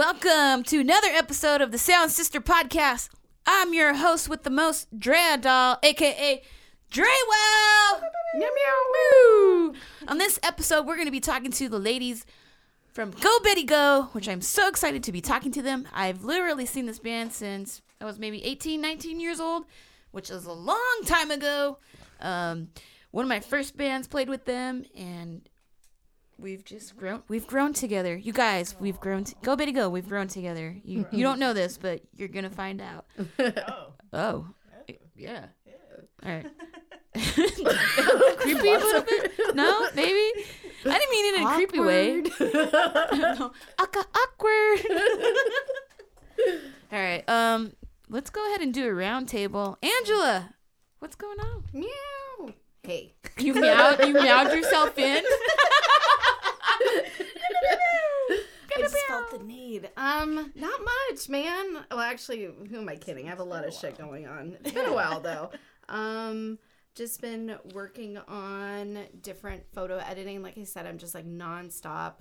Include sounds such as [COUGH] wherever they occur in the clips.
Welcome to another episode of the Sound Sister Podcast. I'm your host with the most, Drea Doll, aka Dreywell. Meow meow. Woo! On this episode, we're going to be talking to the ladies from Go Betty Go, which I'm so excited to be talking to them. I've literally seen this band since I was maybe 18, 19 years old, which is a long time ago. Um, one of my first bands played with them, and we've just grown. We've grown together. You guys, we've grown. T- go Betty Go, we've grown together. You you don't know this, but you're gonna find out. [LAUGHS] Oh. Oh, yeah. All right. [LAUGHS] creepy a little bit? No, maybe. I didn't mean it in a creepy way. [LAUGHS] no. Aka awkward. All right. Um, let's go ahead and do a round table. Angela, what's going on? Meow. Hey. [LAUGHS] You meowed. You meowed yourself in. [LAUGHS] I just felt the need. Um, not much, man. Well, actually, who am I kidding? I have a lot of shit going on. It's been a while though. [LAUGHS] Um, just been working on different photo editing. Like I said, I'm just like nonstop,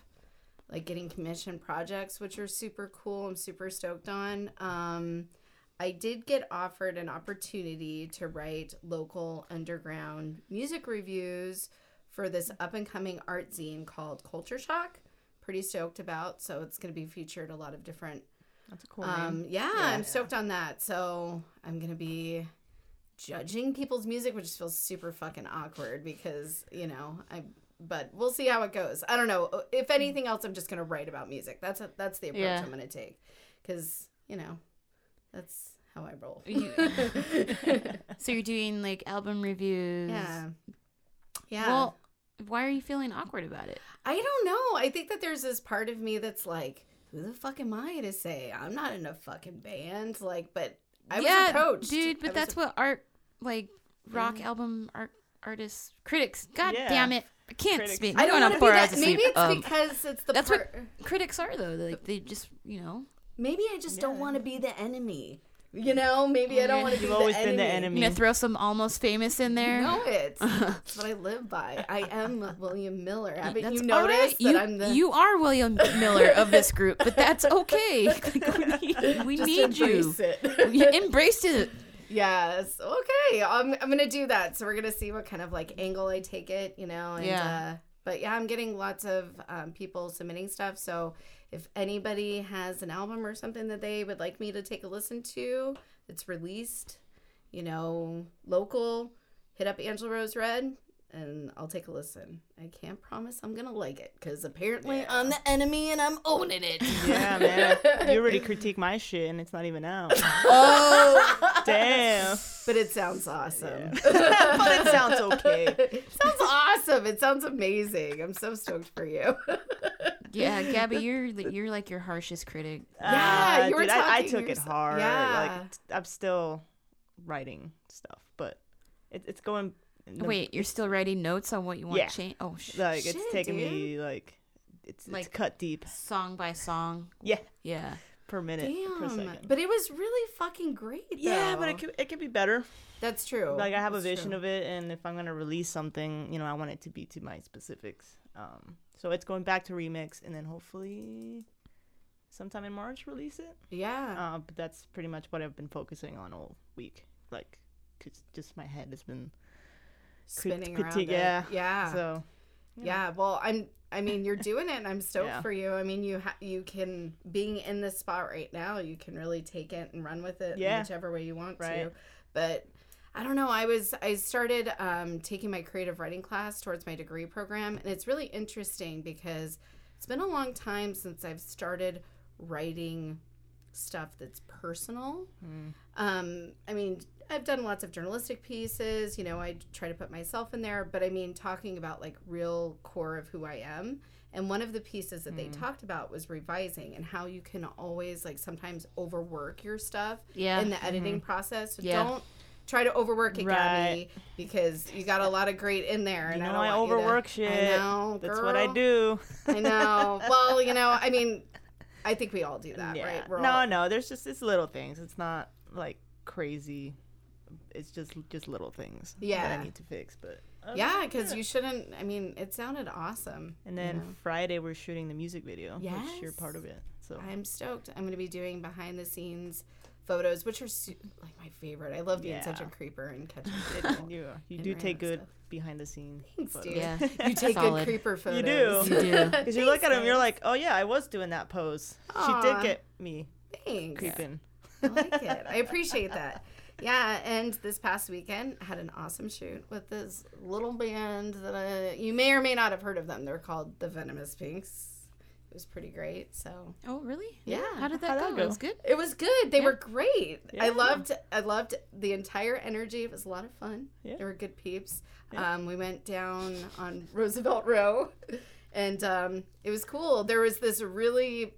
like getting commission projects, which are super cool. I'm super stoked on. Um, I did get offered an opportunity to write local underground music reviews for this up and coming art zine called Culture Shock. Pretty stoked about. So it's going to be featured a lot of different. That's a cool Um, name. yeah, I'm stoked on that. So I'm going to be judging people's music, which feels super fucking awkward because, you know, I. But we'll see how it goes. I don't know. If anything else, I'm just gonna write about music. That's a, that's the approach Yeah. I'm gonna take, because you know, that's how I roll. [LAUGHS] [LAUGHS] So you're doing like album reviews. Yeah. Yeah. Well, why are you feeling awkward about it? I don't know. I think that there's this part of me that's like, who the fuck am I to say I'm not in a fucking band? Like, but I was approached. dude. But was that's what art, like rock album art artists, critics. God Yeah. damn it, I can't Critics. speak. I don't going want on to four be that. Maybe it's Um, because it's the that's part. critics are though. Like they just, you know, Maybe I just don't want to be the enemy. You know, maybe I don't want to be You've the always enemy. been the you enemy. gonna throw some almost famous in there. You know it. [LAUGHS] That's what I live by. I am William Miller. Haven't That's you noticed right. that You, I'm the you are William Miller of this group, but that's okay. [LAUGHS] Like, we need, we just need you. embrace it. [LAUGHS] You embraced it. Yes. Okay. I'm I'm gonna do that. So we're gonna see what kind of like angle I take it, you know. And, Yeah. Uh, but yeah, I'm getting lots of um, people submitting stuff. So if anybody has an album or something that they would like me to take a listen to, it's released, you know, local. Hit up Angel Rose Red. And I'll take a listen. I can't promise I'm gonna like it because apparently I'm the enemy and I'm owning it. [LAUGHS] Yeah, man. You already critique my shit and it's not even out. [LAUGHS] oh, [LAUGHS] Damn. but it sounds awesome. but it sounds okay. It sounds awesome. It sounds amazing. I'm so stoked for you. Yeah, Gabby, you're you're like your harshest critic. Yeah, Uh, you were dude, I, I talking took it yourself- hard. Yeah. Like t- I'm still writing stuff, but it, it's going. No- Wait, you're still writing notes on what you want Yeah. to change? Oh, sh- like Shit, it's taking dude. me like it's, it's Like- cut deep song by song. Yeah. Yeah. per minute per Damn. second. But it was really fucking great. yeah, but it could it could be better. That's true. like I have a vision true. of it, and if I'm gonna release something, you know, I want it to be to my specifics. Um, so it's going back to remix, and then hopefully, sometime in March, release it. Yeah. Uh, but that's pretty much what I've been focusing on all week. Like, 'cause just my head has been Spinning around. it. yeah. Yeah. so. Yeah, well, I'm. I mean, you're doing it, and I'm stoked Yeah. for you. I mean, you ha- you can being in this spot right now. You can really take it and run with it, Yeah. whichever way you want to. Right. But I don't know. I was I started um, taking my creative writing class towards my degree program, and it's really interesting because it's been a long time since I've started writing stuff that's personal. Um, I mean, I've done lots of journalistic pieces. You know, I try to put myself in there, but I mean, talking about like real core of who I am. And one of the pieces that they hmm. talked about was revising and how you can always like sometimes overwork your stuff Yeah. in the editing mm-hmm. process. So Yeah. don't try to overwork it, Right. Gabby, because you got a lot of great in there. And You I know I want you to- overwork shit. I know, That's what I do. I know. [LAUGHS] Well, you know, I mean, I think we all do that, yeah. right? We're no, all- no. There's just it's little things. It's not like crazy. It's just just little things yeah. that I need to fix. But other Yeah, because that- you shouldn't. I mean, it sounded awesome. And you then know? Friday we're shooting the music video, which you're part of it. So I'm stoked. I'm going to be doing behind the scenes photos, which are su- like my favorite. I love being such a creeper and catching [LAUGHS] people. you [LAUGHS] you do take good stuff. behind the scenes. [LAUGHS] Thanks, photos. dude. Yeah. You take Solid. good creeper photos. You do. You do. Because you look at them, you're like, oh yeah, I was doing that pose. Aw. She did get me Thanks. creeping. I like it. I appreciate that. Yeah, and this past weekend I had an awesome shoot with this little band that I, you may or may not have heard of them. They're called the Venomous Pinks. It was pretty great. So Oh, really? Yeah. How did that How'd go? that go? It was good. it was good. They Yeah. were great. I loved. I loved the entire energy. It was a lot of fun. Yeah. They were good peeps. Yeah. Um, we went down on [LAUGHS] Roosevelt Row, and um, it was cool. There was this really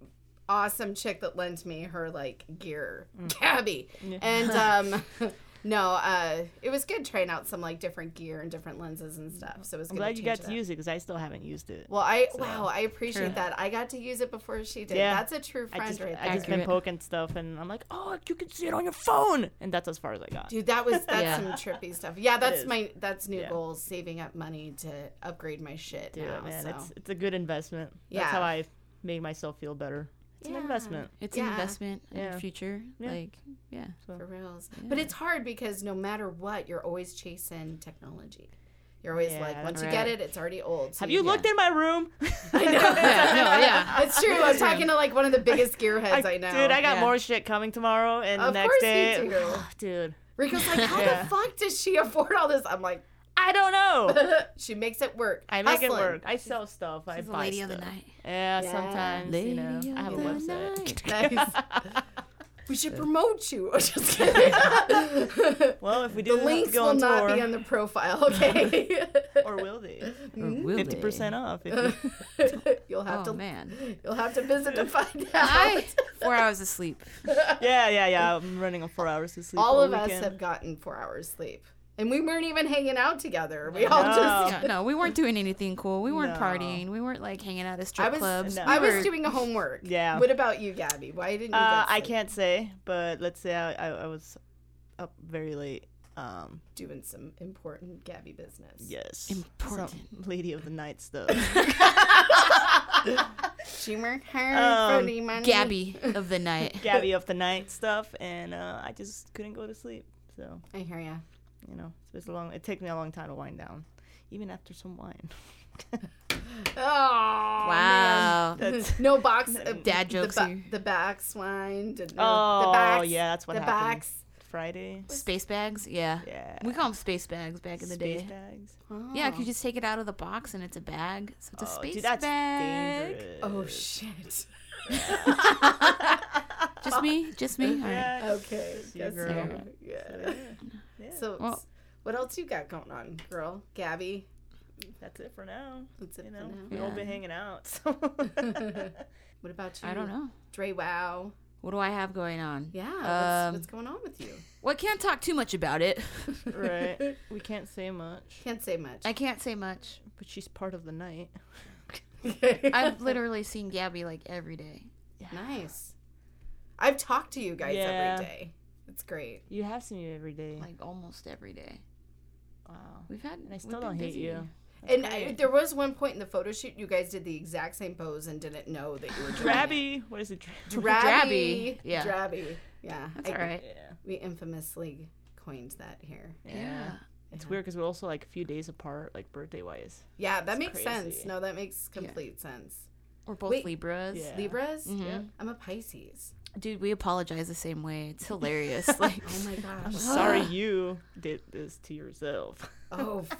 awesome chick that lent me her like gear, Gabby, Yeah. and [LAUGHS] um, [LAUGHS] no, uh, it was good trying out some like different gear and different lenses and stuff. So it was. I'm good glad you got change to up. use it because I still haven't used it. Well, I So- wow, I appreciate True. that. I got to use it before she did. Yeah. That's a true I friend just, right I there. just been Accurate. poking stuff, and I'm like, oh, you can see it on your phone, and that's as far as I got. Dude, that was that's Yeah. some [LAUGHS] trippy stuff. Yeah, that's my that's new Yeah. goal. Saving up money to upgrade my shit Do now. man. so. It's it's a good investment. Yeah. That's how I made myself feel better. It's Yeah. an investment. It's an investment in Yeah. the future. Yeah. Like, yeah. So for reals. But it's hard because no matter what, you're always chasing technology. You're always Yeah, like, that's once you get it, it's already old. So have you looked in my room? [LAUGHS] I know. [LAUGHS] Yeah, no, yeah. It's true. I'm talking to like one of the biggest gearheads I, know. Dude, I got Yeah. more shit coming tomorrow, and Of the next course day, you do. [SIGHS] dude, Rico's like, how Yeah. the fuck does she afford all this? I'm like, I don't know. [LAUGHS] she makes it work. I make it work. I sell stuff. I She's the buy lady of stuff. the night. Yeah, Yeah. sometimes you know I have a website. [LAUGHS] Nice. [LAUGHS] We should promote you. Just kidding. well, if we the do have to links go will on not tour, be on the profile, okay? or will they? Hmm? Fifty percent off. If you, you'll have Oh, to man. you'll have to visit to find I, out. four hours of sleep. yeah, yeah, yeah. I'm running on four hours of sleep. All all of us have gotten four hours sleep. And we weren't even hanging out together. We I all know. just Yeah, no, we weren't doing anything cool. We weren't No. partying. We weren't like hanging out at I strip was clubs. No. We I was were- doing homework. Yeah. What about you, Gabby? Why didn't you Uh, get I can't say, but let's say I, I, I was up very late. Um, doing some important Gabby business. yes, Important. Some lady of the night stuff. [LAUGHS] She worked hard for Um, the money. Gabby of the night. Gabby of the night stuff, and uh, I just couldn't go to sleep. So I hear ya. You know, it's a long. It takes me a long time to wind down, even after some wine. [LAUGHS] Oh Wow. That's [LAUGHS] No box. [LAUGHS] uh, Dad the jokes ba- The backs wine. Did, no, oh the backs, yeah, that's what the happened. backs. Friday. Space bags? Yeah. Yeah. We call them space bags back in the day. Space day. bags. Yeah, Oh. 'cause you just take it out of the box and it's a bag. So it's a Oh, space dude, that's bag. dangerous. Oh shit. Just me? Just me? [LAUGHS] All right. Yeah. Okay. Yeah, guess girl. so. Yeah. Yeah. So, Well- what else you got going on, girl? Gabby. that's it for now. That's it You for know, now. we all Yeah. been hanging out. So. [LAUGHS] What about you? I don't know. Dre Wow. What do I have going on? Yeah. Um, what's, what's going on with you? Well, I can't talk too much about it. [LAUGHS] right. We can't say much, Can't say much. I can't say much. but she's part of the night. I've literally seen Gabby like every day. nice. I've talked to you guys Yeah. every day. It's great. You have seen me every day. Like almost every day. wow. We've had. And I still don't hate busy. you. And I, there was one point in the photo shoot you guys did the exact same pose and didn't know that you were doing it. Drabby. What is it? Drabby. Drabby. Yeah. Drabby. Yeah. That's I- all right. Yeah. We infamously coined that here. Yeah. Yeah. It's Yeah. weird because we're also like a few days apart, like birthday wise. Yeah, that It's makes sense. No, that makes complete sense. We're both Wait. Libras. Yeah. Libras? Mhm. Yeah. I'm a Pisces. Dude, we apologize the same way. It's hilarious. [LAUGHS] like, Oh my I'm gosh. sorry [LAUGHS] you did this to yourself. Oh, [LAUGHS] fuck.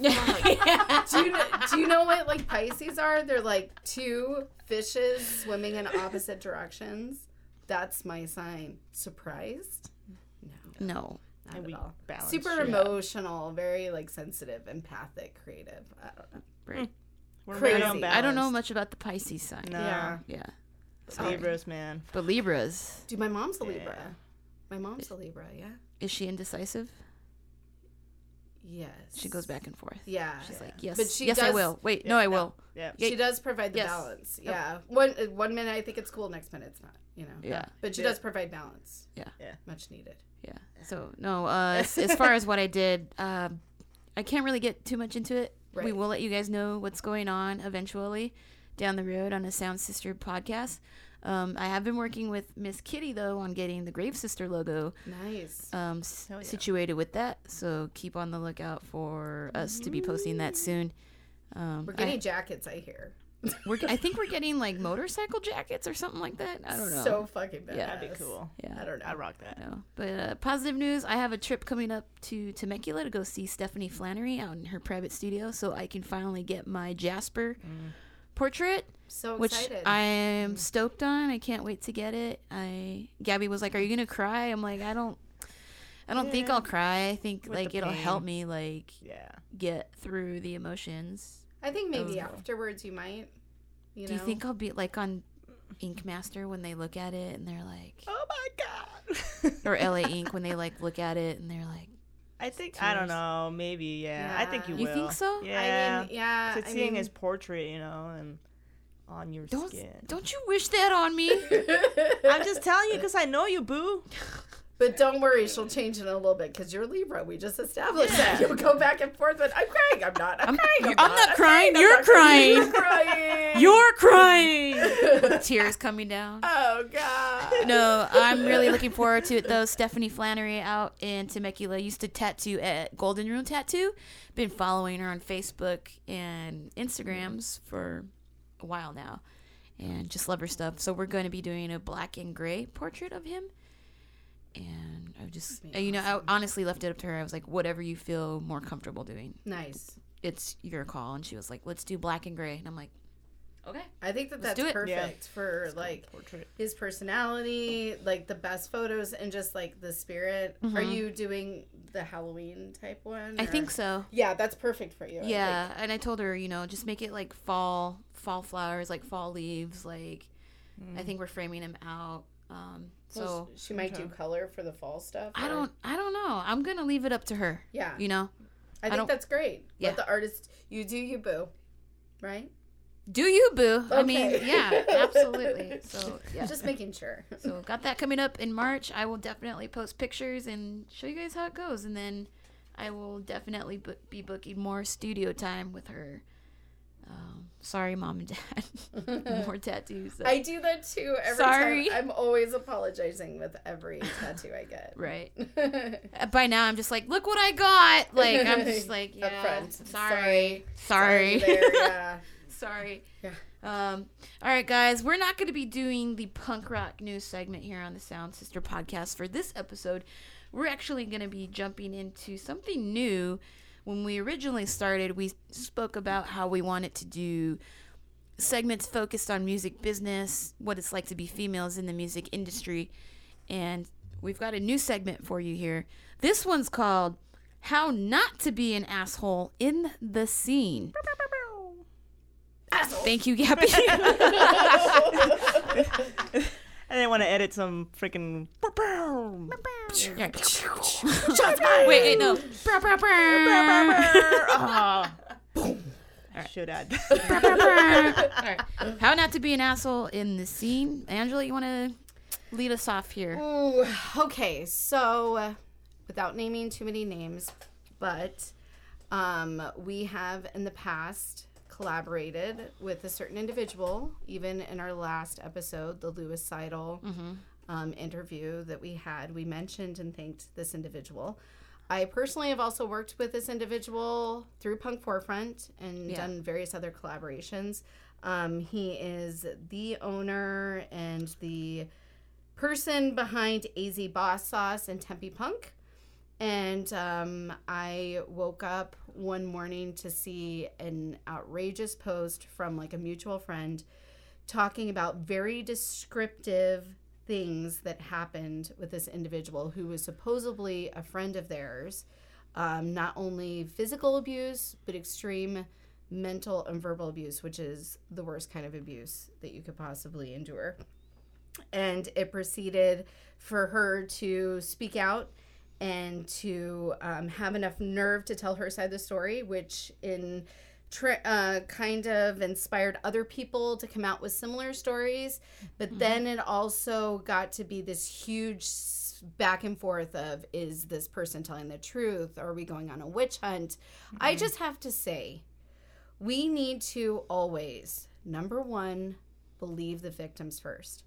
do, you know, do you know what like Pisces are? They're like two fishes swimming in opposite directions. That's my sign. Surprised? No, no. not And at we all. balance Super shit. emotional, very like sensitive, empathic, creative. I don't know. Right. We're Crazy. very I don't- know much about the Pisces sign. No. Yeah. Yeah. It's Sorry. Libras, man. But Libras, Dude, my mom's a Yeah. Libra. My mom's a Libra. Yeah. is she indecisive? Yes. She goes back and forth. Yeah. She's like, yes, But she yes, I does- will. Wait, Yeah, no, I no. will. Yeah. Yeah. She does provide the Yes. balance. Yeah. One uh, one minute I think it's cool, next minute it's not. You know. Yeah. But she Yeah. does provide balance. Yeah. Yeah. Much needed. Yeah. So no, uh, as, as far as what I did, um, I can't really get too much into it. We will let you guys know what's going on eventually down the road on a Sound Sister podcast. Um, I have been working with Miss Kitty though on getting the Grave Sister logo Nice. um, s- yeah. situated with that. So keep on the lookout for us to be posting that soon. Um, We're I- getting jackets, I hear. [LAUGHS] we're, I think we're [LAUGHS] getting like motorcycle jackets or something like that. I don't know. So fucking bad. Yeah. That'd be cool. yeah. I don't know. I rock that. No. But uh, positive news, I have a trip coming up to Temecula to go see Stephanie Flannery out in her private studio so I can finally get my Jasper portrait, So which. I am mm. stoked on. I can't wait to get it. I Gabby was like, "Are you going to cry?" I'm like, "I don't I don't think I'll cry. I think With like it'll help me like Yeah. get through the emotions." I think maybe Oh. afterwards you might. You Do know? you think I'll be like on Ink Master when they look at it and they're like Oh my god. or LA [LAUGHS] Ink when they like look at it and they're like I think I don't know. Maybe yeah. I think you Yeah. You will. think so? Yeah. I mean, yeah. I seeing mean, his portrait, you know, and on your Don't skin. don't you wish that on me? [LAUGHS] I'm just telling you because I know you, boo. [LAUGHS] But don't worry, she'll change it in a little bit because you're Libra. We just established that. You'll go back and forth with, I'm crying, I'm not, I'm, I'm- crying, I'm, you're- I'm not, not crying, you're not crying, You're crying. crying. You're crying with tears coming down. Oh, God. No, I'm really looking forward to it though. Stephanie Flannery out in Temecula used to tattoo at Golden Room Tattoo. Been following her on Facebook and Instagrams for a while now, and just love her stuff. So we're going to be doing a black and gray portrait of him. And I just, That'd you know, I honestly left it up to her. I was like, whatever you feel more comfortable doing, Nice. it's your call. And she was like, let's do black and gray. And I'm like, okay. I think that that's do it. perfect for like portrait. his personality, like the best photos, and just like the spirit. Are you doing the Halloween type one? Mm-hmm. I or- think so. Yeah, that's perfect for you. I Yeah, and I told her, you know, just make it like fall, fall flowers, like fall leaves. Like, I think we're framing him out. Um, think. Well, so she might do color for the fall stuff. I or- don't, I don't know. I'm gonna leave it up to her. Yeah, You know, I think don't- that's great. Yeah. Let the artist, you do you, boo. Right? do you, boo? I mean, yeah, absolutely. So [LAUGHS] yeah. Just making sure. So got that coming up in March. I will definitely post pictures and show you guys how it goes, and then I will definitely bu- be booking more studio time with her. Um, sorry, mom and dad. [LAUGHS] more [LAUGHS] tattoos. I do that too every Sorry. time. I'm always apologizing with every tattoo I get. right. [LAUGHS] Uh, By now, I'm just like, look what I got. Like I'm just like, yeah, sorry, sorry, there, yeah. sorry. Yeah. Um. All right, guys, we're not going to be doing the punk rock news segment here on the Sound Sister podcast for this episode. We're actually going to be jumping into something new. When we originally started, we spoke about how we wanted to do segments focused on music business, what it's like to be females in the music industry, and we've got a new segment for you here. This one's called How Not to Be an Asshole in the Scene. Thank you, Gabby. [LAUGHS] [LAUGHS] I didn't want to edit some freaking. [LAUGHS] wait, wait, no. Brr, brr, brr. Ah. Should add. Alright. How not to be an asshole in the scene. Angela, you want to lead us off here? Ooh, okay, so uh, without naming too many names, but um, we have in the past collaborated with a certain individual. Even in our last episode, the Lewis Seidel um, interview that we had, we mentioned and thanked this individual. I personally have also worked with this individual through Punk Forefront and Yeah. done various other collaborations. Um, he is the owner and the person behind AZ Boss Sauce and Tempe Punk. And um, I woke up one morning to see an outrageous post from like a mutual friend talking about very descriptive things that happened with this individual who was supposedly a friend of theirs. Um, not only physical abuse, but extreme mental and verbal abuse, which is the worst kind of abuse that you could possibly endure and it proceeded for her to speak out and to um, have enough nerve to tell her side of the story, which in tra- uh, kind of inspired other people to come out with similar stories. But then it also got to be this huge back and forth of is this person telling the truth? Are we going on a witch hunt? I just have to say, we need to always, number one, believe the victims first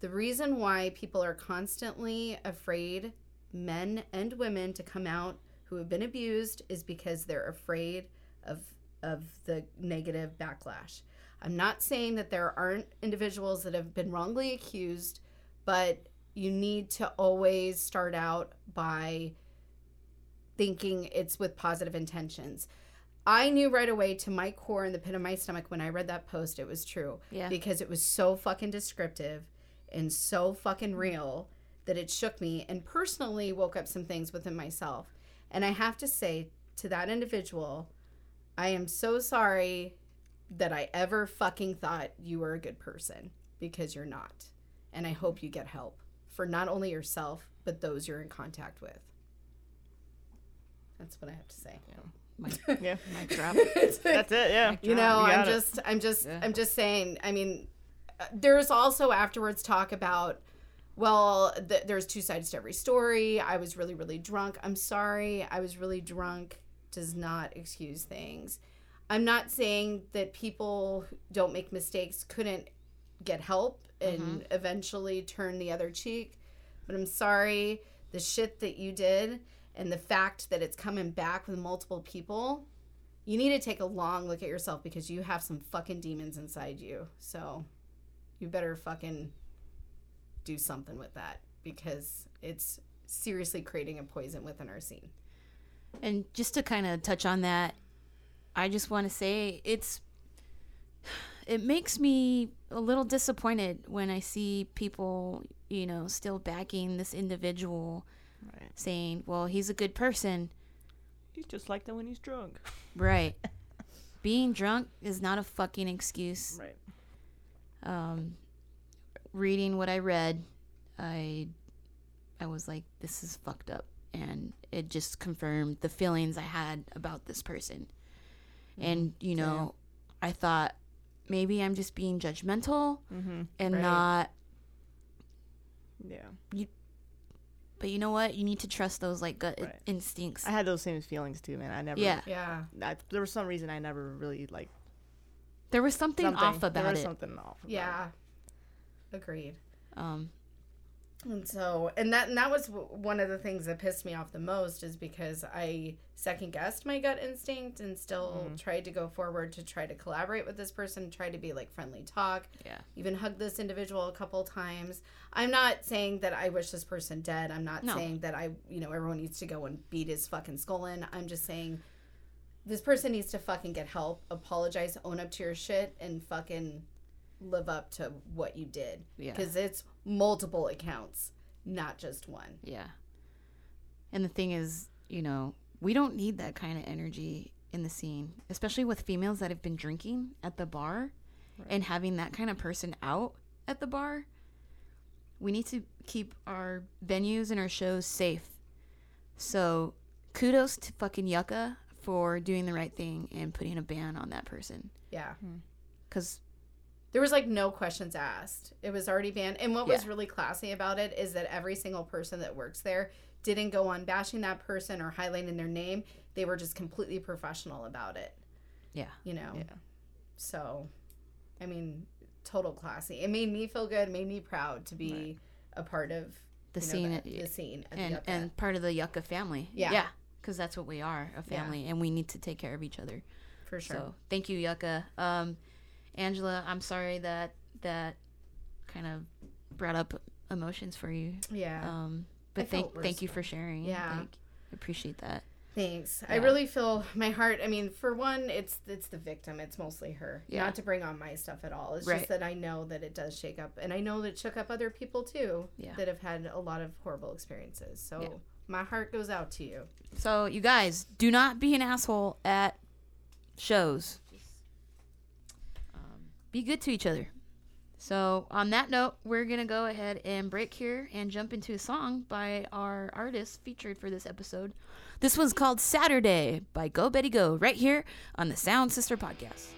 The reason why people are constantly afraid, men and women, to come out who have been abused is because they're afraid of of the negative backlash. I'm not saying that there aren't individuals that have been wrongly accused, but you need to always start out by thinking it's with positive intentions. I knew right away to my core in the pit of my stomach when I read that post it was true. Yeah. Because it was so fucking descriptive and so fucking real that it shook me and personally woke up some things within myself. And I have to say to that individual, I am so sorry that I ever fucking thought you were a good person because you're not. And I hope you get help for not only yourself, but those you're in contact with. That's what I have to say. Yeah. Mic [LAUGHS] [LAUGHS] drop. That's it. Yeah. you know, You I'm it. just, I'm just, Yeah. I'm just saying. I mean, uh, there's also afterwards talk about, well, th- there's two sides to every story. I was really, really drunk. I'm sorry, I was really drunk. Does not excuse things. I'm not saying that people don't make mistakes couldn't get help and mm-hmm. eventually turn the other cheek, but I'm sorry the shit that you did and the fact that it's coming back with multiple people you need to take a long look at yourself because you have some fucking demons inside you. So you better fucking do something with that because it's seriously creating a poison within our scene. And just to kind of touch on that, I just want to say it's it makes me a little disappointed when I see people, you know, still backing this individual Right. saying, "Well, he's a good person." He's just like that when he's drunk. [LAUGHS] Right. Being drunk is not a fucking excuse. Right. Um reading what I read, I I was like this is fucked up and it just confirmed the feelings I had about this person. And you know, I thought maybe I'm just being judgmental Mm-hmm. and Right. not Yeah. but you know what? You need to trust those like gut Right. instincts. I had those same feelings too, man. I never. Yeah. Yeah. I, there was some reason I never really like there was something, something off there about was it. Something off. About Yeah. Agreed. Um And so, and that and that was one of the things that pissed me off the most is because I second guessed my gut instinct and still tried to go forward to try to collaborate with this person, try to be like friendly talk, yeah. even hug this individual a couple times. I'm not saying that I wish this person dead. I'm not No. saying that I, you know, everyone needs to go and beat his fucking skull in. I'm just saying this person needs to fucking get help, apologize, own up to your shit, and fucking live up to what you did. Yeah. Because it's multiple accounts, not just one. Yeah. And the thing is, you know, we don't need that kind of energy in the scene, especially with females that have been drinking at the bar and having that kind of person out at the bar. We need to keep our venues and our shows safe. So, kudos to fucking Yucca for doing the right thing and putting a ban on that person. Yeah. Hmm. Because, There was like no questions asked. It was already banned. And what was really classy about it is that every single person that works there didn't go on bashing that person or highlighting their name. They were just completely professional about it, yeah. you know? Yeah. So, I mean, total classy. It made me feel good, made me proud to be a part of The you know, scene the, the scene and Yucca. and part of the Yucca family. Yeah. yeah, because that's what we are, a Yeah. family, and we need to take care of each other. for sure. So thank you, Yucca. Um, Angela, I'm sorry that that kind of brought up emotions for you. yeah. Um, I but thank thank you for sharing. Yeah. like, I appreciate that. Thanks. I really feel my heart. I mean, for one, it's it's the victim. It's mostly her. Yeah. Not to bring on my stuff at all. It's Right. just that I know that it does shake up, and I know that it shook up other people too Yeah. that have had a lot of horrible experiences. So Yeah. my heart goes out to you. So you guys, do not be an asshole at shows. Be good to each other. So on that note, we're gonna go ahead and break here and jump into a song by our artist featured for this episode. This one's called Saturday by Go Betty Go, right here on the Sound Sister Podcast.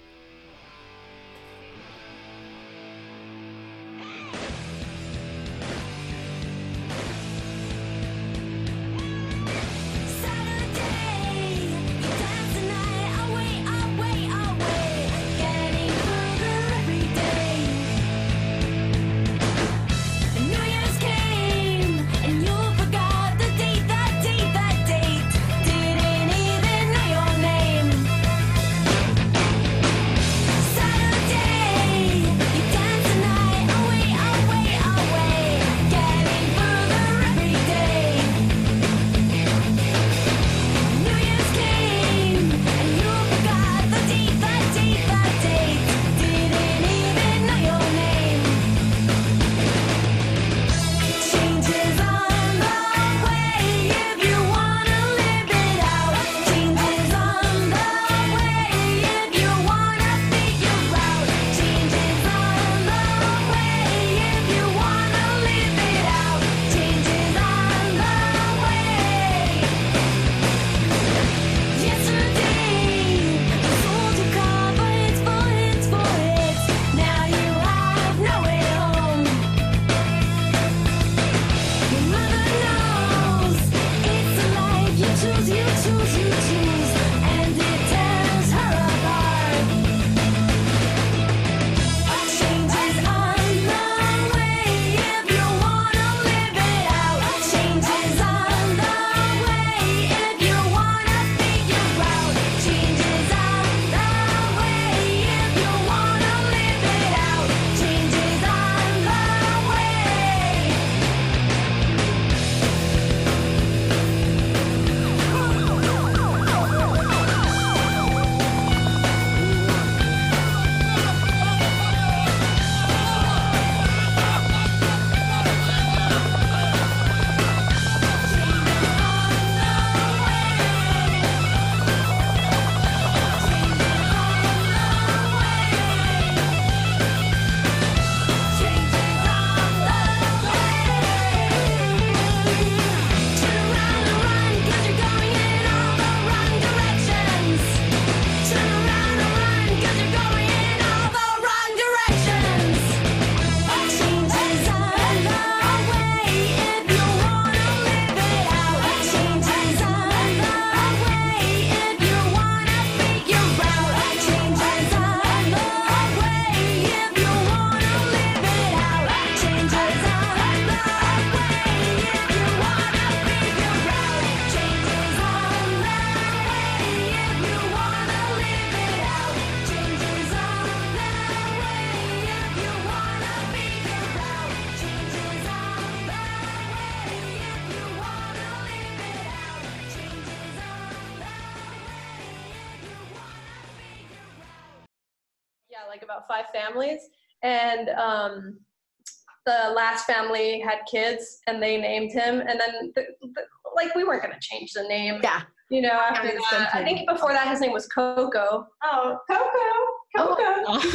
Family had kids, and they named him, and then the, the, like we weren't gonna change the name, Yeah. you know. After it's that, I think before that his name was Coco. Oh, Coco, Coco.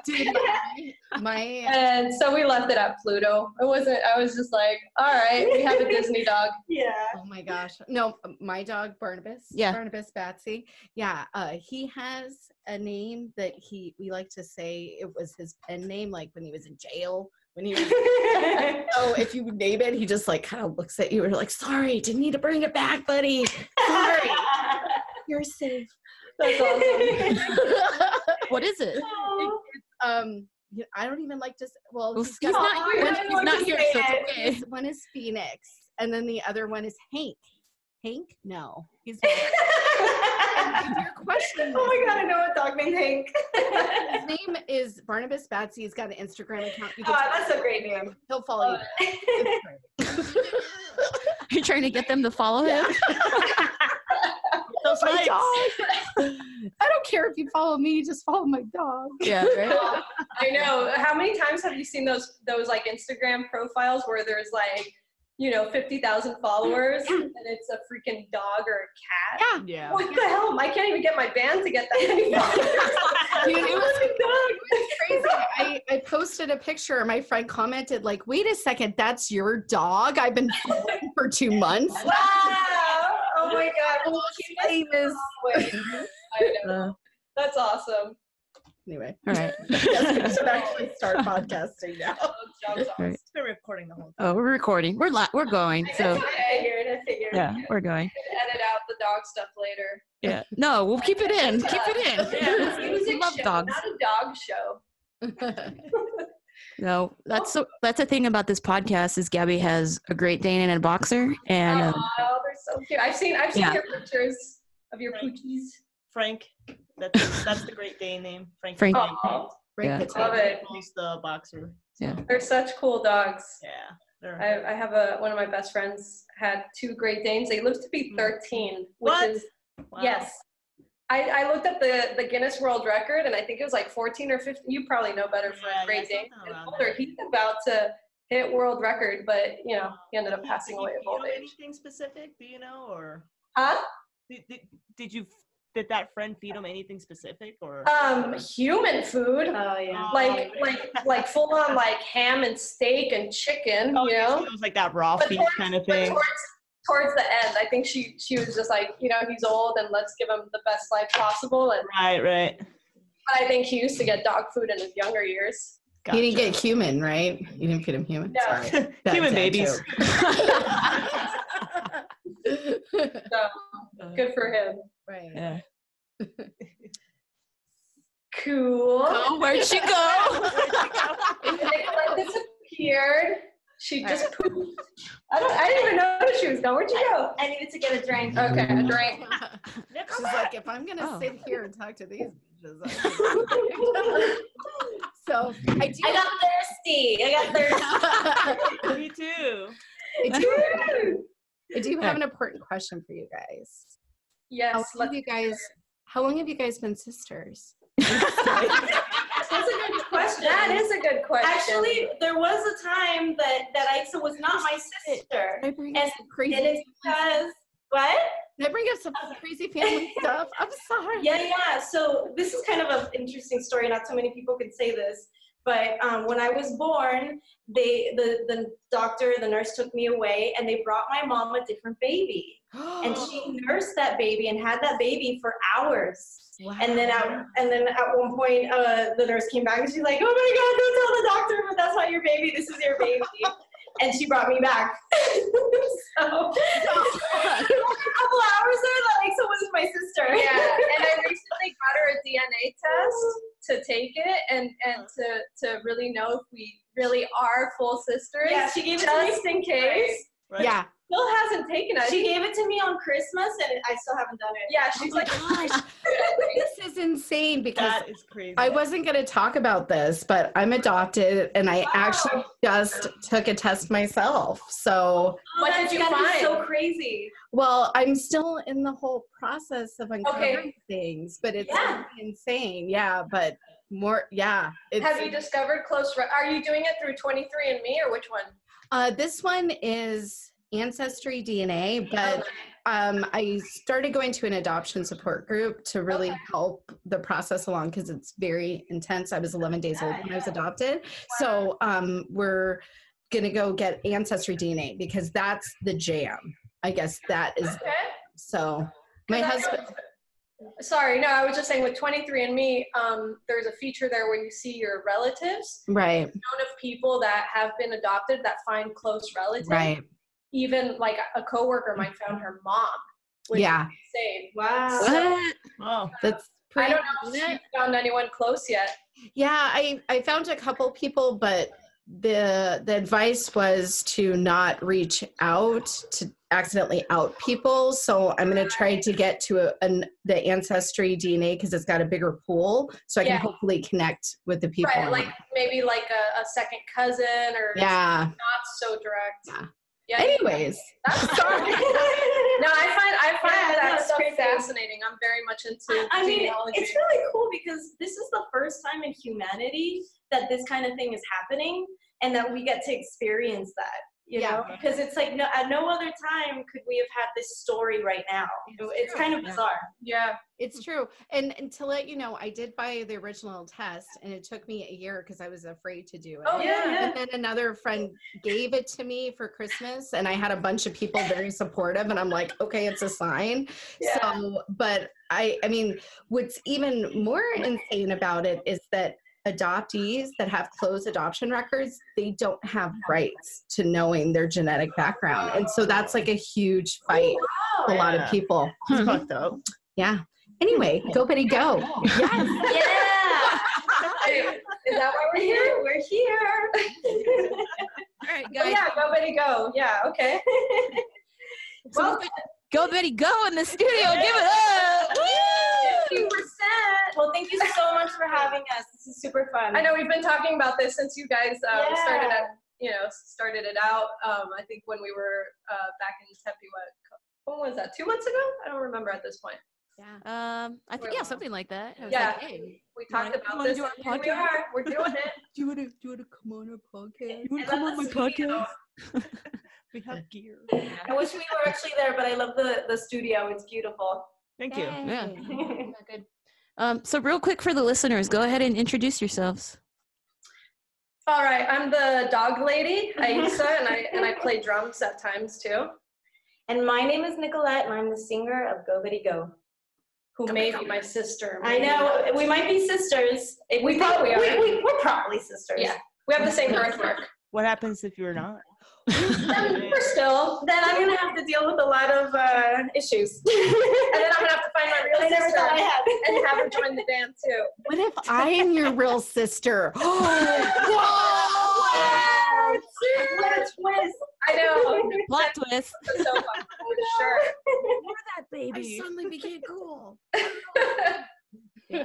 [LAUGHS] Dude, my [LAUGHS] And so we left it at Pluto. It wasn't. I was just like, all right, we have a Disney [LAUGHS] dog. Yeah. oh my gosh. No, my dog Barnabas. Yeah. Barnabas Batsy. Yeah. Uh he has a name that he we like to say it was his pen name, like when he was in jail. When he was so [LAUGHS] if you name it, he just like kind of looks at you and like, sorry, didn't need to bring it back, buddy. Sorry. [LAUGHS] You're safe. That's awesome. [LAUGHS] What is it? um I don't even like to. s- Well, Well, he's he's not Oh, here. He's don't not here. So it. it's okay. One is Phoenix, and then the other one is Hank. Hank? No, he's. And your [LAUGHS] question. oh my god, I know what dog named Hank. His name is Barnabas Batsy. He's got an Instagram account. You oh, follow that's a great name. He'll follow you. Oh. It's great. [LAUGHS] You're trying to get them to follow him? [LAUGHS] Those my dog. I don't care if you follow me. Just follow my dog. Yeah, right? I know. How many times have you seen those those like Instagram profiles where there's like, you know, fifty thousand followers [CLEARS THROAT] and it's a freaking dog or a cat? Yeah. yeah. What the hell? I can't even get my band to get that [LAUGHS] many followers. [LAUGHS] Dude, it was [LAUGHS] Fucking dog. crazy. I, I posted a picture. and My friend commented, like, wait a second, that's your dog? I've been following for two months. Wow. Oh my god. Well, keep us Famous. always. I know. That's awesome. Anyway, All right. [LAUGHS] yes, we should actually start podcasting now. [LAUGHS] Right. It's been recording the whole time. Oh, we're recording. We're li- we're going. So I figured. I figured. yeah, we're going. Edit out the dog stuff later. Yeah. No, we'll keep it in. Keep it Yeah, in. [LAUGHS] music We love show, dogs. Not a dog show. No, that's so, that's the thing about this podcast is Gabby has a Great Dane and a boxer, and um, oh, they're so cute. I've seen I've seen Yeah. your pictures of your poochies. Frank. That's that's the Great Dane name. Frank. Frank. the Great Aw. Dane. Break Yeah. the. Love it. He's the boxer. Yeah. They're such cool dogs. Yeah. I, I have a one of my best friends had two Great Danes. They lived to be mm. 13, which What? is wow. yes. I, I looked up the, the Guinness World Record and I think it was like 14 or 15. You probably know better for Yeah, Great yeah, Dane. something He's older. He's about to hit world record, but you know he ended up passing did away of old age. Anything specific? Do you know, or Huh? did, did, did you did that friend feed him anything specific, or Um, human food. Oh yeah. like like like full on like ham and steak and chicken, oh, you yeah, know. so it was like that raw But feed towards- kind of thing. towards towards the end, I think she she was just like, you know, he's old and let's give him the best life possible. And Right, right. but I think he used to get dog food in his younger years. He didn't get human, right? You didn't feed him human. No. Sorry. [LAUGHS] Human babies. [LAUGHS] [LAUGHS] joke. So uh, good for him. right. yeah. Cool. Oh, where'd she go? Nicolette [LAUGHS] disappeared. She just pooped. I don't. I didn't even know she was gone. Where'd you go? I needed to get a drink. Okay, a drink. [LAUGHS] She's like, if I'm gonna Oh. sit here oh. and talk to these bitches, [LAUGHS] so I do. I got thirsty. I got thirsty. Me too. I do, I do have an important question for you guys. How Yes. long have you guys? How long have you guys been sisters? [LAUGHS] That's a good question. that is a good question. Actually, there was a time that that Isa was not my sister, I bring And- crazy? and it's because what? Did I bring up some crazy family [LAUGHS] stuff? I'm sorry. Yeah, yeah. So this is kind of an interesting story. Not so many people can say this, but um, when I was born, they the the doctor, the nurse took me away, and they brought my mom a different baby, [GASPS] and she nursed that baby and had that baby for hours. And then at, and then at one point, uh, the nurse came back and she's like, "Oh my God, don't tell the doctor, but that's not your baby. This is your baby." and she brought me back. [LAUGHS] so after a couple hours there, that Alexa was my sister. yeah, and I [LAUGHS] recently got her a DNA test to take it and and uh-huh. to to really know if we really are full sisters. Yeah, she gave it to me. just in case. Right? Yeah. Still hasn't taken it. She gave it to me on Christmas, and I still haven't done it. yeah, she's oh like, [LAUGHS] This is insane because That is crazy. I wasn't going to talk about this, but I'm adopted and I actually just took a test myself. So, oh, What Oh, did you gotta find? So crazy. well, I'm still in the whole process of uncovering things, but it's Yeah. insane. Yeah, but more, yeah. It's, have you discovered close? Re- are you doing it through 23andMe or which one? Uh, this one is Ancestry DNA, but um, I started going to an adoption support group to really Okay. help the process along because it's very intense. I was 11 days old when I was adopted. So um, we're going to go get Ancestry DNA because that's the jam. I guess that is Okay. so. my husband, know- Sorry, no, I was just saying with 23andMe, um, there's a feature there where you see your relatives. right, Known of people that have been adopted that find close relatives. right. Even like a coworker might found her mom. Which Yeah. Is insane. Wow. What? Oh, That's pretty. I pretty. don't know if you found anyone close yet. Yeah, I I found a couple people, but the the advice was to not reach out to accidentally out people. So I'm going to try to get to a, an, the ancestry DNA because it's got a bigger pool, so I can hopefully connect with the people. Right, like maybe like a, a second cousin or yeah. not so direct. Yeah. Yeah. Anyways, That's [LAUGHS] sorry. no, I find I find Yeah, that stuff crazy. fascinating. I'm very much into I mean, it's really cool because this is the first time in humanity that this kind of thing is happening and that we get to experience that. You Yeah. know, because it's like no, at no other time could we have had this story right now. It's kind of bizarre. yeah. It's true. And, and to let you know, I did buy the original test and it took me a year because I was afraid to do it. Oh yeah. yeah. And then another friend gave it to me for Christmas, and I had a bunch of people very supportive, and I'm like, okay, it's a sign. Yeah. So, but I, I mean, what's even more insane about it is that adoptees that have closed adoption records, they don't have rights to knowing their genetic background, and so that's like a huge fight oh, for a lot of people. it's mm-hmm. fucked up. Yeah. Anyway, go Betty go. Yes. Yeah. Is that why we're here? We're here. All right, Oh, guys. yeah, go Betty go. Yeah, okay. So go Betty go in the studio. Give it up. Fifty percent. Well, thank you so much for having us. This is super fun. I know we've been talking about this since you guys um, Yeah. started at you know started it out. Um, I think when we were uh, back in Tempe, what when was that? Two months ago? I don't remember at this point. Yeah. Um, I think yeah, something like that. I was Yeah. like, hey, We talked about wanna this. do our and here we are. We're doing it. [LAUGHS] Do you want to do you want to come on our podcast? You want I love the studio. [LAUGHS] We have gear. I wish we were actually there, but I love the the studio. It's beautiful. Thank you. yeah, [LAUGHS] [LAUGHS] good. Um, so real quick for the listeners, go ahead and introduce yourselves. All right, I'm the dog lady, [LAUGHS] Aixa, and I and I play drums at times too. And my name is Nicolette, and I'm the singer of Go Betty Go. Who may be my sister. I know not. we might be sisters. If We probably we, are. We, we're probably sisters. Yeah. We have the same birthmark. What happens if you're not? We're still. Then I'm gonna have to deal with a lot of uh, issues. [LAUGHS] And then I'm gonna have to find my real I never sister thought I had. and have her join the band too. What if I am your real sister? [GASPS] [GASPS] What? What a twist! I know. Plot twist. That's so fun for sure. that baby. I suddenly became cool. [LAUGHS]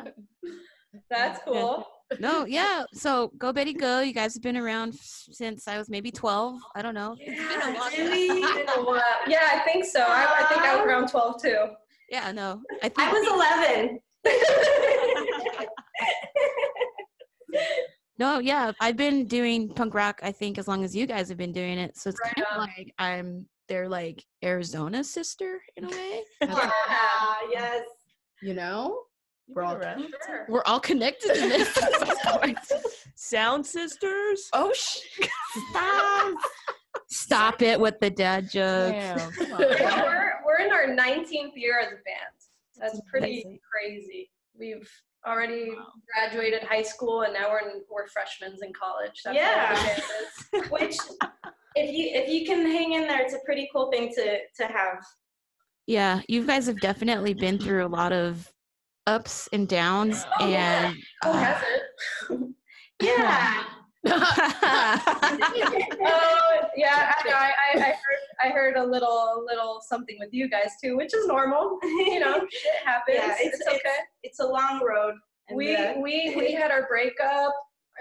That's cool. No, yeah. So go Betty go. You guys have been around since I was maybe twelve. I don't know. It's been a long really? It's been a. Yeah, I think so. I, I think I was around 12 too. Yeah, no. I think I was 11. [LAUGHS] no, yeah. I've been doing punk rock. I think as long as you guys have been doing it. So it's Right kind of like I'm their like Arizona sister in a way. [LAUGHS] Yeah. yes. You know? We're all Around. Sure. We're all connected in this. [LAUGHS] Sound sisters. oh sh! Stop! [LAUGHS] Stop it with the dad jokes. Damn, [LAUGHS] come on. Yeah, we're, we're in our 19th year as a band. That's pretty amazing. crazy. We've already graduated high school and now we're in, we're freshmen in college. That's Yeah. How the band is. Which, if you if you can hang in there, it's a pretty cool thing to to have. Yeah, you guys have definitely been through a lot of ups and downs, Oh, [GASPS] yeah. and Who uh, hasn't? [LAUGHS] Yeah. [LAUGHS] [LAUGHS] Oh yeah, I know. I, I, heard I heard a little little something with you guys too, which is normal. you know, shit happens. Yeah, it's, it's, okay. it's it's a long road. and, we uh, we we had our breakup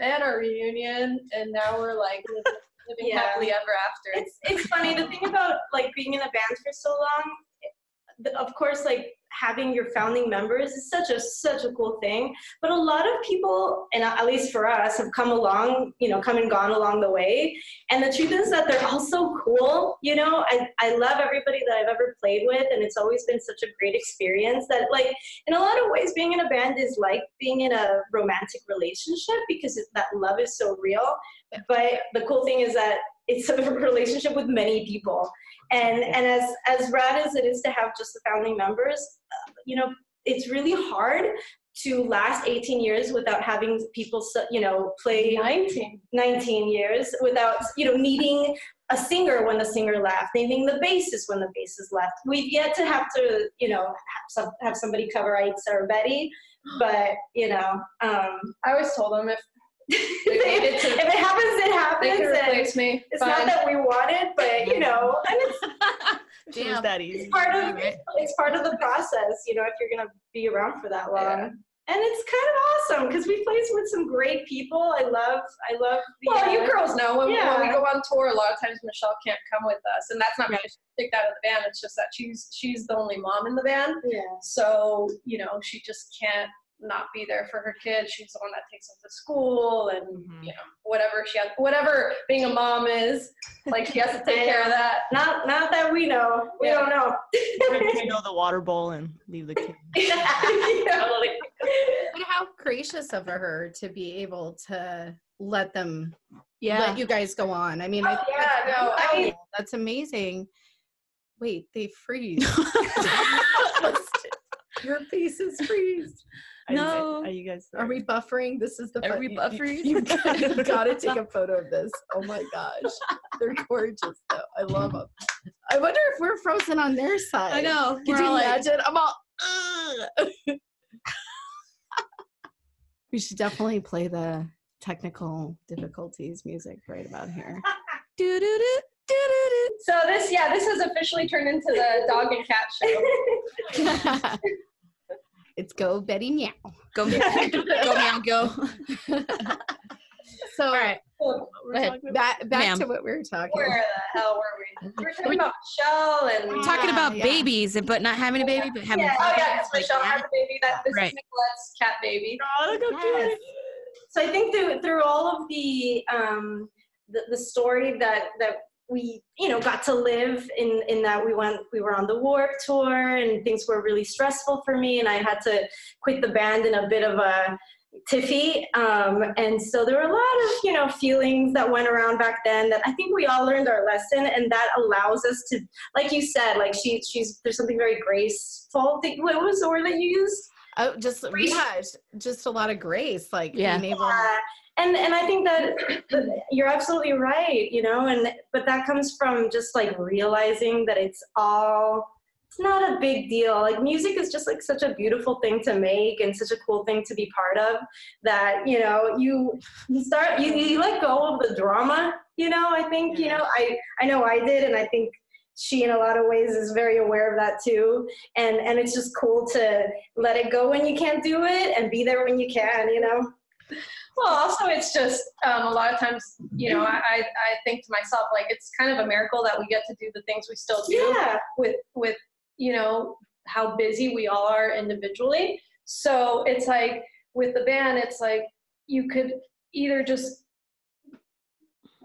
and our reunion, and now we're like living, living Yeah. happily ever after. it's it's funny the thing about like being in a band for so long of course like having your founding members is such a such a cool thing. But a lot of people and at least for us have come along you know come and gone along the way. And the truth is that they're all so cool you know? I, I love everybody that i've ever played with and it's always been such a great experience that like in a lot of ways being in a band is like being in a romantic relationship because it, that love is so real. But the cool thing is that it's a [LAUGHS] relationship with many people. And and as as rad as it is to have just the founding members uh, you know it's really hard to last 18 years without having people you know play 19. 19 years without you know needing a singer when the singer left needing the bassist when the bassist left. We've yet to have to you know have, some, have somebody cover Aixa or Betty [GASPS] but you know um I always told them if [LAUGHS] if They it happens it happens and replace me, it's fine. not that we want it but you know [LAUGHS] it's If it was Damn. that easy. it's part of right. it's part of the process you know if you're gonna be around for that long Yeah. and it's kind of awesome because we play with some great people i love i love the Well, you uh, girls know when, when we go on tour, a lot of times Michelle can't come with us, and that's not because she's kicked out of the band. It's just that she's she's the only mom in the band, yeah so you know she just can't not be there for her kids. She's the one that takes them to school, and Mhm. you know whatever she has, whatever being a mom is, like she has to take [LAUGHS] care of that. not not that we know we Yeah. don't know you know the water bowl and leave the kid. [LAUGHS] [LAUGHS] Totally. But how gracious of her to be able to let them Yeah. let you guys go on. I mean, I Oh, think yeah, that's no, I mean- that's amazing. Wait, they freeze. Your faces freeze. Are you guys- No. Are you guys? Are we buffering? This is the Are fun- we you- you- buffering? You, [LAUGHS] got, you gotta take a photo of this. Oh my gosh, they're gorgeous though. I love them. I wonder if we're frozen on their side. I know. Could We're you all like, imagine? I'm all. "Ugh." [LAUGHS] we should definitely play the technical difficulties music right about here. [LAUGHS] doo-doo-doo, doo-doo-doo. So this, yeah, this has officially turned into the dog and cat show. It's go Betty meow. Go, meow. go, meow, go. So All right. Cool. We're ahead. talking about- back back Ma'am. to what we were talking. Where the hell were we? We were talking about Michelle and We're Talking about yeah. babies, but not having a baby, but having. yeah, oh yeah, babies, because like Michelle that. has a baby. That this Right. is Nicolette's cat baby. Oh, look how cute. Yes. So I think through through all of the um the, the story that that we you know got to live in in that we went we were on the warp tour and things were really stressful for me and I had to quit the band in a bit of a tiffy um, and so there were a lot of you know feelings that went around back then that I think we all learned our lesson and that allows us to like you said like she she's there's something very graceful what was the word that you used Oh, just Grace. yeah, just a lot of grace, like Yeah. being able. yeah. And and I think that [CLEARS THROAT] you're absolutely right, you know, and but that comes from just like realizing that it's all it's not a big deal. Like music is just like such a beautiful thing to make and such a cool thing to be part of that, you know, you you start you, you let go of the drama, you know, I think, you know, I I know I did and I think she in a lot of ways is very aware of that too and and it's just cool to let it go when you can't do it and be there when you can you know Well, also it's just um, a lot of times, you know, I, I I think to myself like it's kind of a miracle that we get to do the things we still do yeah with with you know how busy we all are individually. So it's like with the band, it's like you could either just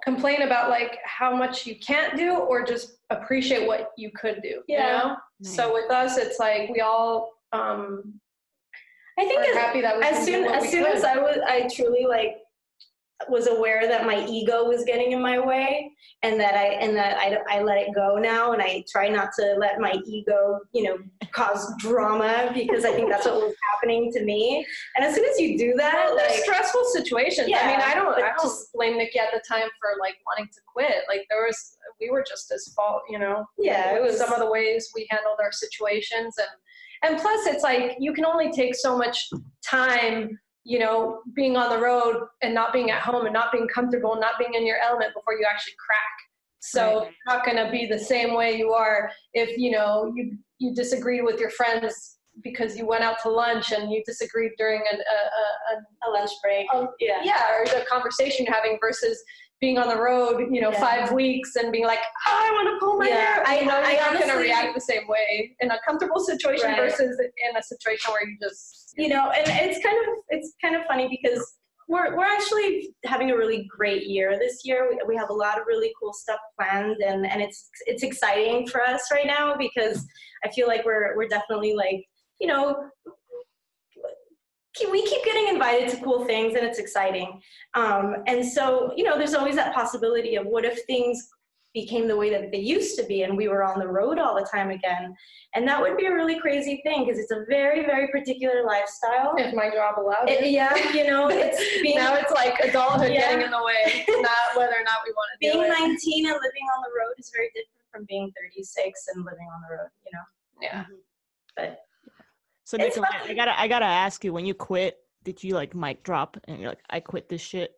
complain about like how much you can't do or just appreciate what you could do. Yeah. You know? So with us, it's like we all um, i think as, happy that as soon as soon could. as i was i truly like was aware that my ego was getting in my way and that i and that i, I let it go now and i try not to let my ego you know cause drama because i think that's what was happening to me and as soon as you do that Well, like stressful situations. yeah, I mean, I don't, I don't just- blame Nikki at the time for like wanting to quit. Like there was, we were just as fault, you know. Yeah, it was- some of the ways we handled our situations, and and plus, it's like you can only take so much time you know, being on the road and not being at home and not being comfortable, and not being in your element before you actually crack. So it's not going to be the same way you are if you know you you disagreed with your friends because you went out to lunch and you disagreed during an, a, a, A lunch break. a, a Yeah. yeah or the conversation you're having versus being on the road you know Yeah. five weeks and being like "Oh, I want to pull my Yeah, hair I- you know I you're not going to react the same way in a comfortable situation Right. versus in a situation where you just you know and it's kind of it's kind of funny because we're, we're actually having a really great year this year we, we have a lot of really cool stuff planned and, and it's it's exciting for us right now because i feel like we're we're definitely like you know we keep getting invited to cool things and it's exciting um, and so you know there's always that possibility of what if things became the way that they used to be and we were on the road all the time again and that would be a really crazy thing because it's a very very particular lifestyle if my job allowed it- it. yeah, you know, [LAUGHS] it's being now it's like adulthood Yeah. getting in the way, not whether or not we want to being 19 and living on the road is very different from being 36 and living on the road. You know, yeah. but So It's Nicolette, I gotta I gotta ask you, when you quit, did you like mic drop and you're like, I quit this shit?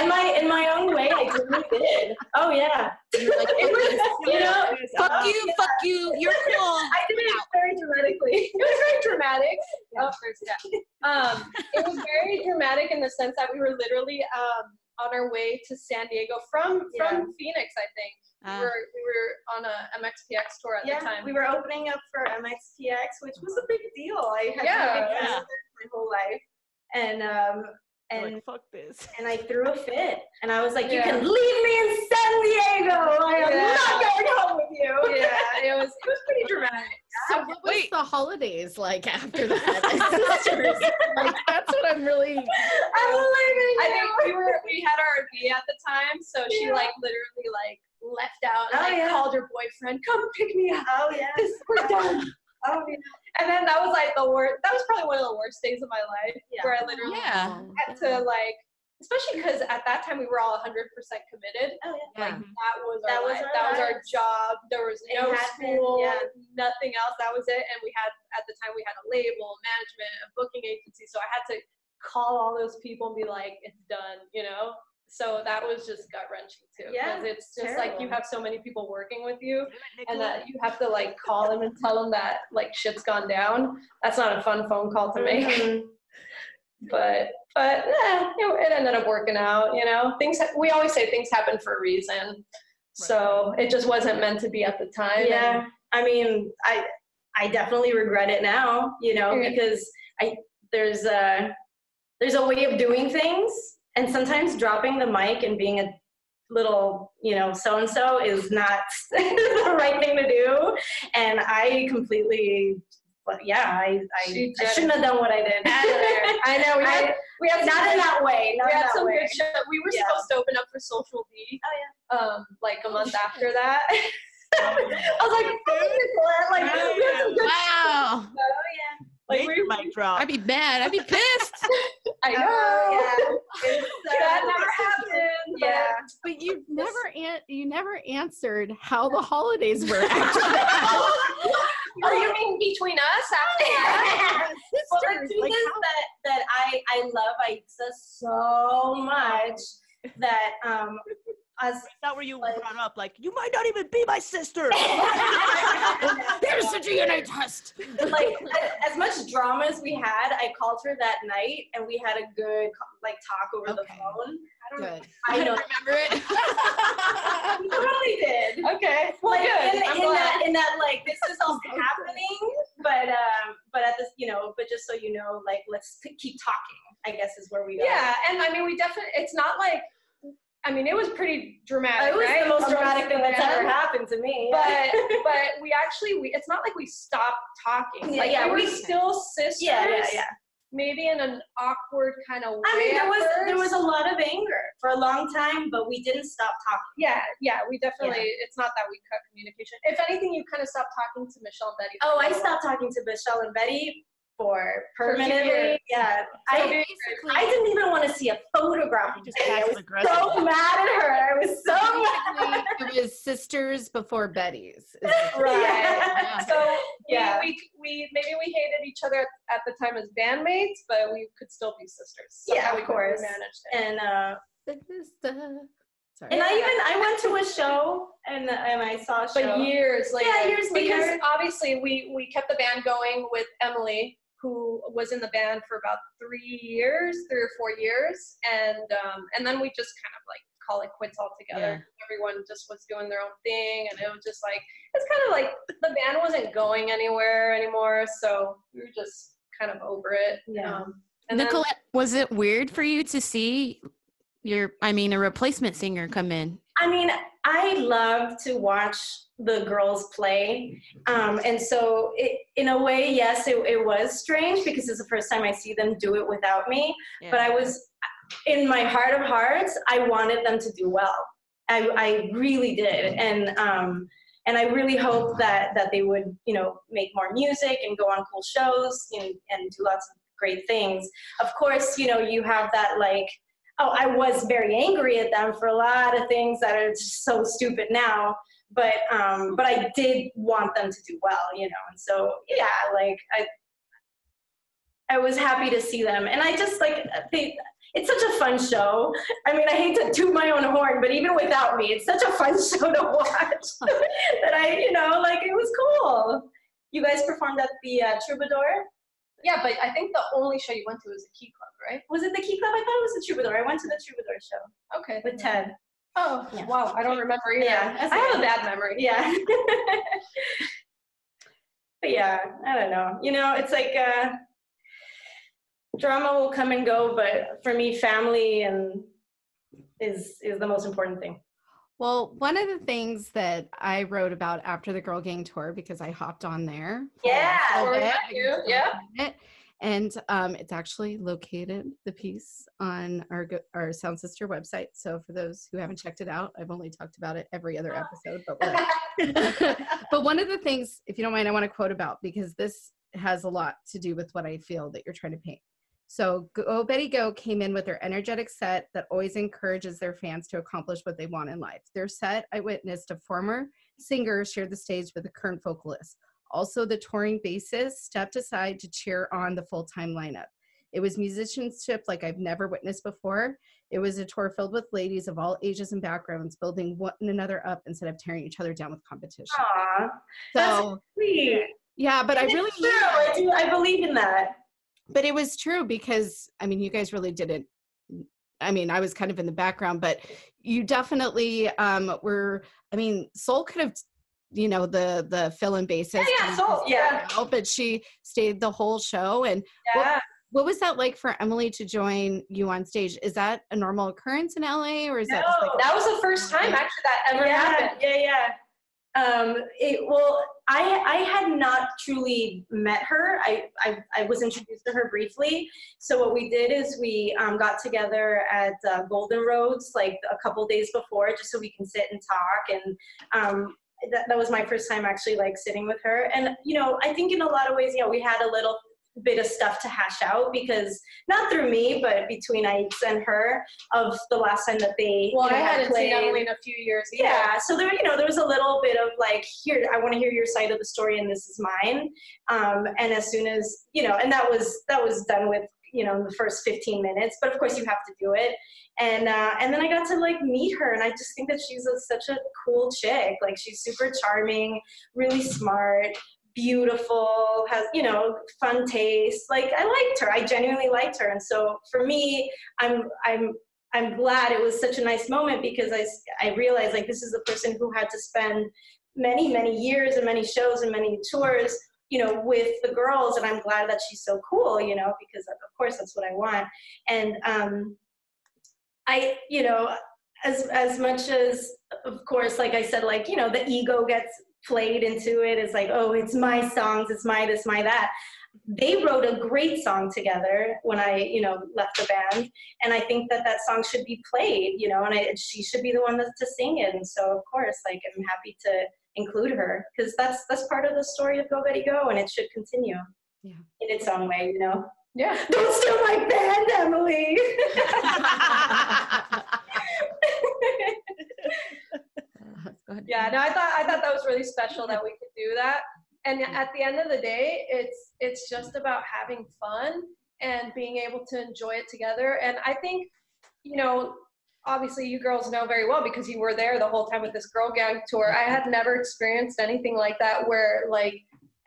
in my in my own way, I really did. Oh yeah, You're like, was, you know, fuck you, fuck you, you're [LAUGHS] cool. I did it very dramatically. [LAUGHS] It was very dramatic. Oh, there's yeah. Um, it was very dramatic in the sense that we were literally um, on our way to San Diego from Yeah. from Phoenix, I think. We, Uh, were, we were on a MXPX tour at Yeah, the time. we were opening up for MXPX, which was a big deal. I had Yeah. been Yeah. my whole life, and um, and like, fuck this. and I threw a fit, and I was like, "You can leave me in San Diego. I am Yeah. not going home with you." yeah, it was [LAUGHS] it was pretty dramatic. So what was Wait. the holidays like after [LAUGHS] that? Sisters. like that's what I'm really. [LAUGHS] I'm leaving. I think we were we had our RV at the time, so she like literally like left out and Oh, like yeah. called her boyfriend, come pick me up. Oh yeah. This we're done. Oh yeah. And then that was like the worst. That was probably one of the worst days of my life, Yeah. where I literally Yeah. had to like, especially because at that time we were all 100% committed. Oh yeah. Like Yeah. that was our That was life. our that was our job. There was no school, yeah. nothing else. That was it. And we had at the time we had a label, management, a booking agency. So I had to call all those people and be like, "It's done," you know. So that was just gut wrenching too, Yeah, it's just like you have so many people working with you, and that you have to like call them and tell them that like shit's gone down. That's not a fun phone call to make. Mhm. [LAUGHS] but but eh, it, it ended up working out you know things ha- we always say things happen for a reason so it just wasn't meant to be at the time and- Yeah. I mean, I I definitely regret it now. You know, because I there's a there's a way of doing things, and sometimes dropping the mic and being a little you know so and so is not [LAUGHS] the right thing to do. And i completely but yeah i i, I shouldn't have done what i did. [LAUGHS] I know we [LAUGHS] I- had we had not in that way not we in had some way. good shit we were Yeah. supposed to open up for Social D Oh, yeah. um like a month after that. I was like "Fucking Nicolette, like we good Wow. oh yeah like Major we, mic drop. I'd be mad. I'd be [LAUGHS] pissed. [LAUGHS] i know oh yeah It's, uh, that never happened but- yeah But you never an- you never answered how the [LAUGHS] holidays were after that. oh you mean between us after that well, the Sisters, truth like, is how- that that I I love Aixa so much that um as that where you like- brought up like you might not even be my sister. Here's the DNA test. like as, as much drama as we had, I called her that night and we had a good like talk over the phone. I don't Good. I don't remember it. [LAUGHS] [LAUGHS] we totally did. okay well like good in, I'm in that in that like this is [LAUGHS] all happening, but um but at this you know but just so you know like let's keep talking. I guess is where we are. Yeah, and I mean, we definitely, it's not like, I mean, it was pretty dramatic. It was right? the most dramatic thing that's ever happened to me. But, [LAUGHS] but we actually, we, it's not like we stopped talking. Yeah, like, yeah, we were we- still sisters. yeah, yeah, yeah. Maybe in an awkward kind of way. I mean, there was there was a lot of anger for a long time, but we didn't stop talking. Yeah, yeah, we definitely, it's not that we cut communication. If anything, you kind of stopped talking to Michelle and Betty. Oh, I stopped talking to Michelle and Betty for For a few permanently. Yeah. So I basically- I didn't even want to see a photograph. of just I was aggressive. so mad at her. I was so mad. Basically, it was sisters before Betty's. Right. Yeah. So Yeah. we, we, we maybe we hated each each other at, at the time as bandmates, but we could still be sisters. Yeah, of we could- we course. managed it. And uh, sister. Sorry. and I even I went to a show and and I saw a show. but years later. Yeah, years later. because obviously we we kept the band going with Emily, who was in the band for about three years, three or four years, and um, and then we just kind of like call it quits altogether. Everyone just was doing their own thing, and it was just like it's kind of like the band wasn't going anywhere anymore, so we were just kind of over it. Yeah. Um, and then- Nicolette, was it weird for you to see your, I mean, a replacement singer come in? I mean, I love to watch the girls play. Um, and so, it, in a way, yes, it, it was strange because it's the first time I see them do it without me. But I was, in my heart of hearts, I wanted them to do well. I, I really did. And, um, and I really hope that, that they would, you know, make more music and go on cool shows know, and do lots of great things. Of course, you know, you have that like, oh, I was very angry at them for a lot of things that are just so stupid now. But um, but I did want them to do well, you know. And so yeah, like I I was happy to see them, and I just like they. It's such a fun show. I mean, I hate to toot my own horn, but even without me, it's such a fun [LAUGHS] show to watch [LAUGHS] that I, you know, like it was cool. You guys performed at the uh, Troubadour. Yeah, but I think the only show you went to was a Key Club, right? Was it the Key Club? I thought it was the Troubadour. I went to the Troubadour show Okay. with Ted. Oh, Yeah. wow. I don't remember either. Yeah, I have a bad memory. [LAUGHS] Yeah. [LAUGHS] but yeah, I don't know. You know, it's like uh, drama will come and go, but for me, family and is is the most important thing. Well, one of the things that I wrote about after the Girl Gang tour, because I hopped on there. Yeah, bit, yeah. it, And um, it's actually located the piece on our our Sound Sister website. So for those who haven't checked it out, I've only talked about it every other episode, but [LAUGHS] [LAUGHS] but one of the things, if you don't mind, I want to quote about because this has a lot to do with what I feel that you're trying to paint. So Go Betty Go came in with their energetic set that always encourages their fans to accomplish what they want in life. Their set, I witnessed a former singer share the stage with a current vocalist. Also, the touring bassist stepped aside to cheer on the full-time lineup. It was musicianship like I've never witnessed before. It was a tour filled with ladies of all ages and backgrounds, building one another up instead of tearing each other down with competition. Aw, that's sweet. yeah, but I And it's really true. I do. I believe in that. But it was true because I mean, you guys really didn't. I mean, I was kind of in the background, but you definitely um, were. I mean, Soul could have, you know, the the fill-in bassist. Yeah, yeah, and Soul, yeah. out, but she stayed the whole show. And what- Yeah. what was that like for Emily to join you on stage? Is that a normal occurrence in LA, or is that No, like That was the first time actually that ever yeah, happened. Yeah, yeah. Um, it, well, I I had not truly met her. I, I I was introduced to her briefly. So what we did is we um, got together at uh, Golden Roads like a couple days before, just so we can sit and talk. And um, that that was my first time actually like sitting with her. And you know, I think in a lot of ways, yeah, we had a little bit of stuff to hash out because not through me, but between Ikes and her of the last time that they Well, you know, I had hadn't played. seen Emily in a few years. either. Yeah, so there, you know, there was a little bit of like, here, I want to hear your side of the story, and this is mine. Um, and as soon as you know, and that was that was done with you know in the first 15 minutes. But of course, you have to do it. And uh, and then I got to like meet her, and I just think that she's a, such a cool chick. Like she's super charming, really smart. Beautiful, has you know fun taste. Like I liked her. I genuinely liked her, and so for me, I'm I'm I'm glad it was such a nice moment because I I realized like this is the person who had to spend many, many years and many shows and many tours, you know, with the girls. And I'm glad that she's so cool, you know, because of course that's what I want. And um, I, you know, as, as much as, of course, like I said, like, you know, the ego gets played into it. It's like, oh, it's my songs, it's my this, my that they wrote a great song together when I, you know, left the band, and I think that that song should be played, you know, and I, she should be the one that, to sing it. And so, of course, like I'm happy to include her because that's that's part of the story of Go Betty Go, and it should continue. Yeah. In its own way, you know. Yeah. Don't steal my band, Emily. [LAUGHS] [LAUGHS] Go ahead. Yeah, no, I thought I thought that was really special that we could do that. and at the end of the day, it's it's just about having fun and being able to enjoy it together. And I think, you know, obviously you girls know very well because you were there the whole time with this girl gang tour. I had never experienced anything like that where like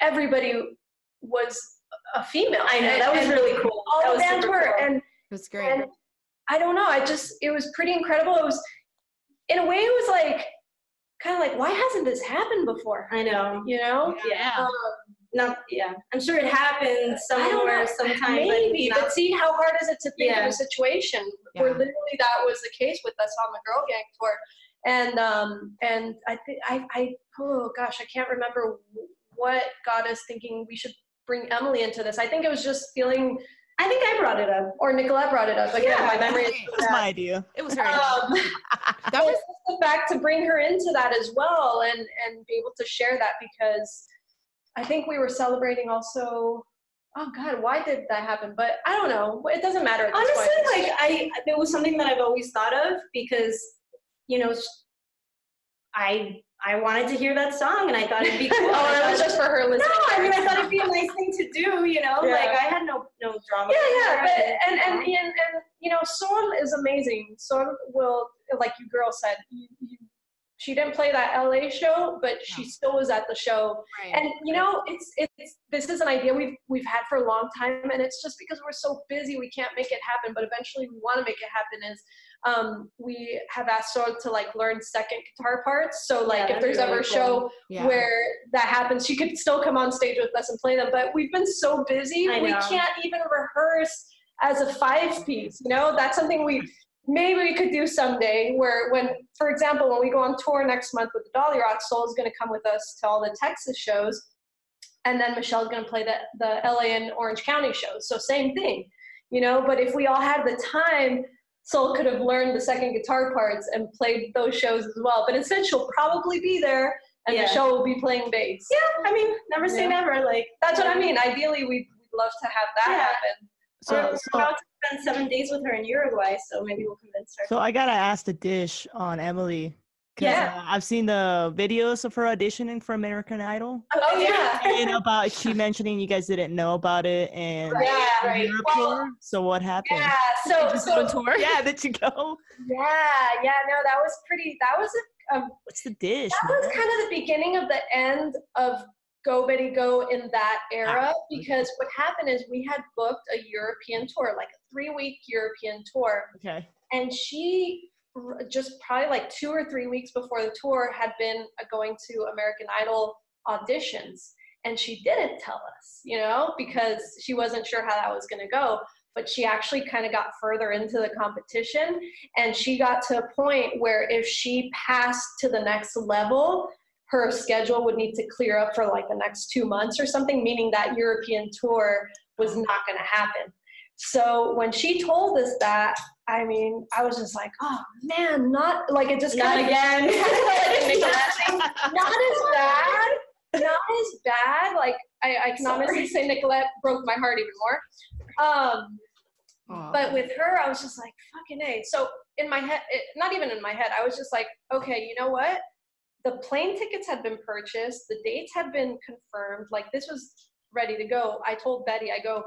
everybody was a female. I know that was And really cool. All that the was bands were, cool. and It was great. and I don't know. I just it was pretty incredible. It was in a way it was like kind of like why hasn't this happened before? I know. You know? Yeah. Um, Not yeah. I'm sure it happens somewhere sometimes. Maybe, but but see how hard is it to think Yeah. of a situation where literally that was the case with us on the Girl Gang tour, and um and I think I I oh gosh I can't remember what got us thinking we should bring Emily into this. I think it was just feeling, I think I brought it up. or Nicolette brought it up. Again, Yeah, my memory is That was my idea. It was her. um, that [LAUGHS] that was was the fact to bring her into that as well and and be able to share that because I think we were celebrating also. Oh God, why did that happen? But I don't know. It doesn't matter. At this Honestly, point. like I, it was something that I've always thought of because, you know, I I wanted to hear that song and I thought it'd be cool. [LAUGHS] oh, it was just for her listening. no. I mean I thought it'd be a nice thing to do. You know, Yeah. like I had no no drama. yeah, yeah, but and and and, and you know, Sol is amazing. Sol will, like you girls said, you, you, she didn't play that LA show, but she still was at the show. Right. And you know, it's it's this is an idea we've we've had for a long time, and it's just because we're so busy we can't make it happen. But eventually, we want to make it happen. Is um, we have asked Sol to like learn second guitar parts. So like, Yeah, if there's be ever really a show yeah. where that happens, she could still come on stage with us and play them. But we've been so busy, we can't even rehearse as a five piece. You know, that's something we maybe we could do someday. Where when, for example, when we go on tour next month with the Dollyrots, Soul is going to come with us to all the Texas shows, and then Michelle's going to play the the LA and Orange County shows. So same thing, you know. But if we all had the time. Soul could have learned the second guitar parts and played those shows as well. But instead, she'll probably be there and Yeah. Michelle will be playing bass. yeah, I mean, never say Yeah. never. Like That's what I um, mean. Ideally, we'd, we'd love to have that Yeah. happen. So, we're so, about to spend seven days with her in Uruguay, so maybe we'll convince her. so I gotta ask the dish on Emily. 'Cause, Yeah. uh, I've seen the videos of her auditioning for American Idol, Oh, yeah. and about she mentioning you guys didn't know about it and Yeah, right. Europe Well, tour. So what happened? Yeah, so, Just so tour. [LAUGHS] Yeah, did you go? yeah, yeah, no, that was pretty, that was, a, um, What's the dish? that was kind of the beginning of the end of Go Betty Go in that era because what happened is we had booked a European tour, like a three week European tour. Okay. and she r- just probably like two or three weeks before the tour had been uh, going to American Idol auditions and she didn't tell us, you know, because she wasn't sure how that was going to go. But she actually kind of got further into the competition and she got to a point where if she passed to the next level, her schedule would need to clear up for like the next two months or something, meaning that European tour was not going to happen. So when she told us that, I mean, I was just like, oh man, not like it just Not kind of again. [LAUGHS] [LAUGHS] not as [LAUGHS] bad, not as bad. Like I, I can Sorry. honestly say Nicolette broke my heart even more. Um, Aw. but with her, I was just like, fucking a. So in my head, it, not even in my head, I was just like, okay, you know what? The plane tickets had been purchased, the dates had been confirmed. Like this was ready to go. I told Betty, I go,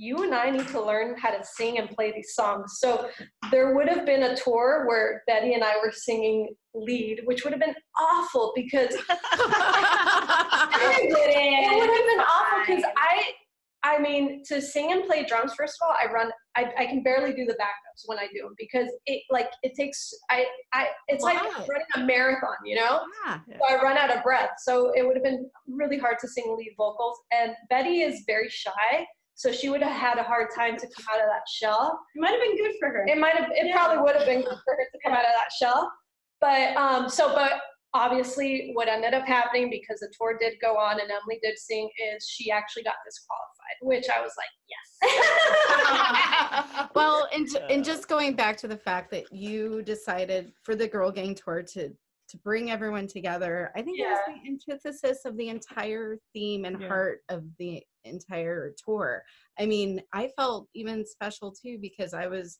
you and I need to learn how to sing and play these songs. So there would have been a tour where Betty and I were singing lead, which would have been awful because [LAUGHS] I it would have been awful because I, I mean, to sing and play drums. First of all, I run. I, I can barely do the backups when I do them because it like it takes. I I it's like running a marathon, you know. Ah, So I run out of breath. So it would have been really hard to sing lead vocals. And Betty is very shy, so she would have had a hard time to come out of that shell. It might have been good for her. It might have. It Yeah. probably would have been good for her to come out of that shell. But um. So but obviously what ended up happening because the tour did go on and Emily did sing is she actually got disqualified, which I was like, yes. [LAUGHS] well, and and just going back to the fact that you decided for the Girl Gang tour to to bring everyone together, I think it was the antithesis of the entire theme and Yeah. heart of the entire tour. I mean, I felt even special too because I was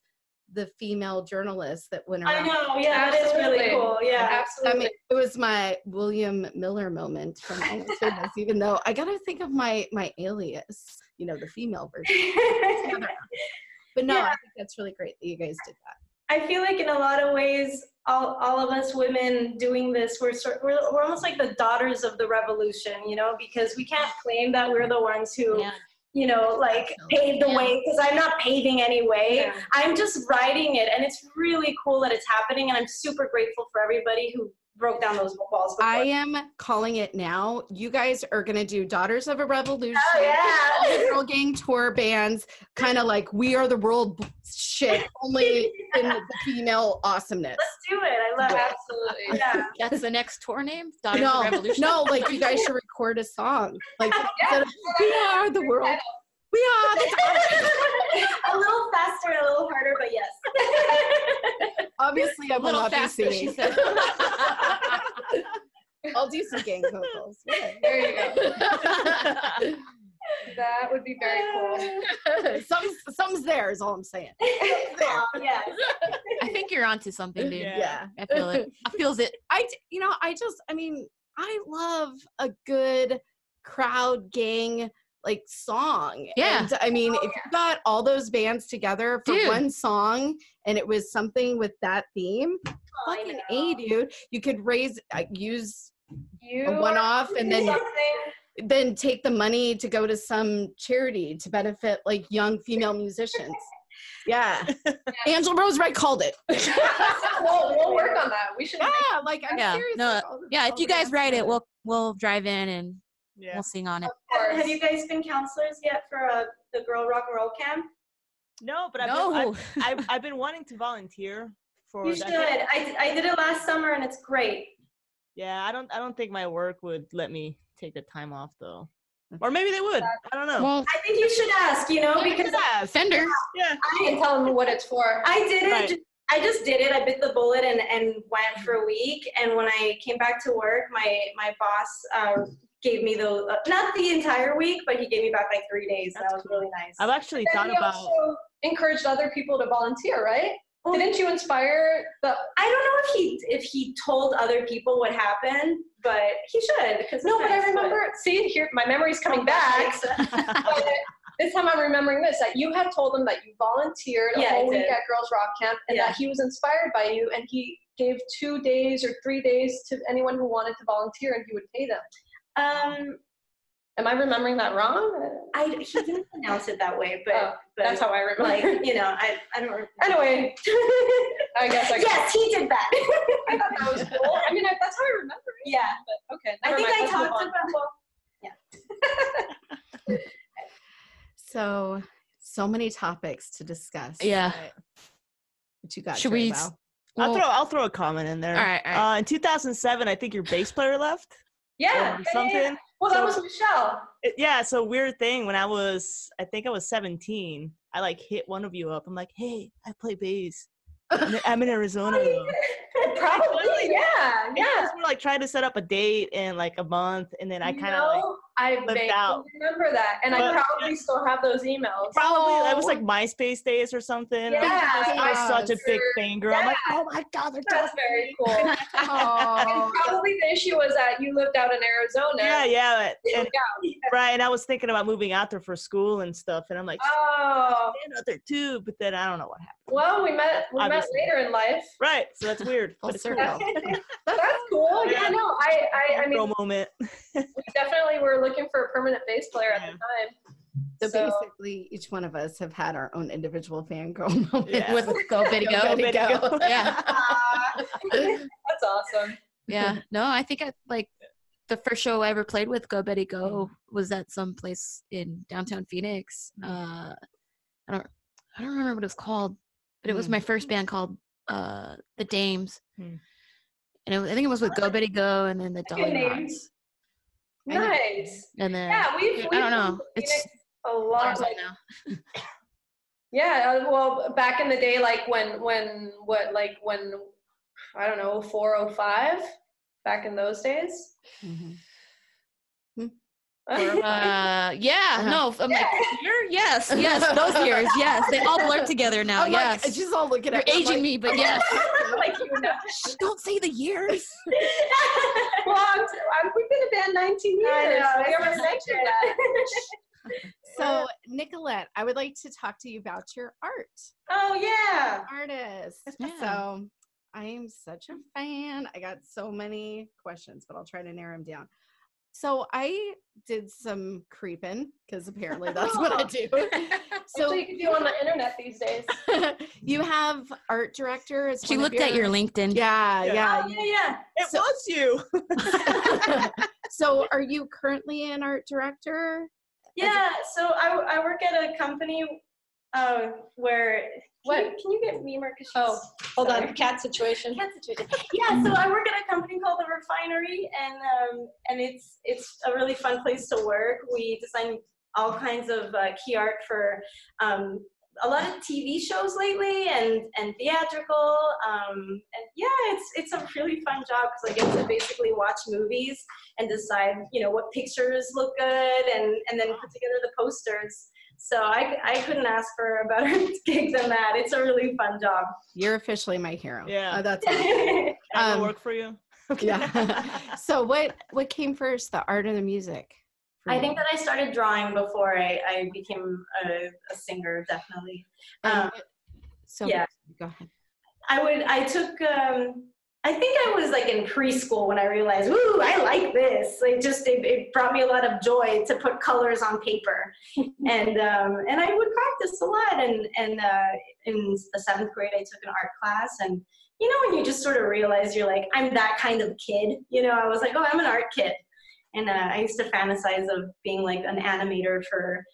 the female journalist that went around. I know, yeah, that is really cool. Yeah. I Absolutely. mean, it was my William Miller moment from Famous, even though I gotta think of my my alias, you know, the female version. [LAUGHS] But no, Yeah. I think that's really great that you guys did that. I feel like in a lot of ways, all, all of us women doing this, we're, sort, we're we're almost like the daughters of the revolution, you know, because we can't claim that we're the ones who, Yeah. you know, like paved the Yeah. way. Because I'm not paving any way. Yeah. I'm just riding it, and it's really cool that it's happening. And I'm super grateful for everybody who broke down those walls. before. I am calling it now. You guys are gonna do Daughters of a Revolution. Oh, yeah. all the Girl Gang tour bands, kind of like We Are the World shit, only [LAUGHS] in the female awesomeness. Let's do it. I love it. Absolutely. Yeah. That's the next tour name? Daughters No, of Revolution? no, like you guys should record a song. Like [LAUGHS] instead of, we are the world. We are the [LAUGHS] daughters. a little faster, a little harder, but yes. Obviously, I will not faster, be she singing. [LAUGHS] I'll do some gang vocals. Yeah. There you go. [LAUGHS] That would be very cool. [LAUGHS] some, some's there is all I'm saying. Aw, yes. I think you're onto something, dude. Yeah. Yeah. I feel it. I feels it. I you know, I just, I mean, I love a good crowd gang like song. Yeah. And I mean, if you got all those bands together for Dude. one song and it was something with that theme, I fucking. A, dude, you could raise, uh, use You a one off and then something. then take the money to go to some charity to benefit like young female musicians. Yeah. [LAUGHS] Angel Rose Wright called it. [LAUGHS] we'll, we'll work on that. We should. Yeah, like I'm Yeah, serious. no, like, all the- Yeah, if you guys write it, we'll we'll drive in and Yeah. we'll sing on it. Have, have you guys been counselors yet for uh, the Girl Rock and Roll Camp? No, but I've, No. been, I've, I've, I've been wanting to volunteer for You that. should. I, did- I did it last summer and it's great. Yeah, I don't I don't think my work would let me take the time off though. Or maybe they would. I don't know. Well, I think you should ask, you know, because yeah, Fender. yeah. You can tell them what it's for. I did it. Right. ju- I just did it. I bit the bullet and, and went for a week. And when I came back to work, my my boss uh, gave me the uh, not the entire week, but he gave me back like three days. and that was really nice. I've actually And thought about also encouraged other people to volunteer, right? Well, Didn't you inspire the? I don't know if he if he told other people what happened, but he should. Because No, but I remember. See, here my memory's coming back. [LAUGHS] this time I'm remembering this that you had told him that you volunteered a Yeah, whole week at Girls Rock Camp and Yeah. that he was inspired by you and he gave two days or three days to anyone who wanted to volunteer and he would pay them. Um, Am I remembering that wrong? I he didn't [LAUGHS] announce it that way, but, Oh, but That's how I remember. like you know, I I don't. remember. anyway, [LAUGHS] I guess I. yes, he did that. [LAUGHS] I thought that was cool. I mean, I, that's how I remember it. yeah, But okay, I think mind. I Let's talked about. Well, So, so many topics to discuss. Yeah. What you got? Should Trey we? Val? I'll well, throw I'll throw a comment in there. All right, all right. Uh, in 2007, I think your bass player left. Yeah, or yeah, yeah, something. Well, that So- was Michelle. It- yeah, so weird thing. When I was, I think I was 17. I like hit one of you up. I'm like, hey, I play bass. I'm in- [LAUGHS] Arizona. though." Probably, yeah, And yeah. We're like trying to set up a date in like a month, and then I kind of like know, I flipped out. remember that, and I But- probably still have those emails. probably that was Oh. like MySpace days or something. Yeah, I was such a big sure. fangirl. I'm like, oh my god, they're That's very cool. [LAUGHS] and Oh, probably the issue was that you lived out in Arizona. Yeah, yeah, and, Yeah. [LAUGHS] right. And I was thinking about moving out there for school and stuff, and I'm like, Oh, staying out there too. But then I don't know what happened. well, we met. We Obviously. met later in life. Right, so that's weird. Full but it's cool. circle. [LAUGHS] That's cool. Yeah, no, I, I, I mean, Girl moment. [LAUGHS] we definitely were looking for a permanent bass player at the time. So, So- basically, each one of us have had our own individual fangirl [LAUGHS] moment. Yeah. with [LAUGHS] Go Betty Go Go. Betty Betty Go. Go. Yeah, Ah, that's awesome. yeah. No, I think I like the first show I ever played with Go Betty Go was at some place in downtown Phoenix. Uh, I don't, I don't remember what it was called, but it was Hmm. my first band called uh the Dames, Hmm. And it, I think it was with Go Betty Go and then the Good Dolly. Knots, Nice. and then Yeah, we've. I we've don't know. It's a lot. Like, now. [LAUGHS] yeah, uh, well, back in the day, like when, when, what, like when, I don't know, four oh five, back in those days. Mhm. Uh, yeah, no, I'm like, here, yes, yes, those [LAUGHS] years, yes, they all blur together now. I'm like- yes, she's all looking you're at me, I'm aging like, me, but [LAUGHS] yes. like you know. Shh, don't say the years. [LAUGHS] well, I'm, I'm, we've been a band 19 years. I know, We it's mentioned that. So, Nicolette, I would like to talk to you about your art. oh yeah. Artist. Yeah. So, I am such a fan. I got so many questions, but I'll try to narrow them down. So, I did some creeping because apparently [LAUGHS] that's what I do. [LAUGHS] So So, you can do on the internet these days. [LAUGHS] you have art director. As She one of looked at your LinkedIn. Yeah, Yeah. yeah. Oh yeah, yeah. It So- was you. so, are you currently an art director? Yeah, so I, I work at a company uh, where what can you get me more? Cause she's, Oh, hold sorry. on, cat situation. Cat situation. Yeah, so I work at a company called the Refinery, and um, and it's it's a really fun place to work. We design all kinds of uh, key art for um, a lot of TV shows lately, and and theatrical. Um, and yeah, it's it's a really fun job because I get to basically watch movies and decide you know what pictures look good, and and then put together the posters. So I, I couldn't ask for a better [LAUGHS] gig than that. It's a really fun job. You're officially my hero. Yeah. Uh, that's [LAUGHS] Can I Um, work for you? [LAUGHS] yeah. so, what what came first, the art or the music? I think that I started drawing before I, I became a, a singer, definitely. Um, so yeah. Go ahead. I would, I took, um, I think I was like in preschool when I realized, ooh, I like this. Like just, it, it brought me a lot of joy to put colors on paper. [LAUGHS] and, um, and I would practice a lot. And, and, uh, in the seventh grade, I took an art class and, you know, when you just sort of realize you're like, I'm that kind of kid, you know, I was like, oh, I'm an art kid. And uh, I used to fantasize of being like an animator for,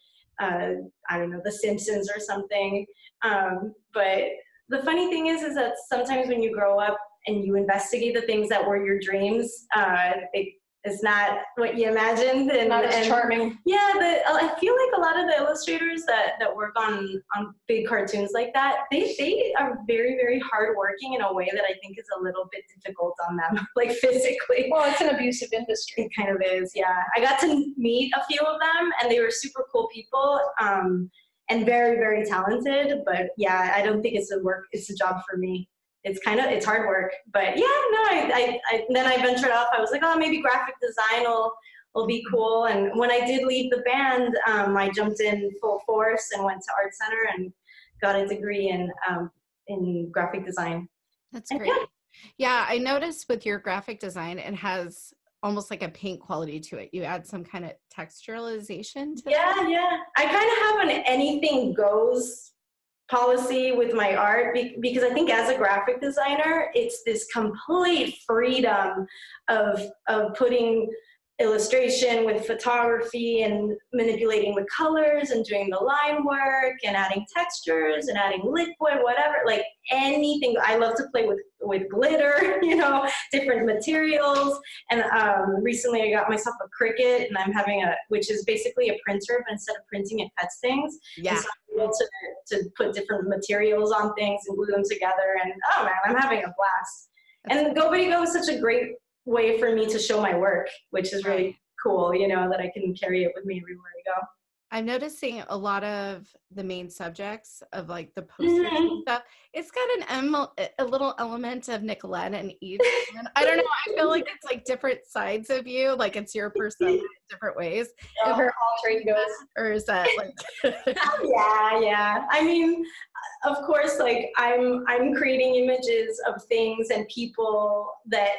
uh, I don't know, The Simpsons or something. Um, but the funny thing is, is that sometimes when you grow up and you investigate the things that were your dreams, uh, it is not what you imagined. And, Not as and- charming. yeah, the, I feel like a lot of the illustrators that, that work on, on big cartoons like that, they, they are very, very hardworking in a way that I think is a little bit difficult on them, [LAUGHS] like physically. Well, it's an abusive industry. It kind of is, yeah. I got to meet a few of them, and they were super cool people, um, and very, very talented. But yeah, I don't think it's a work. It's a job for me. It's kind of it's hard work, but yeah, no. I, I, I then I ventured off. I was like, oh, maybe graphic design will will be cool. And when I did leave the band, um, I jumped in full force and went to art center and got a degree in um, in graphic design. That's And great. Yeah, I noticed with your graphic design, it has almost like a paint quality to it. You add some kind of texturalization to Yeah, yeah. I kind of have an anything goes policy with my art because I think as a graphic designer, it's this complete freedom of of putting illustration with photography and manipulating with colors and doing the line work and adding textures and adding liquid whatever like anything. I love to play with with glitter [LAUGHS] you know different materials. And um, recently i got myself a cricut and i'm having a which is basically a printer but instead of printing it cuts things. Yeah. And so I'm able to, to put different materials on things and glue them together. And oh man i'm having a blast. And go Betty go is such a great way for me to show my work which is really cool you know that i can carry it with me everywhere i go I'm noticing a lot of the main subjects of like the posters Mhm. and stuff. It's got an em- a little element of Nicolette and each. [LAUGHS] one. I don't know. I feel like it's like different sides of you. Like it's your persona [LAUGHS] in different ways. Uh, her alter egos. Or is that like? [LAUGHS] yeah yeah i mean of course like i'm i'm creating images of things and people that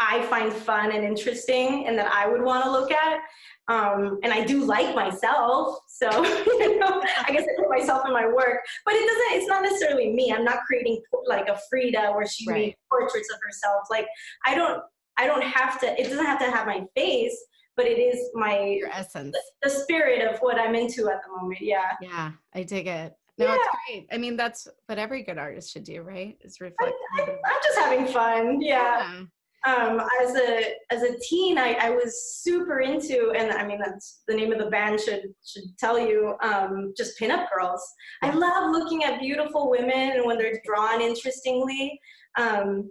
i find fun and interesting and that i would want to look at um, and i do like myself so [LAUGHS] you know i guess i put myself in my work but it doesn't it's not necessarily me i'm not creating like a frida where she Right. made portraits of herself like i don't i don't have to it doesn't have to have my face but it is my your essence. the spirit of what i'm into at the moment yeah Yeah, I dig it. No, it's great. I mean, that's what every good artist should do, right? Is reflect. I, I'm just having fun. Yeah. Yeah. Um, as a as a teen, I, I was super into, and I mean that's the name of the band should should tell you. Um, just pinup girls. I love looking at beautiful women and when they're drawn interestingly. Um,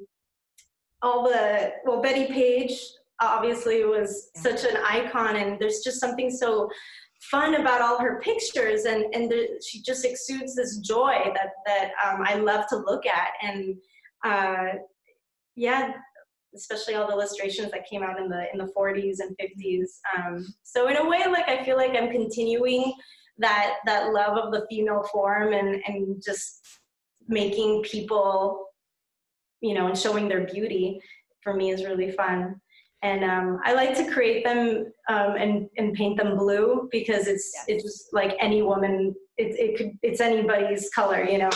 all the well, Bettie Page obviously was such an icon, and there's just something so fun about all her pictures, and and there, she just exudes this joy that that um, I love to look at, and uh, yeah, especially all the illustrations that came out in the in the 40s and 50s. Um, so in a way, like I feel like I'm continuing that that love of the female form and and just making people, you know, and showing their beauty for me is really fun. And um, I like to create them um, and and paint them blue because it's it's just like any woman. It, it could it's anybody's color, you know.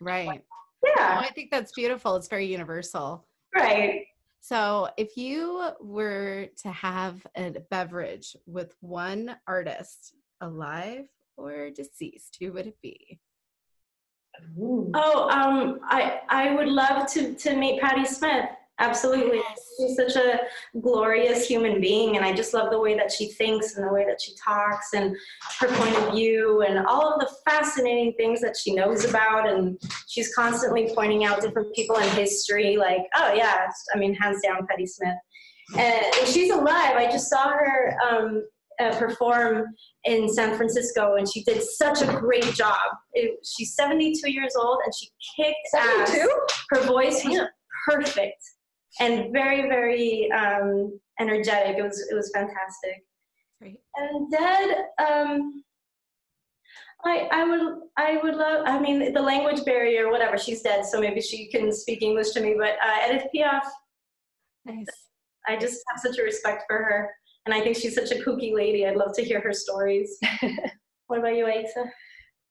Right. Yeah. Oh, I think that's beautiful. It's very universal. Right. So, if you were to have a beverage with one artist, alive or deceased, who would it be? Oh, um, I I would love to to meet Patti Smith. Absolutely, she's such a glorious human being, and I just love the way that she thinks and the way that she talks and her point of view and all of the fascinating things that she knows about. And she's constantly pointing out different people in history, like, oh yeah, I mean, hands down, Patti Smith. And, and she's alive. I just saw her um, uh, perform in San Francisco, and she did such a great job. It, she's 72 years old, and she kicked ass. 72? Her voice was perfect and very, very um, energetic. It was it was fantastic. Great. And dead, um, I I would I would love. I mean, the language barrier, whatever. She's dead, so maybe she can speak English to me. But uh, Edith Piaf, Nice. I just have such a respect for her, and I think she's such a kooky lady. I'd love to hear her stories. [LAUGHS] what about you, Aixa?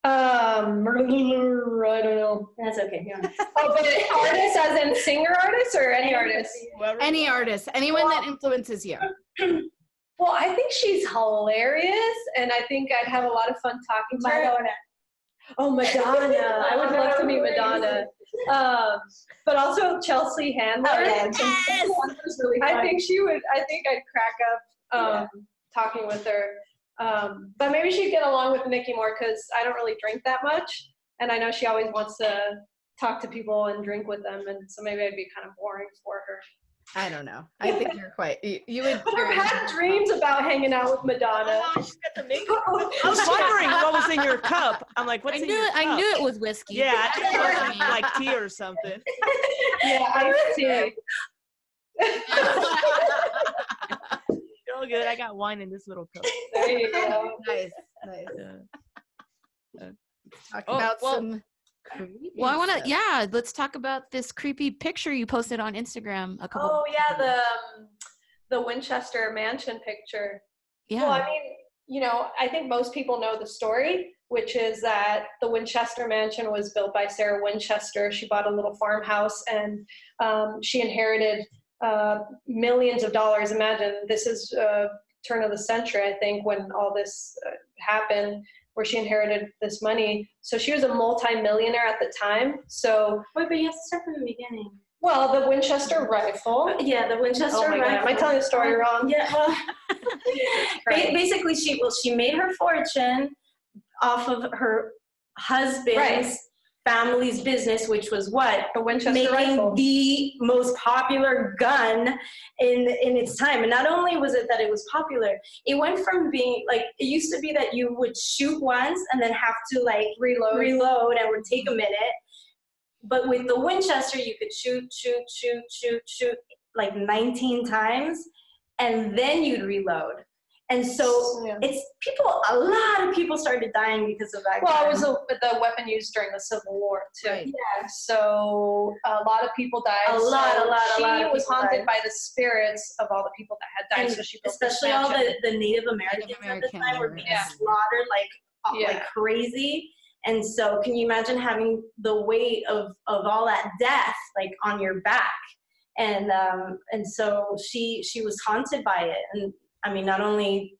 Um, [LAUGHS] I don't know. That's okay. Yeah. Oh, but artist as in singer artist or any artist? Any artist, anyone that influences you. [CLEARS THROAT] Well, I think she's hilarious, and I think I'd have a lot of fun talking to her. Oh, Madonna! I would love to meet Madonna. Um, but also Chelsea Handler. Oh, yeah. Yes! really I think she would. I think I'd crack up um, talking with her. Um, but maybe she'd get along with Nikki more because I don't really drink that much, and I know she always wants to talk to people and drink with them, and so maybe I'd be kind of boring for her. I don't know. I think you're quite. You, you would. But [LAUGHS] I've had dreams about hanging out with Madonna. Oh, she's got the makeup. [LAUGHS] I was wondering what was in your cup. I'm like, what's I in knew your it. I knew it was whiskey. Yeah, I it was [LAUGHS] like tea or something. yeah, iced tea. You're all good. I got wine in this little cup. [LAUGHS] There you go. nice. Nice. Yeah. Talk Oh, about well- some. creepy Well, I want to. Yeah, let's talk about this creepy picture you posted on Instagram a couple. Oh yeah, the um, the Winchester Mansion picture. yeah. Well, I mean, you know, I think most people know the story, which is that the Winchester Mansion was built by Sarah Winchester. She bought a little farmhouse and um, she inherited uh, millions of dollars. Imagine this is uh, turn of the century, I think, when all this uh, happened, where she inherited this money. So she was a multi-millionaire at the time. So, Wait, but you have to start from the beginning. well, the Winchester rifle. Yeah, the Winchester Oh my God, am I telling the story wrong? Yeah. Well, [LAUGHS] basically, she well, she made her fortune off of her husband's Right. Family's business, which was what The Winchester making rifle. the most popular gun in in its time. And not only was it that it was popular, it went from being like it used to be that you would shoot once and then have to like Reload. Mm-hmm. reload and would take a minute. But with the Winchester, you could shoot, shoot, shoot, shoot, shoot like 19 times, and then you'd reload. And so Yeah. it's people. A lot of people started dying because of that. Well, gun. it was a, the weapon used during the Civil War too. Right. yeah. So a lot of people died. A lot, So a lot, a lot of was haunted died. by the spirits of all the people that had died. And so she especially all the, the Native Americans at the American, time were being yeah. slaughtered like uh, Yeah. like crazy. And so, can you imagine having the weight of of all that death like on your back? And um, and so she she was haunted by it. And I mean, not only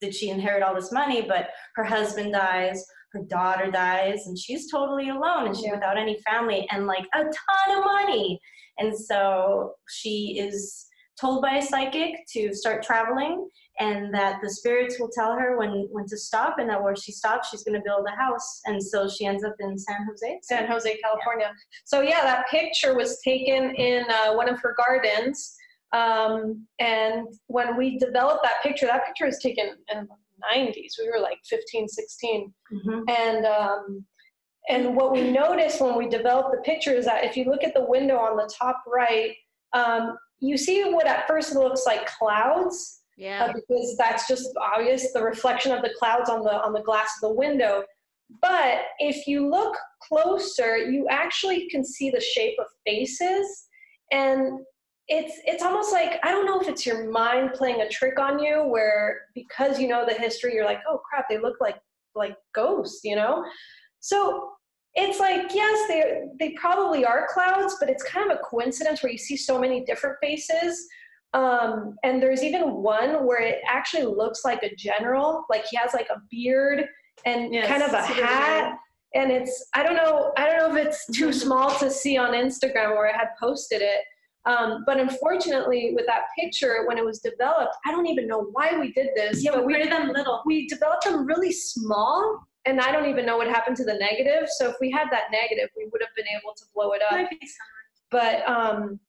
did she inherit all this money, but her husband dies, her daughter dies, and she's totally alone and she's Yeah. without any family and like a ton of money. And so she is told by a psychic to start traveling and that the spirits will tell her when when to stop and that where she stops she's going to build a house and so she ends up in san jose San Jose, California. So yeah, that picture was taken in uh, one of her gardens. Um, and when we developed that picture, that picture was taken in the 90s. We were like 15, 16. Mhm. And um, and what we noticed when we developed the picture is that if you look at the window on the top right, um, you see what at first looks like clouds, uh, Yeah. because that's just obvious the reflection of the clouds on the on the glass of the window. But if you look closer, you actually can see the shape of faces, and it's it's almost like I don't know if it's your mind playing a trick on you, where because you know the history, you're like, oh crap, they look like like ghosts, you know. So it's like yes, they they probably are clouds, but it's kind of a coincidence where you see so many different faces. Um, and there's even one where it actually looks like a general, like he has like a beard and Yes, kind of a hat. And it's I don't know I don't know if it's too [LAUGHS] small to see on Instagram where I had posted it. Um, but unfortunately, with that picture, when it was developed, I don't even know why we did this. Yeah, but we printed them little. we developed them really small, and I don't even know what happened to the negative. So if we had that negative, we would have been able to blow it up Might be summer. but um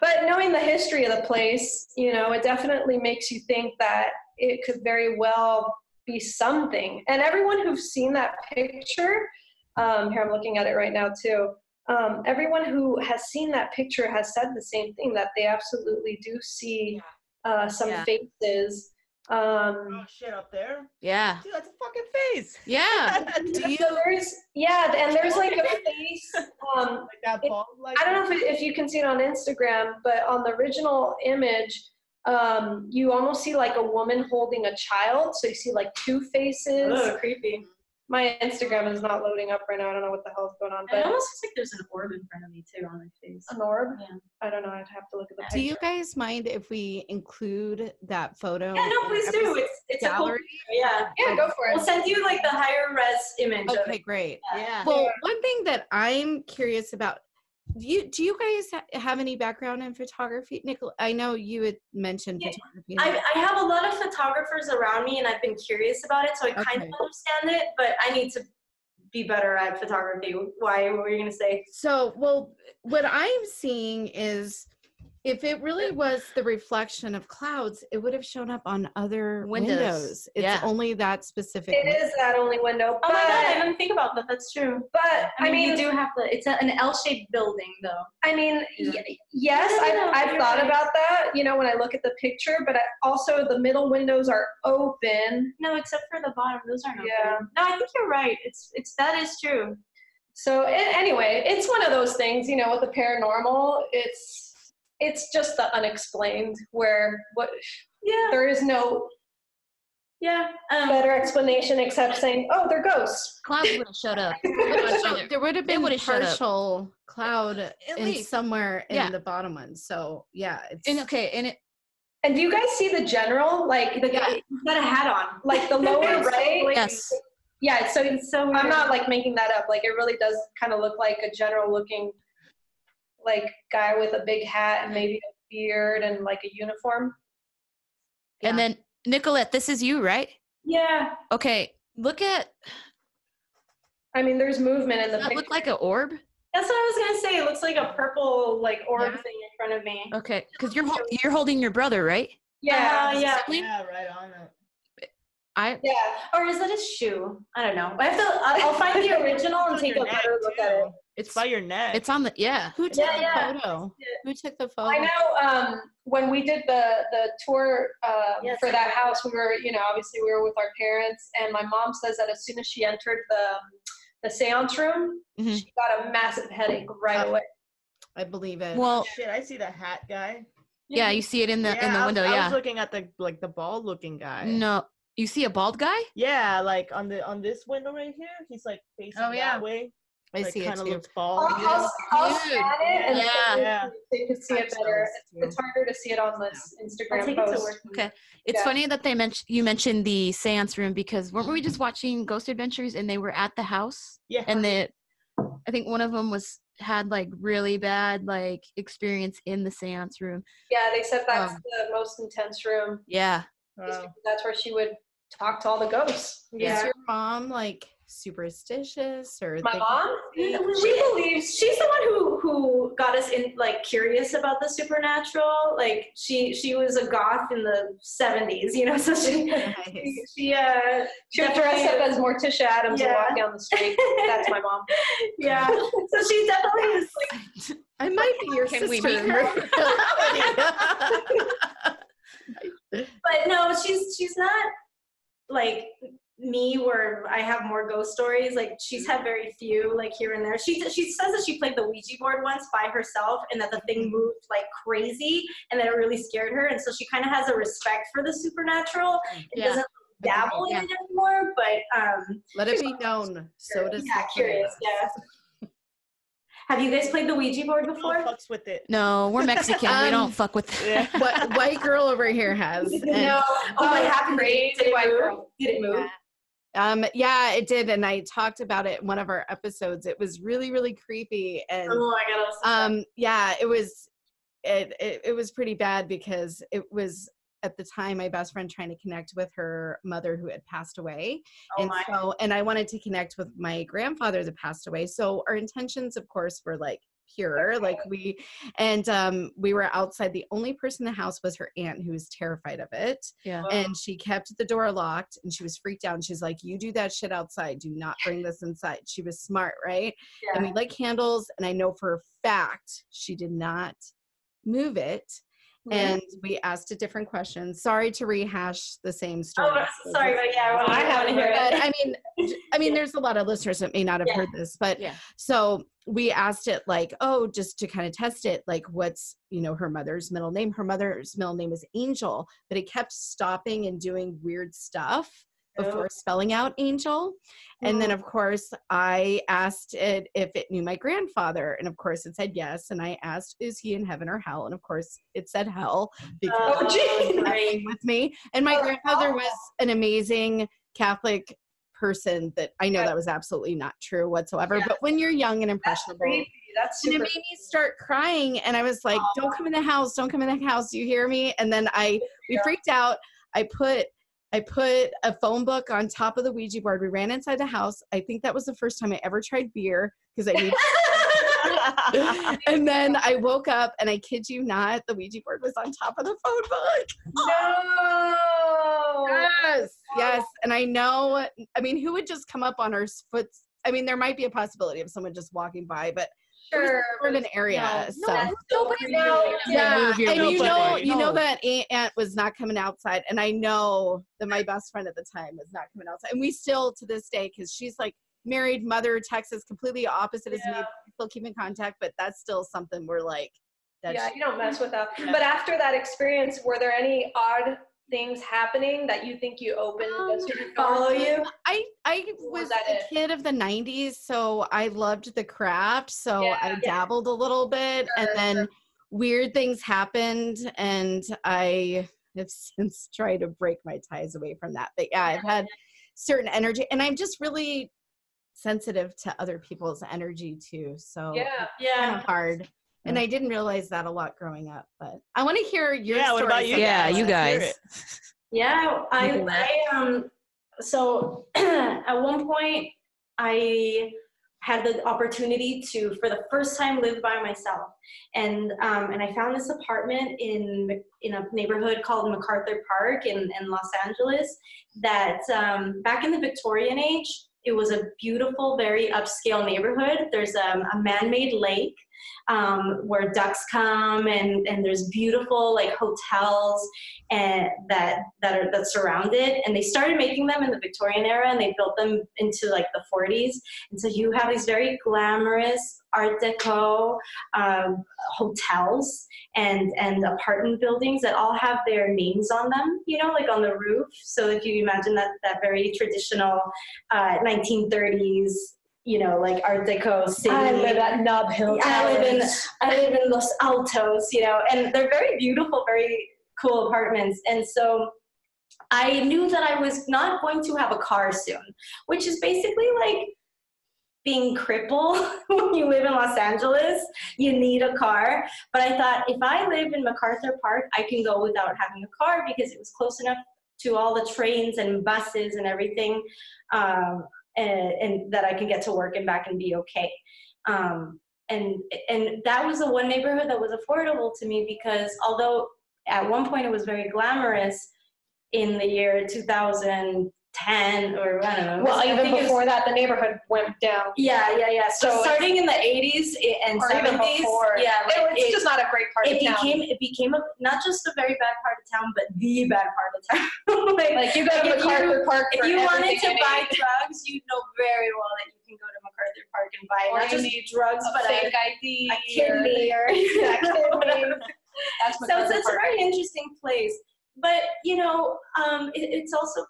but knowing the history of the place you know it definitely makes you think that it could very well be something and everyone who's seen that picture um here i'm looking at it right now too um, everyone who has seen that picture has said the same thing that they absolutely do see uh, some Yeah. faces um, Oh shit, up there. Yeah. Dude, that's a fucking face. Yeah. [LAUGHS] [LAUGHS] so there's yeah and there's like a [LAUGHS] face um, like that It- bald, like I don't know if, it, if you can see it on Instagram, but on the original image, um, you almost see like a woman holding a child. So you see like two faces. Ugh, creepy. My Instagram is not loading up right now. I don't know what the hell's going on, But It almost looks like there's an orb in front of me too on my face. an orb. Yeah. I don't know. I'd have to look at the Do picture. you guys mind if we include that photo? Yeah, no, in please the do. episode It's it's a cool gallery? picture, Yeah. yeah, go for it. We'll send you like the higher res image. of Okay, it. great. Yeah. Well, one thing that I'm curious about, do you do you guys ha- have any background in photography, Nicole? I know you had mentioned Yeah, photography. I, I have a lot of photographers around me and I've been curious about it, so I kind of understand it, but I need to be better at photography. Why? What were you gonna say? So, well, what I'm seeing is if it really was the reflection of clouds, it would have shown up on other Windows. windows. It's Yeah. only that specific. It is that only window, Oh my god, I didn't think about that. That's true. but I I mean, mean, you do have the. It's a, an L-shaped building, though. I mean, Yeah. y- yes, No, no, no, I've, I've thought right. about that. You know, when I look at the picture, but I, also the middle windows are open. No, except for the bottom. Those aren't Yeah. open. No, I think you're right. It's it's that is true. So a- anyway, it's one of those things, you know, with the paranormal, it's it's just the unexplained where what Yeah. there is no Yeah. Um, better explanation except saying, "Oh, they're ghosts." Clouds would have showed up. [LAUGHS] So there would have been would've partial cloud in least. somewhere in Yeah. the bottom one. So yeah, it's And okay, and it And do you guys see the general like the yeah, he's got a hat on. like the [LAUGHS] lower right? yes. Yeah, so It's so I'm not like making that up. Like it really does kind of look like a general looking like guy with a big hat and maybe a beard and like a uniform. And then Nicolette, this is you, right? Yeah. Okay. Look at I mean, there's movement in the that picture. look like an orb? That's what I was gonna say. It looks like a purple like orb Yeah. thing in front of me. Okay, because you're you're holding your brother, right? yeah, Uh, yeah. Yeah, right on it. I yeah. Or is it a shoe? I don't know. I have to. I- I'll find the [LAUGHS] original and take a better look at it. It's by your neck. it's on the yeah. who took Yeah, the yeah. photo? Who took the photo? I know um, when we did the the tour um, Yes, for that house, we were you know obviously we were with our parents, and my mom says that as soon as she entered the the séance room, Mhm. she got a massive headache right away. I believe it. Well, Shit, I see the hat guy. yeah, you see it in the in Yeah, the I was- window. I was looking at the like the bald looking guy. No, you see a bald guy? Yeah, like on the on this window right here, he's like facing Oh, yeah. that way. I like, see it kinda too. looks I'll, bald. I'll, I'll Dude. scan it and Yeah. so you- Yeah. so you can see it better. It's, harder to see it on this I'll Instagram take it to post. work. Okay. It's Yeah. funny that they mentioned you mentioned the seance room because weren't we just watching Ghost Adventures and they were at the house Yeah. and they, I think one of them was had like really bad like experience in the seance room. Yeah, they said that's Um, the most intense room. Yeah. Wow. That's where she would talk to all the ghosts. Is your mom like superstitious or My mom, She believes she's the one who who got us in like curious about the supernatural. Like she she was a goth in the seventies, you know. So she Nice. she, she uh she would dress up as Morticia Addams and Yeah. walk down the street. That's my mom. [LAUGHS] yeah. So she definitely is like I might be your Can we sister. meet [LAUGHS] but no, she's she's not like me where I have more ghost stories. Like she's had very few, like here and there. She she says that she played the Ouija board once by herself, and that the thing moved like crazy, and that it really scared her. And so she kind of has a respect for the supernatural. It Yeah. doesn't dabble in it anymore, but um, Let it be known. So does yeah, curious. Yeah. Have you guys played the Ouija board Who before? fucks with it? No, we're Mexican. we [LAUGHS] Um, don't fuck with Yeah. [LAUGHS] What white girl over here has. [LAUGHS] and- No. Oh, what happened? Did it- did white girl. Did it move? Um, yeah, it did, and I talked about it in one of our episodes. It was really, really creepy, and Oh, I gotta listen to that. um, yeah, it was, it, it it was pretty bad because it was at the time my best friend trying to connect with her mother who had passed away, Oh and so and I wanted to connect with my grandfather that passed away. So our intentions, of course, were like pure like we and um we were outside the only person in the house was her aunt who was terrified of it Yeah. and she kept the door locked and she was freaked out and she's like you do that shit outside do not bring [LAUGHS] this inside she was smart right yeah. and we like candles and i know for a fact she did not move it and we asked a different question sorry to rehash the same oh, story Oh, [LAUGHS] sorry, but yeah, I I haven't heard it. I mean, I mean, there's a lot of listeners that may not have Yeah. heard this, but Yeah. so we asked it like, oh, just to kind of test it, like, what's you know her mother's middle name? Her mother's middle name is Angel, but it kept stopping and doing weird stuff before spelling out Angel. And then, of course, I asked it if it knew my grandfather, and of course, it said yes. And I asked, is he in heaven or hell? And of course, it said hell because Oh, gee. with me. And my Oh, grandfather oh. was an amazing Catholic person that I know that was absolutely not true whatsoever. But when you're young and impressionable, Creepy. That's and it made me start crying and I was like, Don't come in the house, don't come in the house, do you hear me? And then I [LAUGHS] we Yeah. freaked out. I put I put a phone book on top of the Ouija board. We ran inside the house. I think that was the first time I ever tried beer because I knew [LAUGHS] and then I woke up and I kid you not, the Ouija board was on top of the phone book. no. Yes, yes. And I know, I mean, who would just come up on our foot? I mean, there might be a possibility of someone just walking by, but Sure. sort an area. No, so. That's so creepy. No. yeah, move and you nobody. know, you know that aunt, aunt was not coming outside, and I know that my best friend at the time was not coming outside, and we still to this day, because she's like married mother, Texas, completely opposite as me. Still keep in contact, but that's still something we're like. That's yeah, you don't mess with that. But after that experience, were there any odd things happening that you think you opened Um, the super Follow you? I I was was a it? kid of the '90s, so I loved the craft. So Yeah, I yeah. dabbled a little bit, and Sure, then weird things happened, and I have [LAUGHS] since tried to break my ties away from that. But yeah, I've had certain energy, and I'm just really sensitive to other people's energy too. So Yeah. kind Yeah. of hard. And I didn't realize that a lot growing up, but I want to hear your Yeah, what about you? Yeah, you guys. Yeah, I, do that. I um so [CLEARS THROAT] at one point I had the opportunity to for the first time live by myself. And um, and I found this apartment in in a neighborhood called MacArthur Park in, in Los Angeles that um, back in the Victorian age it was a beautiful very upscale neighborhood. There's um, a man-made lake um, where ducks come and, and there's beautiful like hotels and that that are that surround it. And they started making them in the victorian era and they built them into like the 40s and so you have these very glamorous art deco um, hotels and and apartment buildings that all have their names on them you know like on the roof. So if you imagine that that very traditional uh, 1930s you know like art deco city I live at Nob Hill. I live in I live in Los Altos, you know, and they're very beautiful, very cool apartments. And so I knew that I was not going to have a car soon, which is basically like being crippled [LAUGHS] when you live in Los Angeles. You need a car. But I thought if I live in MacArthur Park, I can go without having a car because it was close enough to all the trains and buses and everything, um, and, and that I can get to work and back and be okay. Um, and and that was the one neighborhood that was affordable to me because although at one point it was very glamorous in the year 2010 or I don't know. Well, even it was- before that, the neighborhood went down. yeah, yeah, yeah. So, So starting in the 80s and Or even 70s, before. yeah, It- like, it's it, just not a great part it of town. became it became a not just a very bad part of town, but the bad part of town. [LAUGHS] like, like you go to if you- MacArthur Park if you wanted to buy drugs, you know very well that you can go to MacArthur Park and buy Or not just drugs, but fake a, ID, a kidney or Yeah, [LAUGHS] [LAUGHS] kidney. so it's, MacArthur a very interesting place but you know um, it, it's also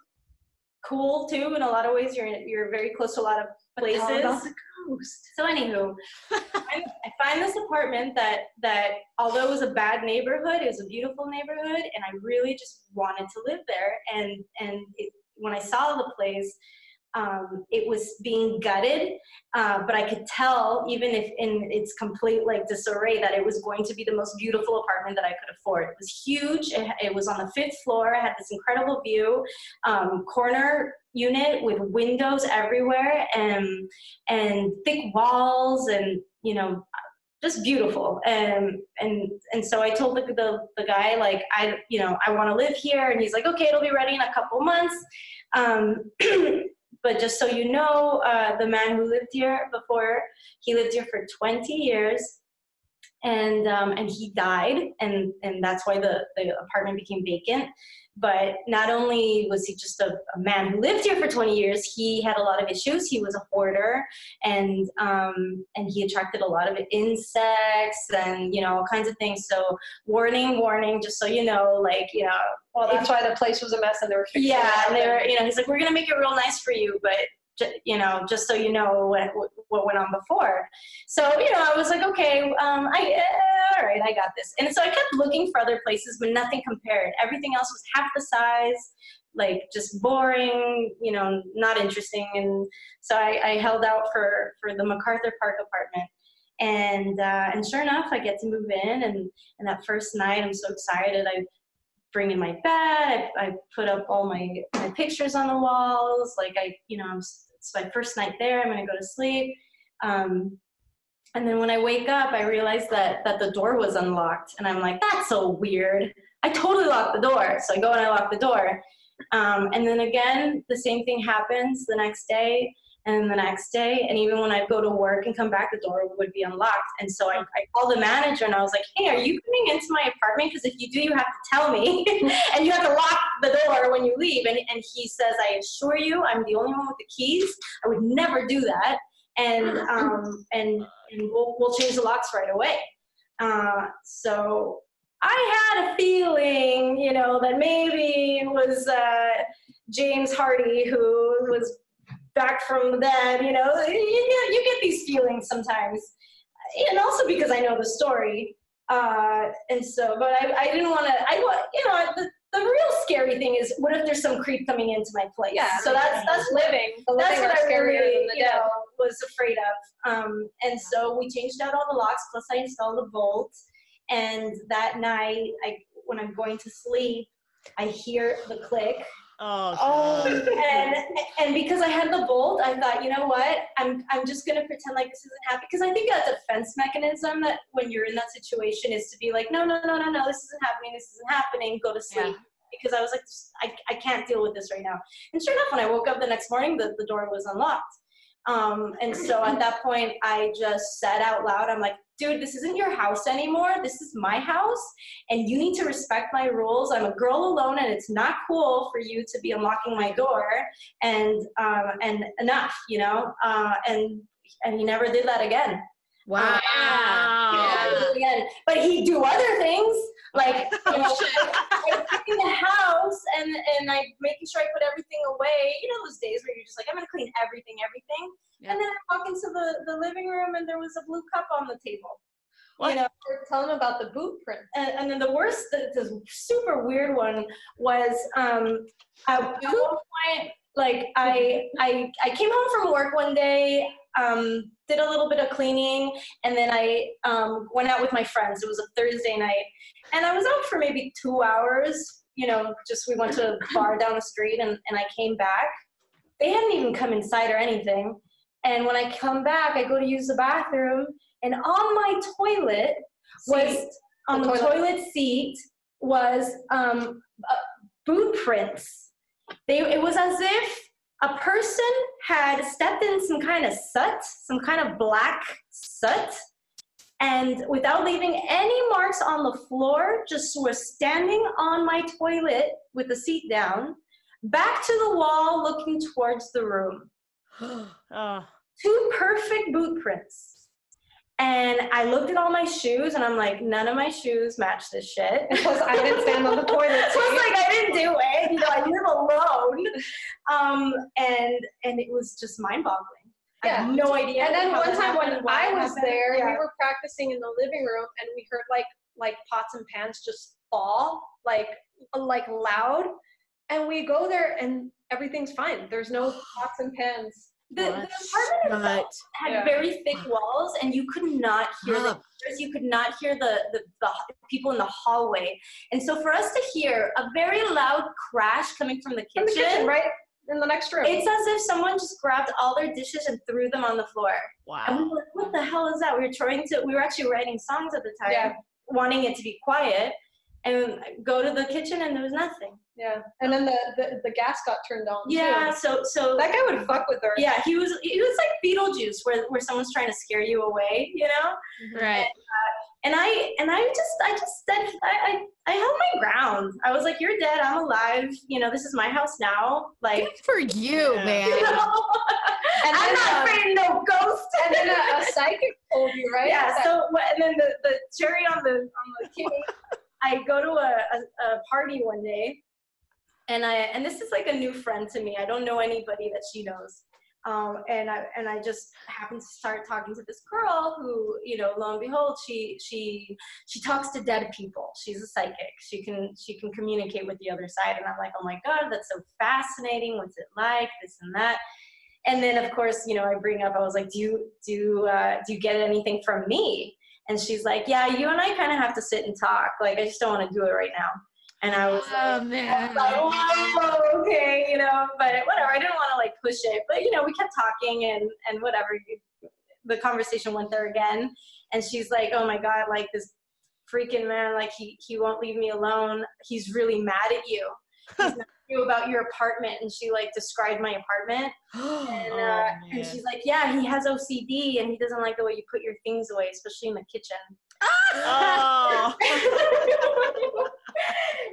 cool too in a lot of ways. You're you're very close to a lot of places. About the ghost. so anywho I, I find this apartment that that although it was a bad neighborhood it was a beautiful neighborhood and i really just wanted to live there. And and it, when i saw the place um, it was being gutted, uh, but I could tell, even if in its complete like disarray, that it was going to be the most beautiful apartment that I could afford. It was huge. It, it was on the fifth floor. i had this incredible view, um, corner unit with windows everywhere, and and thick walls, and you know, just beautiful. And and and so I told the the, the guy like I you know I want to live here, and he's like, okay, it'll be ready in a couple months. Um, [CLEARS THROAT] but just so you know, uh, the man who lived here before, he lived here for 20 years, and um, and he died, and and that's why the the apartment became vacant. But not only was he just a, a man who lived here for 20 years, he had a lot of issues. He was a hoarder, and um, and he attracted a lot of insects and you know all kinds of things. So warning, warning, just so you know, like you know, Well, that's why the place was a mess and they were yeah, and they were, you know, he's like, we're gonna make it real nice for you, but you know, just so you know what went on before. So you know, I was like, okay, um, I uh, all right, I got this. And so I kept looking for other places, but nothing compared. Everything else was half the size, like just boring, you know, not interesting. And so I, I held out for for the MacArthur Park apartment. And uh, and sure enough, I get to move in, and and that first night, I'm so excited. I bring in my bed. I, I put up all my, my pictures on the walls. Like I, you know, I'm, it's my first night there. I'm gonna go to sleep. Um, and then when I wake up, I realize that that the door was unlocked, and I'm like, that's so weird. I totally locked the door. So I go and I lock the door. Um, and then again, the same thing happens the next day and the next day. And even when I'd go to work and come back, the door would be unlocked. And so I, I called the manager and I was like, hey, are you coming into my apartment? Because if you do, you have to tell me. [LAUGHS] and you have to lock the door when you leave. And, and he says, I assure you, I'm the only one with the keys. I would never do that. And, um, and, and we'll, we'll change the locks right away. Uh, so I had a feeling, you know, that maybe it was uh, James Hardy who was back from them. You know, you get, you get these feelings sometimes, and also because I know the story. Uh, and so, but I, I didn't want to. I you know the, the real scary thing is what if there's some creep coming into my place? Yeah, So that's that's living. The that's living what I really, you dead. know, was afraid of. Um, and so we changed out all the locks. Plus, I installed a bolt. And that night, I when I'm going to sleep, I hear the click. Oh, Oh. And and because I had the bolt, I thought, you know what? I'm I'm just gonna pretend like this isn't happening because I think a defense mechanism that when you're in that situation is to be like, no, no, no, no, no, this isn't happening. This isn't happening. Go to sleep. Because I was like, I, I can't deal with this right now. And sure enough, when I woke up the next morning, the, the door was unlocked. Um, and so at that point, I just said out loud, I'm like, dude, this isn't your house anymore. This is my house, and you need to respect my rules. I'm a girl alone, and it's not cool for you to be unlocking my door. And um, and enough, you know. Uh, and and he never did that again. Wow. He never did. But he'd do other things like you [LAUGHS] know, I clean the house and and I making sure I put everything away. You know those days where you're just like, I'm gonna clean everything, everything. Yeah. And then I walk into the, the living room and there was a blue cup on the table. What? You know, Tell them about the boot print. and, and then the worst, the, the super weird one was um, one point, like I, I, I came home from work one day, um, did a little bit of cleaning, and then I um, went out with my friends. It was a Thursday night, and I was out for maybe two hours. you know, just we went to a bar down the street and, and I came back. They hadn't even come inside or anything. And when I come back, I go to use the bathroom, and on my toilet was Seat. on The the toilet. toilet seat was um, uh, boot prints. They it was as if a person had stepped in some kind of soot, some kind of black soot, and without leaving any marks on the floor, just was standing on my toilet with the seat down, back to the wall, looking towards the room Uh, [GASPS] two perfect boot prints. And I looked at all my shoes and I'm like, none of my shoes match this shit. Plus, I didn't stand on the toilet [LAUGHS] Plus, seat. like I didn't do it. You know, I live alone. Um, and and it was just mind-boggling. I have no idea. And then one time when I was happened. there, Yeah. we were practicing in the living room, and we heard like like pots and pans just fall, like like loud. And we go there, and everything's fine. There's no pots and pans. The, the apartment itself had Yeah. very thick walls, and you could not hear the Huh. neighbors, you could not hear the, the the people in the hallway. And so for us to hear a very loud crash coming from the In the kitchen, right in the next room. It's as if someone just grabbed all their dishes and threw them on the floor. And we wow. were like, what the hell is that? We were trying to, we were actually writing songs at the time, Yeah. wanting it to be quiet, and go to the kitchen and there was nothing. yeah. And then the, the the gas got turned on. Yeah, Too. so, so That guy would fuck with her. yeah, he was, he was like Beetlejuice, where, where someone's trying to scare you away, you know? Right. And I, and I just, I just said, I, I, I held my ground. I was like, you're dead, I'm alive, you know, this is my house now. Like, Good for you, Yeah. man. [LAUGHS] you know? And I'm then, not uh, afraid of no ghost. And then a, a psychic told you, right? Yeah. So and then the, the cherry on the on the cake, I go to a, a, a party one day, and I and this is like a new friend to me. I don't know anybody that she knows. Um, and I and I just happened to start talking to this girl who, you know, lo and behold, she she she talks to dead people. She's a psychic. She can she can communicate with the other side. And I'm like, oh my god, that's so fascinating. What's it like? This and that. And then of course, you know, I bring up, I was like, do you do uh, do you get anything from me? And she's like, yeah, you and I kind of have to sit and talk. Like, I just don't want to do it right now. And I was Oh like, man. like, whoa, okay, you know, but whatever. I didn't want to like push it, but you know, we kept talking and and whatever. The conversation went there again, and she's like, oh my god, like this freaking man, like he he won't leave me alone. He's really mad at you. He's mad at you about your apartment, and she like described my apartment, [GASPS] and Oh, uh, and she's like, yeah, he has OCD, and he doesn't like the way you put your things away, especially in the kitchen. Oh. [LAUGHS]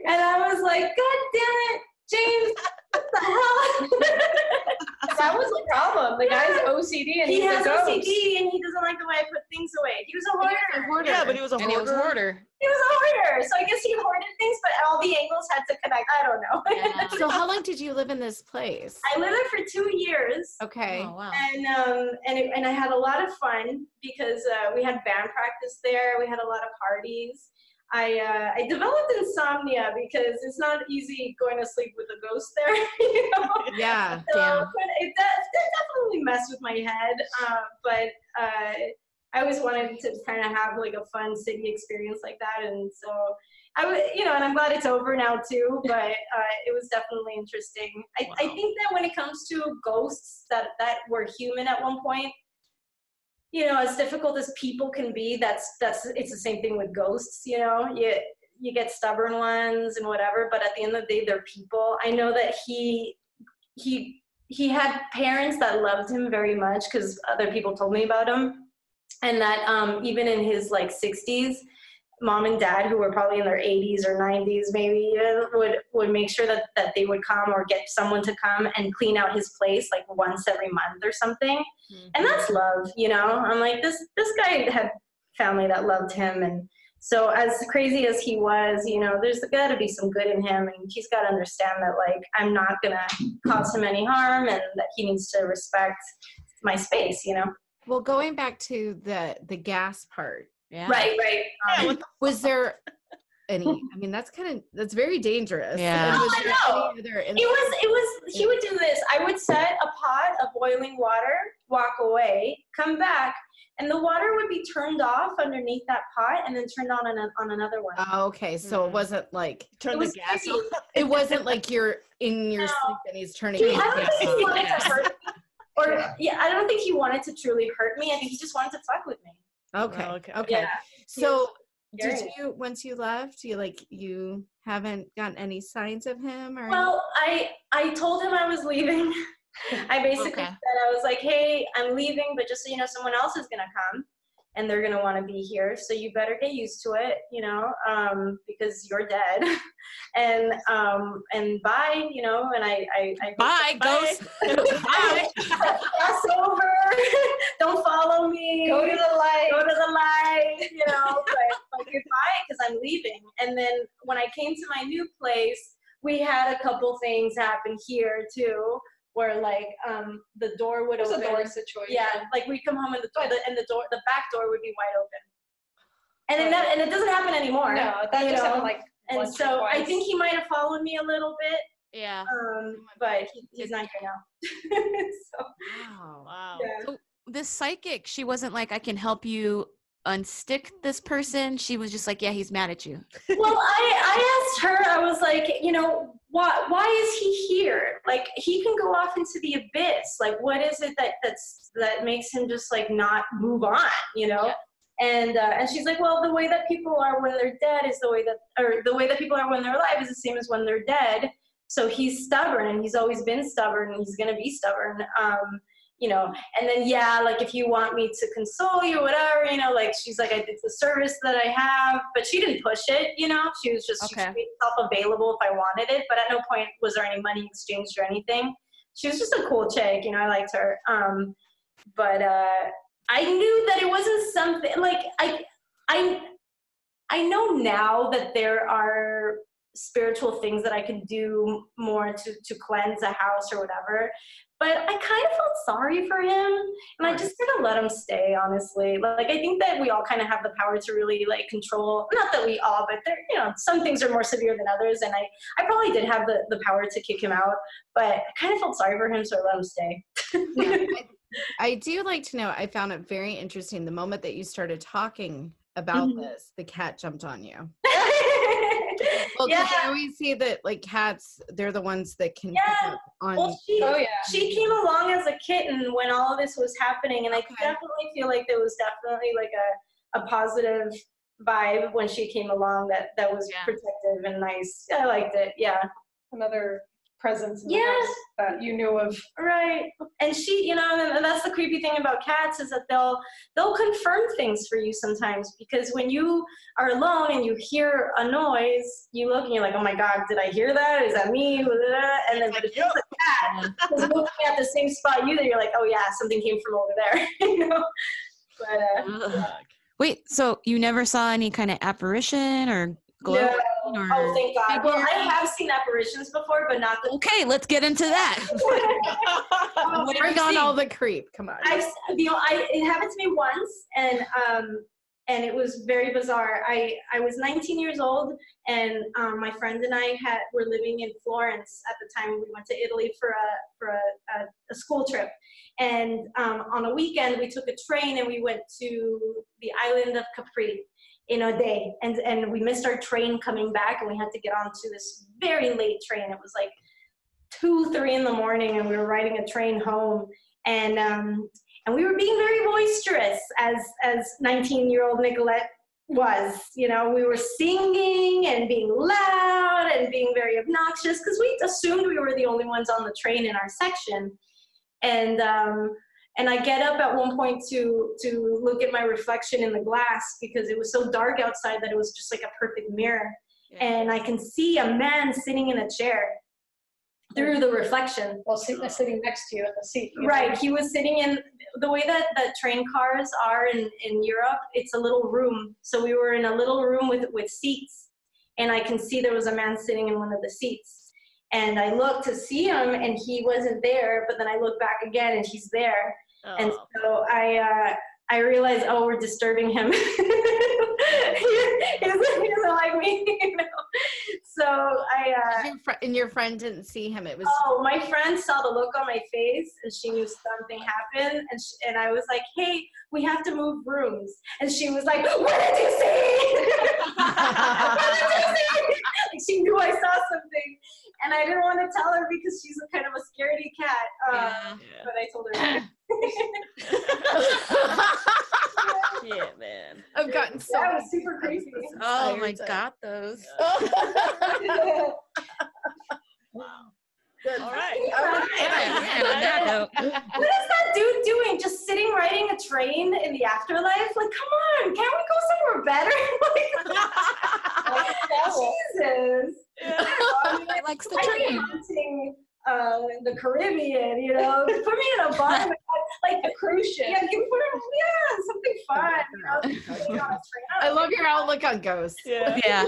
and I was like, God damn it, James, what the hell? [LAUGHS] that was the problem. The guy's OCD and he he's has a. OCD and he doesn't like the way I put things away. He was a hoarder. Yeah, but he was a and he was a hoarder. hoarder. He was a hoarder. So I guess he hoarded things, but all the angles had to connect. I don't know. Yeah. [LAUGHS] So how long did you live in this place? I lived there for two years. Okay. Oh wow. And um and it, and I had a lot of fun because uh, we had band practice there. We had a lot of parties. I uh, I developed insomnia because it's not easy going to sleep with a ghost there. [LAUGHS] You know? Yeah. So Damn. but it, that, that definitely messed with my head. Uh, but uh, I always wanted to kind of have like a fun city experience like that, and so I would, you know, and I'm glad it's over now too. [LAUGHS] But uh, it was definitely interesting. I, I think that when it comes to ghosts that that were human at one point, you know, as difficult as people can be, that's that's it's the same thing with ghosts. You know, you you get stubborn ones and whatever, but at the end of the day, they're people. I know that he he he had parents that loved him very much because other people told me about him, and that um, even in his like 60s, mom and dad who were probably in their 80s or 90s maybe even would would make sure that that they would come or get someone to come and clean out his place like once every month or something. Mm-hmm. And that's love you know? I'm like this this guy had family that loved him. And so as crazy as he was you know there's got to be some good in him. And he's got to understand that like i'm not gonna cause him any harm and that he needs to respect my space you know? Well, going back to the the gas part, Yeah. right right Um, what the [LAUGHS] was there any? I mean, that's kind of that's very dangerous. Yeah. Was Oh, I know. other it was it was he would do this i would set a pot of boiling water walk away, come back, and the water would be turned off underneath that pot and then turned on on, on another one. Oh, okay, so it Mhm. wasn't like Turn It the was gas creepy. on. [LAUGHS] it wasn't like you're in your No. sleep and he's turning He, the I don't gas think he on. wanted to [LAUGHS] hurt me. Or yeah, I don't think he wanted to truly hurt me. I think he just wanted to fuck with me. Okay. Oh, Okay. okay. Yeah. So did you once you left, you like you haven't gotten any signs of him or Well, I I told him I was leaving. [LAUGHS] I basically Okay. said I was like, "Hey, I'm leaving, but just so you know, someone else is gonna come, and they're gonna want to be here. So you better get used to it, you know, um, because you're dead." [LAUGHS] and um, and bye, you know. And I I, I Bye, ghost. [LAUGHS] Bye. Pass over. [LAUGHS] Don't follow me. Go to the light. go to the light, you know, but, but goodbye because I'm leaving. And then when I came to my new place, we had a couple things happen here too, where like um the door would It was a door situation. Yeah, like we come home and the door, the, and the door, the back door would be wide open. And then that, and it doesn't happen anymore. No, that you just know? happened like And once or so I think he might have followed me a little bit, Yeah. um, but he, he's not here now. [LAUGHS] so, wow. Wow. yeah. So this psychic, she wasn't like, I can help you unstick this person. She was just like, yeah, he's mad at you. well, I, I asked her, I was like, you know, why, why is he here? Like, he can go off into the abyss. Like, what is it that that's that makes him just like not move on? You know. And uh, and she's like, well, the way that people are when they're dead is the way that, or the way that people are when they're alive is the same as when they're dead. So he's stubborn, and he's always been stubborn, and he's gonna be stubborn. Um, you know, and then yeah, like if you want me to console you, whatever, you know, like she's like, it's a service that I have, but she didn't push it, you know, she was just she Okay. made herself available if I wanted it, but at no point was there any money exchanged or anything. She was just a cool chick, you know, I liked her. Um, but uh, I knew that it wasn't something like I, I, I know now that there are spiritual things that I can do more to to cleanse a house or whatever. But I kind of felt sorry for him, and I just kind of let him stay. Honestly, like I think that we all kind of have the power to really like control. Not that we all, but there, you know, some things are more severe than others, and I I probably did have the the power to kick him out, but I kind of felt sorry for him, so I let him stay. Yeah, [LAUGHS] I, I do like to know. I found it very interesting the moment that you started talking about Mhm. this. The cat jumped on you. [LAUGHS] [LAUGHS] Well, yeah. 'cause I always see that like cats, they're the ones that can Yeah. on. Well, she Oh yeah. she came along as a kitten when all of this was happening, and I Okay. definitely feel like there was definitely like a, a positive vibe when she came along that that was Yeah. protective and nice. I liked it. Yeah. Another presence in the Yeah. house that you knew of. Right. And she, you know, and, and that's the creepy thing about cats is that they'll they'll confirm things for you sometimes because when you are alone and you hear a noise, you look and you're like, oh my god, did I hear that? Is that me? And then but if it's a cat is [LAUGHS] looking at the same spot you, then you're like, oh yeah, something came from over there. [LAUGHS] you know. But uh, Ugh. Wait, so you never saw any kind of apparition or glow? no. Or... Oh, thank God. Well, I have seen apparitions before, but not the. Okay, let's get into that. [LAUGHS] Bring on seen? all the creep. Come on. I've s- you know I it happened to me once and um and it was very bizarre. I I was 19 years old and um, my friend and I had were living in Florence at the time. We went to Italy for a for a, a, a school trip, and um, on a weekend we took a train and we went to the island of Capri in a day. And and we missed our train coming back and we had to get onto this very late train. It was like two three in the morning and we were riding a train home. And um and we were being very boisterous as as 19 year old nicolette was. You know we were singing and being loud and being very obnoxious because we assumed we were the only ones on the train in our section. And um and I get up at one point to to look at my reflection in the glass because it was so dark outside that it was just like a perfect mirror. And I can see a man sitting in a chair through the reflection. Well, sit- uh, sitting next to you in the seat. you know. Right. He was sitting in the way that that train cars are in in Europe. It's a little room. So we were in a little room with with seats, and I can see there was a man sitting in one of the seats. And I looked to see him, and he wasn't there. But then I look back again, and he's there. And Oh, so I, uh, I realized, oh, we're disturbing him. [LAUGHS] he, doesn't, he doesn't like me, [LAUGHS] you know. So I, uh, Your fr- and your friend didn't see him. It was oh, my friend saw the look on my face, and she knew something happened. And she, and I was like, hey, we have to move rooms. And she was like, what did you see? [LAUGHS] what did you see? like she knew I saw something, and I didn't want to tell her because she's a kind of a scaredy cat. Um, Yeah. But I told her. [CLEARS THROAT] [LAUGHS] Yeah, man. I've gotten so that was super creepy. Oh my Tired. god, those. [LAUGHS] Good. All right. Yeah, man, on that note. what is that dude doing? Just sitting riding a train in the afterlife? Like, come on, can't we go somewhere better? [LAUGHS] like, Jesus. He likes the I train. Think hunting uh, the Caribbean, you know, [LAUGHS] put me in a bar, [LAUGHS] like a cruise ship. Yeah, give me yeah, something fun. You know, put me on a train. I love your outlook on ghosts. Yeah. [LAUGHS] Yeah.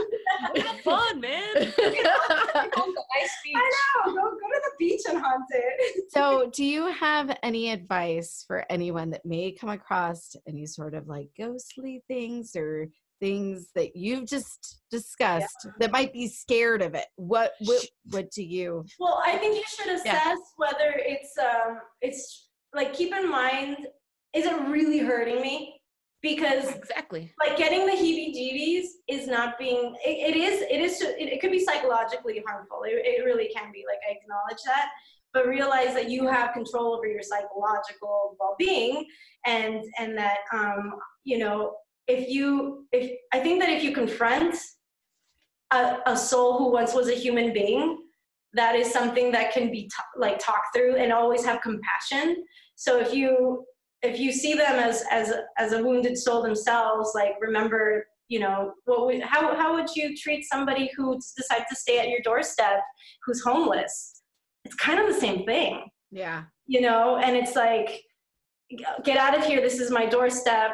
Have fun, man. nice beach. I know. Go go to the beach and hunt it. so, do you have any advice for anyone that may come across any sort of like ghostly things or things that you've just discussed that might be scared of it? What what what do you? Well, I think you should assess Yeah. whether it's um it's like keep in mind is it really hurting me? Because Exactly. like getting the heebie-jeebies is not being it, it is it is it, it could be psychologically harmful. It, it really can be. Like I acknowledge that, but realize that you have control over your psychological well-being and and that um you know if you if I think that if you confront a, a soul who once was a human being that is something that can be like talked through and always have compassion. So if you if you see them as as as a wounded soul themselves like remember you know what would, how how would you treat somebody who decides to stay at your doorstep who's homeless? It's kind of the same thing. Yeah. you know and it's like get out of here. This is my doorstep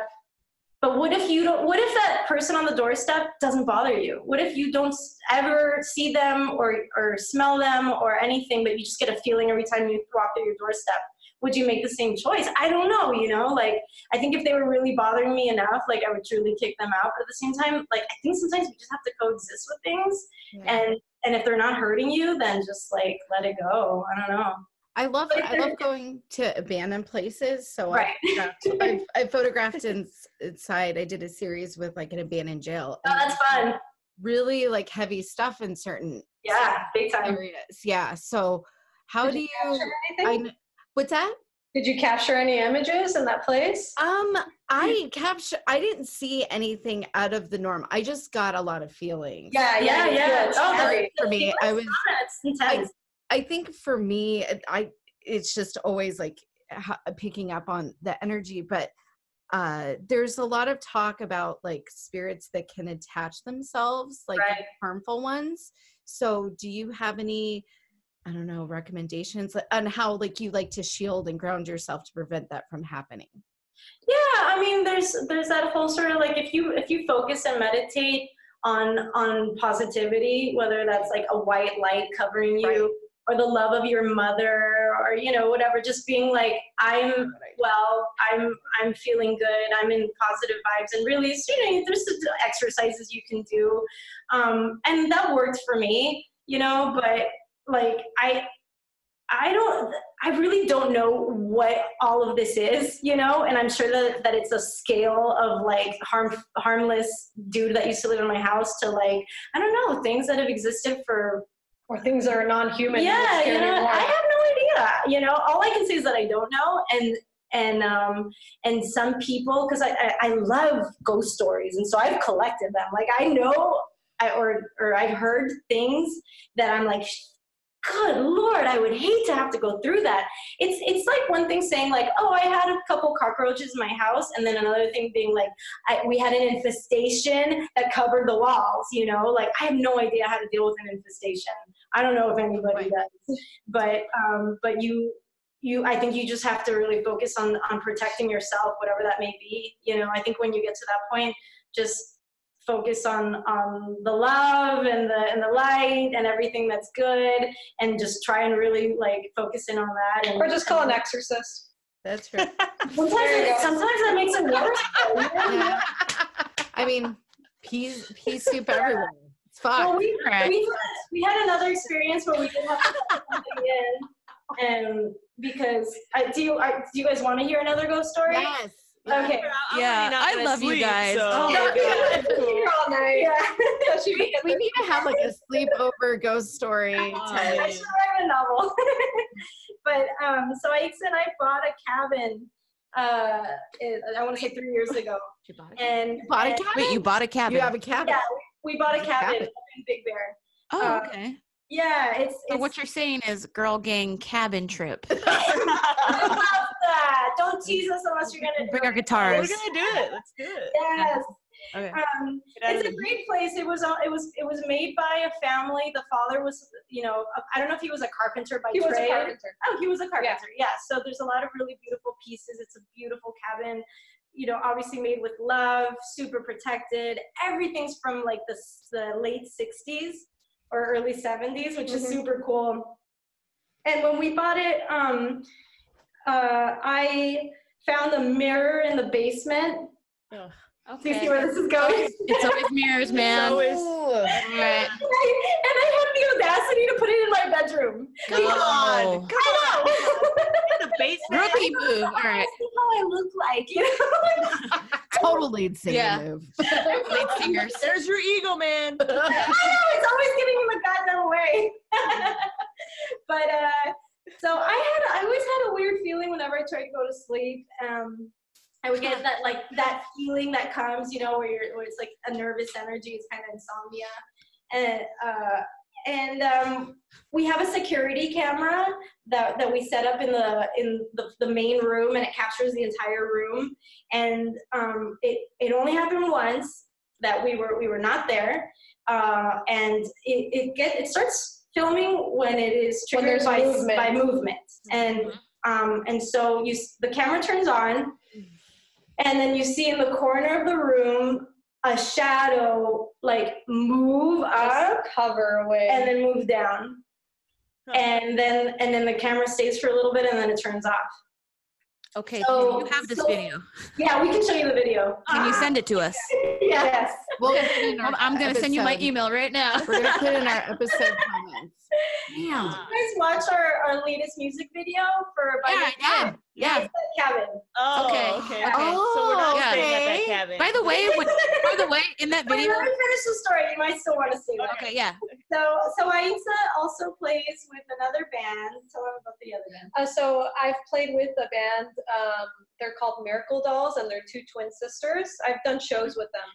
but what if you don't what if that person on the doorstep doesn't bother you? What if you don't ever see them or or smell them or anything but you just get a feeling every time you walk through your doorstep? Would you make the same choice? I don't know you know like i think if they were really bothering me enough like i would truly kick them out. But at the same time like i think sometimes we just have to coexist with things. And and if they're not hurting you then just like let it go. I don't know I love I love [LAUGHS] going to abandoned places. So Right. I photographed, I photographed in, inside. I did a series with like an abandoned jail. oh that's fun Really like heavy stuff in certain yeah big time areas. Yeah. So how Did do you you? I what's that? Did you capture any images in that place? Um, I capture. I didn't see anything out of the norm. I just got a lot of feelings. yeah yeah yeah Good. oh For me, I was. intense I think for me, I it's just always like picking up on the energy, but uh there's a lot of talk about like spirits that can attach themselves, like Right. harmful ones. So, do you have any? I don't know recommendations on how like you like to shield and ground yourself to prevent that from happening. yeah i mean there's there's that whole sort of like if you if you focus and meditate on on positivity whether that's like a white light covering you Right. Or the love of your mother or you know whatever just being like i'm well i'm i'm feeling good i'm in positive vibes. And really you know there's the exercises you can do. Um and that worked for me you know but like i i don't i really don't know what all of this is you know? And i'm sure that that it's a scale of like harm harmless dude that used to live in my house to like i don't know things that have existed for Or things that are non-human? yeah, you know. I have no idea. You know, all I can say is that I don't know, and and um and some people, because I, I I love ghost stories, and so I've collected them. Like I know, I or or I've heard things that I'm like, good lord, I would hate to have to go through that. It's it's like one thing saying like, oh, I had a couple cockroaches in my house, and then another thing being like, I, we had an infestation that covered the walls. You know, like I have no idea how to deal with an infestation. I don't know if anybody Right. does, [LAUGHS] but um, but you you I think you just have to really focus on on protecting yourself, whatever that may be. You know, I think when you get to that point, just focus on on the love and the and the light and everything that's good, and just try and really like focus in on that. And Or just call an exorcist. That's true. [LAUGHS] Sometimes, it, sometimes that makes it worse. though, [LAUGHS] you know? Yeah. I mean, peas pea soup everywhere. It's Well, we, Right. we, we had another experience where we did have to put something in, and because I, do you I, do you guys want to hear another ghost story? Yes. Okay. I'm Yeah, I gonna love you guys. so- Oh my god, [LAUGHS] here all night. Yeah. [LAUGHS] We, we need to have like a sleepover ghost story. I should write a novel. [LAUGHS] but um, so Aixa and I bought a cabin. Uh, it, I want to say three years ago, and Bought a and- cabin? Wait, you bought a cabin? You have a cabin. Yeah, we bought a A cabin cabin. in Big Bear. oh, uh, okay. Yeah, it's, So it's what you're saying is girl gang cabin trip. [LAUGHS] love that. Don't tease us unless you're gonna Bring do our it. We're gonna do it. Let's do it. Yes. Okay. Um, it's a great place. It was all, it was it was made by a family. The father was, you know, I don't know if he was a carpenter by He was a carpenter. Oh, he was a carpenter. Yeah. So there's a lot of really beautiful pieces. It's a beautiful cabin. You know, obviously made with love, super protected. Everything's from like the the late '60s or early '70s, which is Mhm. super cool. And when we bought it, um, uh, I found a mirror in the basement. Ugh. Do you see where this is going? It's always mirrors, [LAUGHS] man. Is- Right. [LAUGHS] and I, had the audacity to put it in my bedroom. Go. on. I know. [LAUGHS] in basement. Rookie move. All right. See how I look like, you know? Total lead singer Yeah. move. [LAUGHS] Lead singers. There's your ego, man. [LAUGHS] I know it's always getting in the goddamn way. [LAUGHS] but uh, so I had, I always had a weird feeling whenever I tried to go to sleep. Um, I would get that like that feeling that comes, you know, where you're, where it's like a nervous energy. It's kind of insomnia, and uh, and um, we have a security camera that, that we set up in the in the, the main room, and it captures the entire room. And um, it it only happened once that we were we were not there, uh, and it it get it starts filming when it is triggered by movement. by movement, and um, and so you the camera turns on, and then you see in the corner of the room a shadow like move up cover away. and then move down and then and then the camera stays for a little bit and then it turns off Okay, So- you have this so- video. yeah we can show you the video Can you send it to us? [LAUGHS] yes We'll [LAUGHS] put it in our I'm, I'm gonna send you my email right now. We're gonna put it in our [LAUGHS] episode comments. Damn. you guys watch our, our latest music video for By Yeah, the I Cabin? did. Yeah. Cabin Oh, Okay, okay. okay. So we're not Oh, staying at that cabin. By the way, when, by the way, in that [LAUGHS] Wait, video. let me finish the story you might still want to see that Okay, yeah. so so Aixa also plays with another band tell them about the other band Uh, so I've played with a band. Um, they're called Miracle Dolls, and they're two twin sisters. I've done shows with them,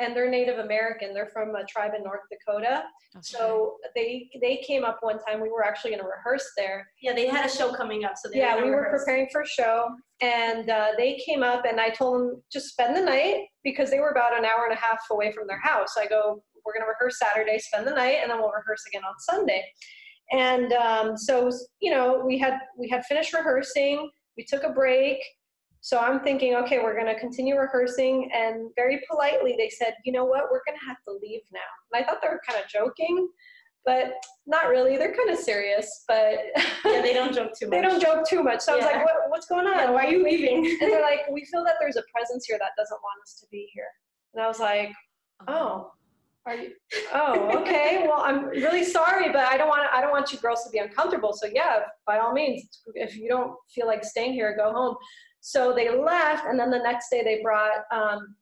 and they're Native American. They're from a tribe in North Dakota. So they they came up one time. We were actually going to rehearse there. yeah they had a show coming up so they Yeah, we gonna were preparing for a show, and uh, they came up, and I told them just spend the night because they were about an hour and a half away from their house. I go, we're going to rehearse Saturday, spend the night, and then we'll rehearse again on Sunday. And um, so, you know, we had we had finished rehearsing. We took a break. So I'm thinking, okay, we're going to continue rehearsing. And very politely, they said, you know what, we're going to have to leave now. And I thought they were kind of joking, but not really. They're kind of serious, but yeah they [LAUGHS] don't joke too much they don't joke too much. So I was like, what, what's going on? yeah, why are you leaving And they're [LAUGHS] like, we feel that there's a presence here that doesn't want us to be here. And I was like, uh-huh. oh, are you? [LAUGHS] Oh, okay. Well, I'm really sorry, but I don't want I don't want you girls to be uncomfortable. So yeah, by all means, if you don't feel like staying here, go home. So they left, and then the next day they brought um,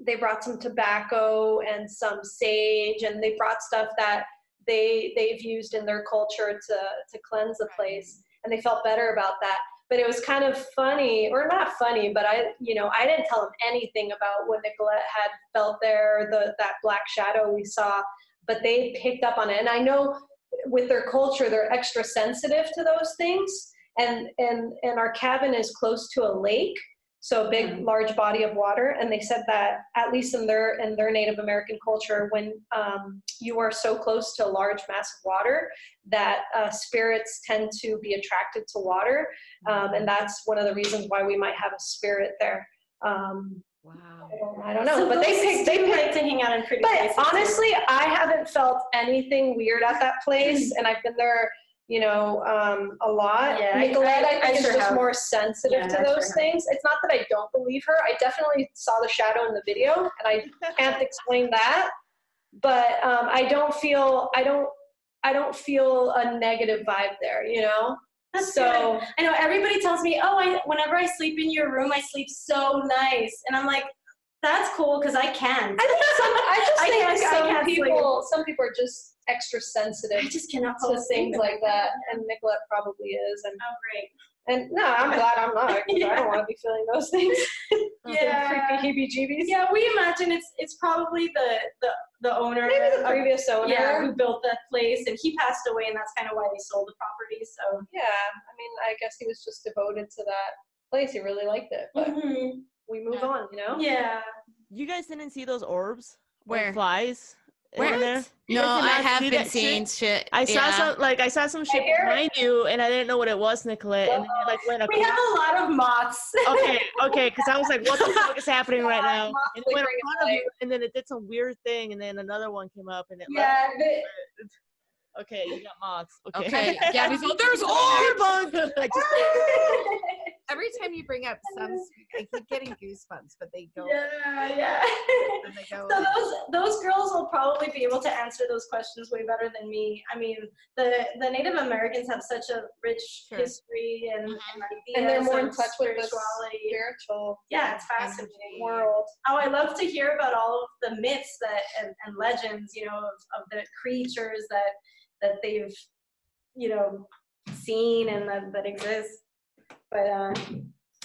they brought some tobacco and some sage, and they brought stuff that they they've used in their culture to to cleanse the place, and they felt better about that. But it was kind of funny or not funny but i you know i didn't tell them anything about what nicolette had felt there the that black shadow we saw but they picked up on it. And i know with their culture they're extra sensitive to those things and and and our cabin is close to a lake so a big large body of water and they said that at least in their in their native american culture when um, you are so close to a large mass of water that uh, spirits tend to be attracted to water um, and that's one of the reasons why we might have a spirit there. Um, Wow. I don't- know, So but they picked. They picked. like to hang out in pretty But places. honestly, I haven't felt anything weird at that place, and I've been there you know, um, a lot. Yeah, I- Nicolette, I, I- I think, is sure just have. more sensitive Yeah, to I sure those have. things. It's not that I don't believe her. I definitely saw the shadow in the video, and I can't explain that. But um, I don't feel I don't I don't feel a negative vibe there. You know. That's so good. I know everybody tells me, oh, I whenever I sleep in your room, I sleep so nice, and I'm like, that's cool because I can't. I think some, I [LAUGHS] just think I some can't sleep. people some people are just extra sensitive I just cannot to things at like that, and Nicolette probably is. And Oh, great. and no, I'm glad I'm not. 'cause I don't [LAUGHS] want to be feeling those things. [LAUGHS] Yeah. creepy heebie-jeebies. Yeah, we imagine it's it's probably the the, the owner. Maybe the of- previous owner. Yeah, who built that place, and he passed away, and that's kind of why they sold the property. So. Yeah, I mean, I guess he was just devoted to that place. He really liked it, but Mhm. we move Yeah. on, you know. Yeah. You guys didn't see those orbs? Or Where? flies? In Where? there? You No, I have been that shit? seeing shit. I saw yeah. some like I saw some shit hear behind you, and I didn't know what it was, Nicolette. And then like went We have a lot of moths. Okay, okay, because I was like, what the [LAUGHS] fuck is happening right now? And it went in front of you, and then it did some weird thing, and then another one came up, and it. yeah. left. the- Okay, you got moths. Okay. Okay, [LAUGHS] Gabby's all, there's orbs. [LAUGHS] I just, every [LAUGHS] time you bring up some, I keep getting goosebumps, but they go. yeah, yeah. [LAUGHS] Go. So those those girls will probably be able to answer those questions way better than me. I mean, the the Native Americans have such a rich Sure. history and, Mhm. and ideas And they're more in touch with the spirituality. spiritual Yeah, it's energy. fascinating. world. Oh, I love to hear about all of the myths that and, and legends, you know, of, of the creatures that that they've, you know, seen and that, that exist. But uh,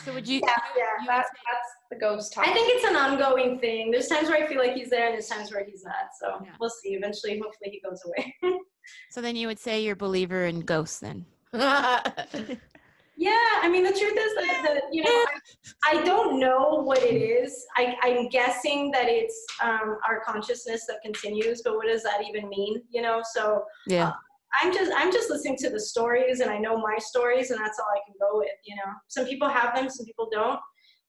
So would you? yeah, yeah, you That, that's the ghost talk. I think it's an ongoing thing. There's times where I feel like he's there, and there's times where he's not. So Yeah. we'll see. Eventually, hopefully, he goes away. [LAUGHS] So then you would say you're a believer in ghosts then? [LAUGHS] yeah, I mean, the truth is that, that you know, I, I don't know what it is. I, I'm guessing that it's um, our consciousness that continues, but what does that even mean? You know, so Yeah. I'm just I'm just listening to the stories, and I know my stories, and that's all I can go with. You know, some people have them, some people don't.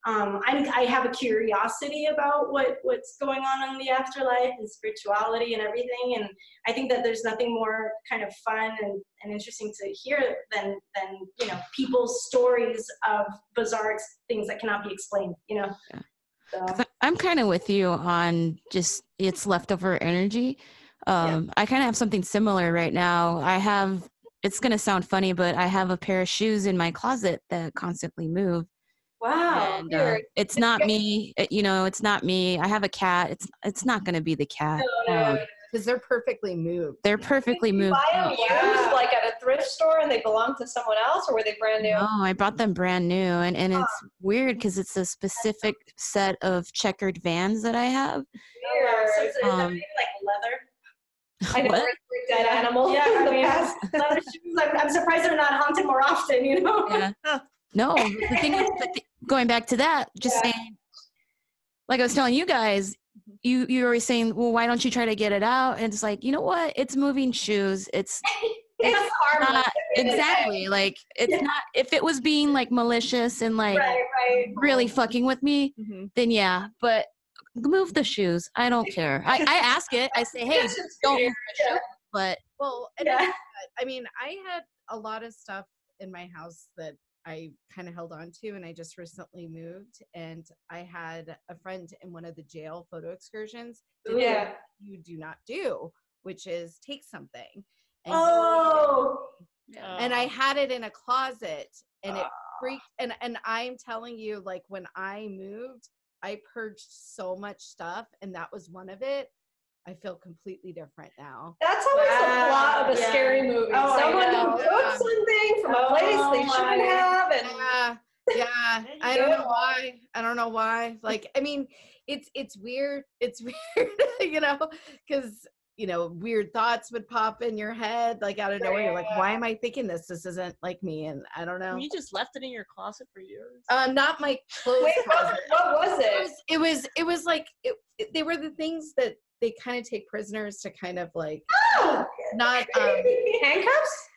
Um, I'm, I have a curiosity about what what's going on in the afterlife and spirituality and everything, and I think that there's nothing more kind of fun and, and interesting to hear than than you know people's stories of bizarre things that cannot be explained. You know. Yeah. So, I'm kind of with you on just it's leftover energy. Um, I kind of have something similar right now. I have. It's gonna sound funny, but I have a pair of shoes in my closet that constantly move. wow. and uh, it's not me. it- You know, it's not me. I have a cat. It's it's not gonna be the cat. No, Um, Because they're perfectly moved. they're perfectly Did you moved. buy them out. used, like at a thrift store, and they belong to someone else, or were they brand new? No, I bought them brand new, and and it's weird because it's a specific set of checkered vans that I have. Oh, wow. So is, is that Um, like leather? [LAUGHS] I know What? we're a dead animal. Yeah, I The mean, past- [LAUGHS] leather shoes. I'm, I'm surprised they're not haunted more often. You know. Yeah. [LAUGHS] No, the thing is, the thi- going back to that, just Yeah. saying, like I was telling you guys, you you were saying, well, why don't you try to get it out? And it's like, you know what? It's moving shoes. It's it's not end of the day. exactly like it's not. If it was being like malicious and like Right, right. really fucking with me, Mhm. then yeah. But move the shoes. I don't care. I, I ask it. I say, hey, don't move the shoe. But Well, and Yeah. I, I mean, I had a lot of stuff in my house that I kind of held on to, and I just recently moved. And I had a friend in one of the jail photo excursions. did Yeah. you do not do, which is take something. And go Oh. and Uh, I had it in a closet and it freaked and and I'm telling you like when I moved I purged so much stuff and that was one of it. I feel completely different now. That's always the plot of a Yeah. scary movie. Oh, Someone who took something from a place Oh, they shouldn't my. have, and Yeah. Yeah. [LAUGHS] I don't know why. I don't know why. Like I mean it's it's weird. It's [LAUGHS] weird, you know, cuz you know, weird thoughts would pop in your head like out of nowhere. You're like, why am I thinking this? This isn't like me and I don't know. You just left it in your closet for years. Um, not my clothes wait, closet. what, what was it it? was it was it was like it, it- they were the things that they kind of take prisoners to kind of like Oh, not um [LAUGHS] handcuffs?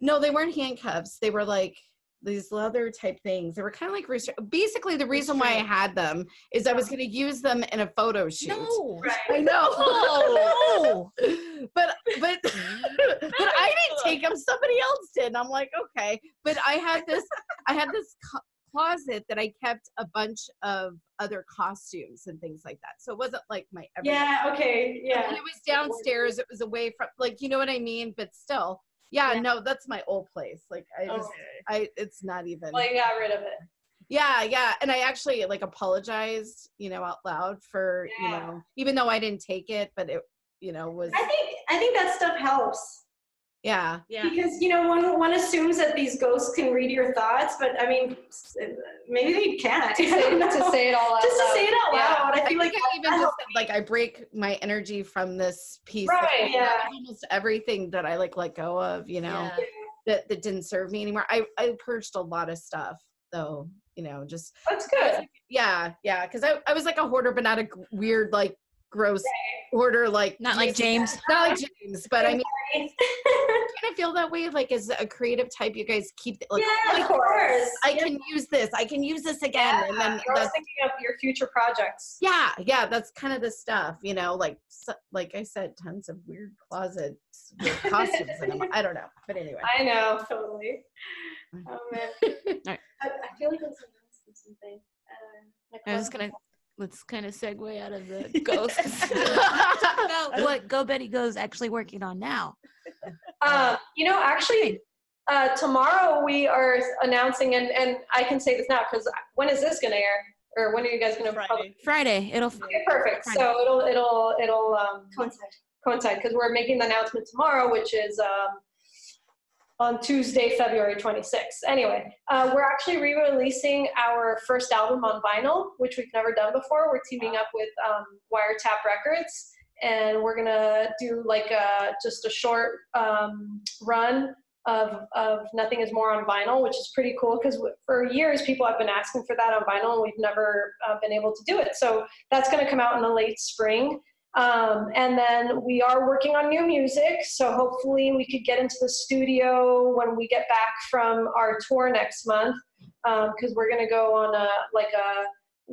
no they weren't handcuffs they were like these leather type things. They were kind of like restri- basically the reason why I had them is I was going to use them in a photo shoot. No. Right. I know. [LAUGHS] No. [LAUGHS] but but [LAUGHS] but I didn't take them. Somebody else did. And I'm like, okay. But I had this. I had this co- closet that I kept a bunch of other costumes and things like that. So it wasn't like my everyday. Yeah. Okay. Yeah. And it was downstairs. It was away from like you know what I mean. But still, yeah. Yeah. No, that's my old place. Like I just, Okay. I it's not even. Well, you got rid of it. Yeah, yeah. And I actually like apologized, you know, out loud for, you know, even though I didn't take it, but it, you know, was I think I think that stuff helps yeah. Yeah. because you know one one assumes that these ghosts can read your thoughts, but I mean, uh, maybe they can't. [LAUGHS] To say, to say it all out Just to loud. say it out loud. I I feel like think I even just like I break my energy from this piece. Right, Like, yeah. Almost everything that I like let go of, you know, Yeah. that, that didn't serve me anymore. I, I purged a lot of stuff though, you know, just That's good. yeah, yeah. Cause I, I was like a hoarder, but not a weird, like gross hoarder, like Not like [LAUGHS] James. not like James, but I mean kind of feel that way like as a creative type you guys keep like, yeah, like, of course. i Yeah. can use this i can use this again and then You're always thinking of your future projects. yeah yeah that's kind of the stuff you know like so, like i said tons of weird closets with [LAUGHS] costumes in them i don't know but anyway I know. totally. [LAUGHS] Oh man. Alright. I, I feel like I was announcing something. Uh, like I was gonna let's kind of segue out of the [LAUGHS] ghosts. Talk [LAUGHS] about what Go Betty Go's actually working on now. Uh, you know, actually, uh, tomorrow we are announcing, and, and I can say this now because when is this going to air? Or when are you guys going to Friday. Friday. It'll Okay, perfect. Friday. So it'll it'll it'll um, coincide. coincide because we're making the announcement tomorrow, which is um, on Tuesday, February 26th. Anyway, uh, we're actually re-releasing our first album on vinyl, which we've never done before. We're teaming up with um, Wiretap Records, and we're gonna do like a, just a short um, run of, of Nothing Is More on vinyl, which is pretty cool because for years people have been asking for that on vinyl, and we've never uh, been able to do it. So that's gonna come out in the late spring. Um, and then we are working on new music, so hopefully we could get into the studio when we get back from our tour next month, because we're gonna go on a like a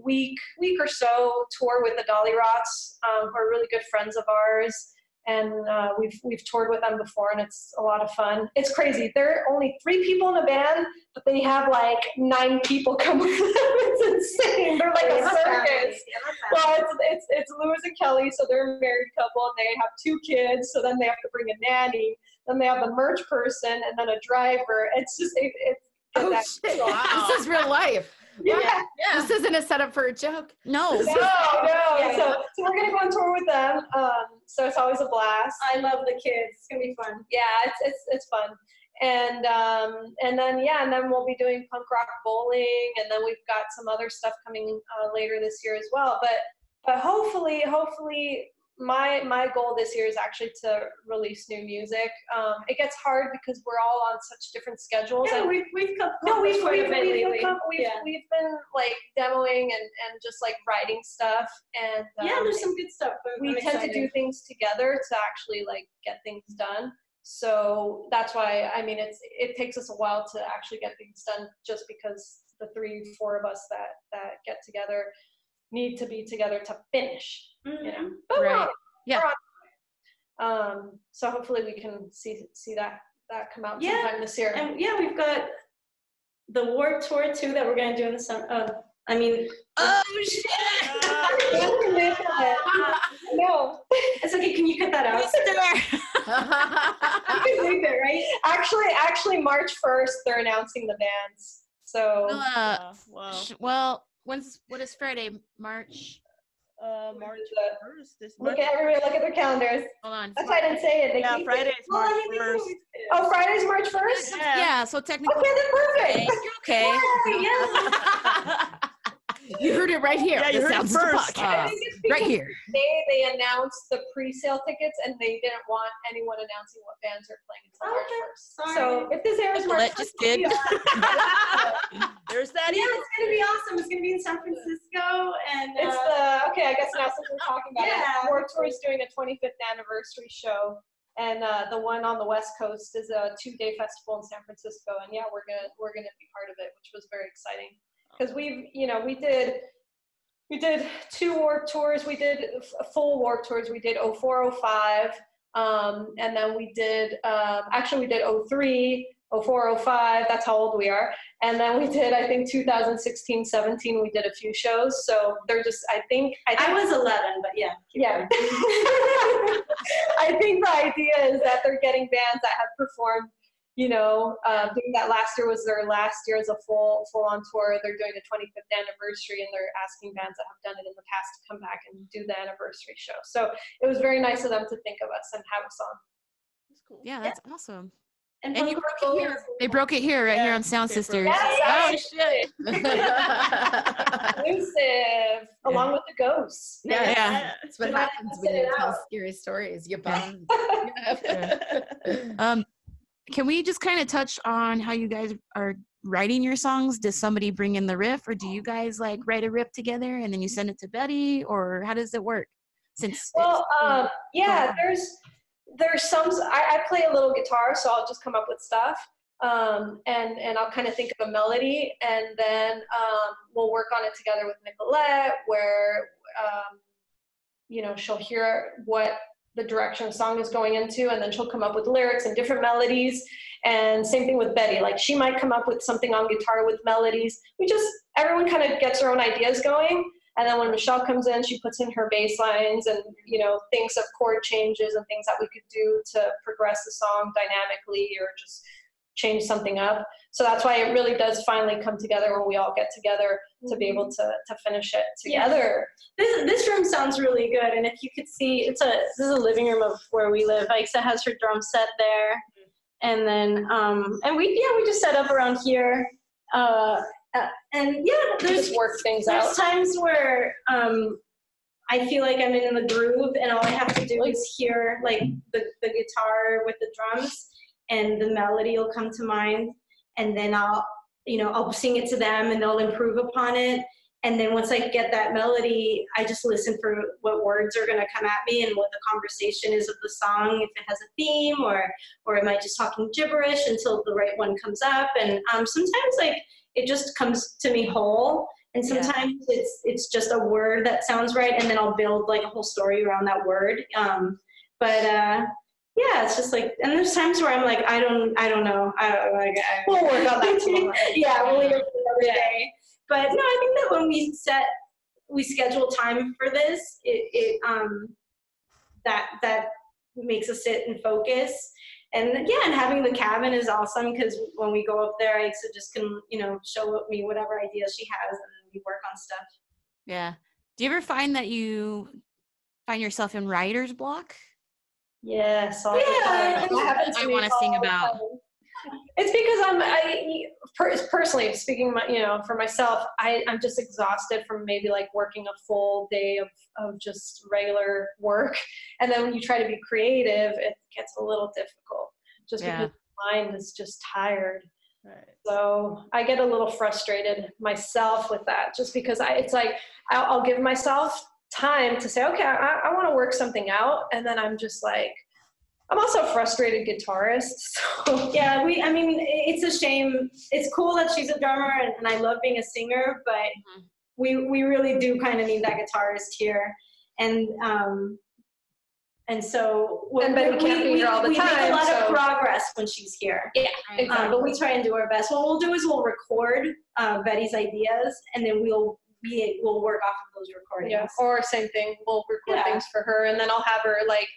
week week or so tour with the Dollyrots, um, who are really good friends of ours, and uh, we've we've toured with them before, and it's a lot of fun. It's crazy. There are only three people in the band, but they have like nine people [LAUGHS] come with them. It's insane. They're like Yeah, a circus. fabulous. Yeah, that's Well, it's, it's it's Luis and Kelly, so they're a married couple, and they have two kids. So then they have to bring a nanny. Then they have the merch person, and then a driver. It's just it, it's oh shit Wow. this is real life yeah. this isn't a setup for a joke no. No, no. Yeah, so, so we're gonna go on tour with them. Um, so it's always a blast. I love the kids. It's gonna be fun. Yeah, it's it's it's fun. And um, and then yeah, and then we'll be doing punk rock bowling, and then we've got some other stuff coming uh, later this year as well. But but hopefully, hopefully, my my goal this year is actually to release new music. Um, it gets hard because we're all on such different schedules. Yeah, and we've we've come no, we've we've, we've, lately. become, we've, yeah. we've been like demoing and, and just like writing stuff and yeah, um, there's some good stuff. We I'm tend to do things together to actually like get things done so that's why i mean it's it takes us a while to actually get things done just because the three four of us that that get together need to be together to finish you know Mhm. but we're Right. Yeah. We're um so hopefully we can see see that that come out Yeah, sometime this year And yeah, we've got the Warped Tour too that we're gonna do in the summer. Uh, I mean, Oh shit! [LAUGHS] no it's okay. Can you cut that out? [LAUGHS] You can leave it, right? actually actually march 1st they're announcing the bands so Uh, Uh, wow. sh- well, when's what is Friday? March. Uh, March first. This look March. at everybody look at their calendars Hold on. that's why i didn't say it they Yeah, keep it. Well, March mean, they can first. always fit it. Oh, Friday's March 1st? Yeah. Yeah. So technically, Okay, then perfect. you're okay. Yeah, yeah. [LAUGHS] [LAUGHS] you heard it right here Yeah, you The heard it Sounds of the first. I Podcast. think it's right here They, they announced the pre-sale tickets and they didn't want anyone announcing what bands are playing until March Okay, 1st. sorry. So if this airs Well, March it just 1st, did. be. [LAUGHS] There's that. yeah, it's gonna be awesome. It's gonna be in San Francisco, and It's uh, the, okay, I guess now since we're talking about Yeah. it, Warped Tour is doing a 25th anniversary show and uh, the one on the West Coast is a two-day festival in San Francisco. And yeah, we're gonna we're gonna be part of it, which was very exciting because we've you know we did we did two Warped Tours. We did f- full Warped Tours. We did 0405 um, and then we did um, actually we did 03 0405 that's how old we are. And then we did i think 2016 17 we did a few shows. So they're just i think i, think, I was 11, but yeah. yeah. [LAUGHS] i think the idea is that they're getting bands that have performed you know, uh, doing that last year was their last year as a full full on tour. They're doing a 25th anniversary, and they're asking bands that have done it in the past to come back and do the anniversary show. So it was very nice of them to think of us and have us on. That's cool. Yeah, that's awesome. And, And you broke it here. They broke it here, right here on Sound they Sisters. Yes, oh shit! [LAUGHS] Exclusive, along with the ghosts. Yeah. yeah. That's what You might have happens when you tell out. scary stories. You bond. [LAUGHS] [LAUGHS] Um, can we just kind of touch on how you guys are writing your songs? Does somebody bring in the riff, or do you guys like write a riff together and then you send it to Betty, or how does it work? Since Well, um, yeah, there's there's some. I, I play a little guitar, so I'll just come up with stuff, um, and and I'll kind of think of a melody, and then um, we'll work on it together with Nicolette, where um, you know she'll hear what the direction the song is going into, and then she'll come up with lyrics and different melodies. And same thing with Betty. Like she might come up with something on guitar with melodies. We just everyone kind of gets their own ideas going. And then when Michelle comes in, she puts in her bass lines and you know thinks of chord changes and things that we could do to progress the song dynamically or just change something up. So that's why it really does finally come together when we all get together to be able to to finish it Yeah. together. This this room sounds really good, and if you could see, it's a this is a living room of where we live. Aixa has her drum set there, and then um and we yeah we just set up around here, uh, uh and yeah there's Just work things there's out. times where um I feel like I'm in the groove, and all I have to do is hear like the the guitar with the drums, and the melody will come to mind, and then I'll you know I'll sing it to them, and they'll improve upon it. And then once I get that melody, I just listen for what words are going to come at me and what the conversation is of the song, if it has a theme, or or am I just talking gibberish until the right one comes up? And um, sometimes like it just comes to me whole, and Yeah. sometimes it's it's just a word that sounds right, and then I'll build like a whole story around that word. Um, but uh, yeah, it's just like, and there's times where I'm like, I don't, I don't know, I don't like. I, We'll work on that [LAUGHS] tomorrow. yeah, we'll work another Yeah. day. But no, I think that when we set, we schedule time for this, it, it um, that that makes us sit and focus. And yeah, and having the cabin is awesome because when we go up there, I just can you know show me whatever ideas she has, and we work on stuff. yeah. Do you ever find that you find yourself in writer's block? Yes, Yeah, time. and- I wanna sing about- It's because I'm I per, personally speaking, my, you know, for myself, I I'm just exhausted from maybe like working a full day of of just regular work, and then when you try to be creative, it gets a little difficult, just Yeah. because my mind is just tired. Right. So I get a little frustrated myself with that, just because I, it's like I'll, I'll give myself time to say, okay, I, I want to work something out, and then I'm just like, I'm also a frustrated guitarist, [LAUGHS] so Yeah, we. I mean, it's a shame. It's cool that she's a drummer, and, and I love being a singer, but Mhm. we we really do kind of need that guitarist here, and um, and so And Betty we, can't be here all the we make time, a lot so- of progress when she's here. Yeah, exactly. Um, but we try and do our best. What we'll do is we'll record uh, Betty's ideas, and then we'll we will work off of those recordings. yeah, or same thing, we'll record Yeah. things for her, and then I'll have her like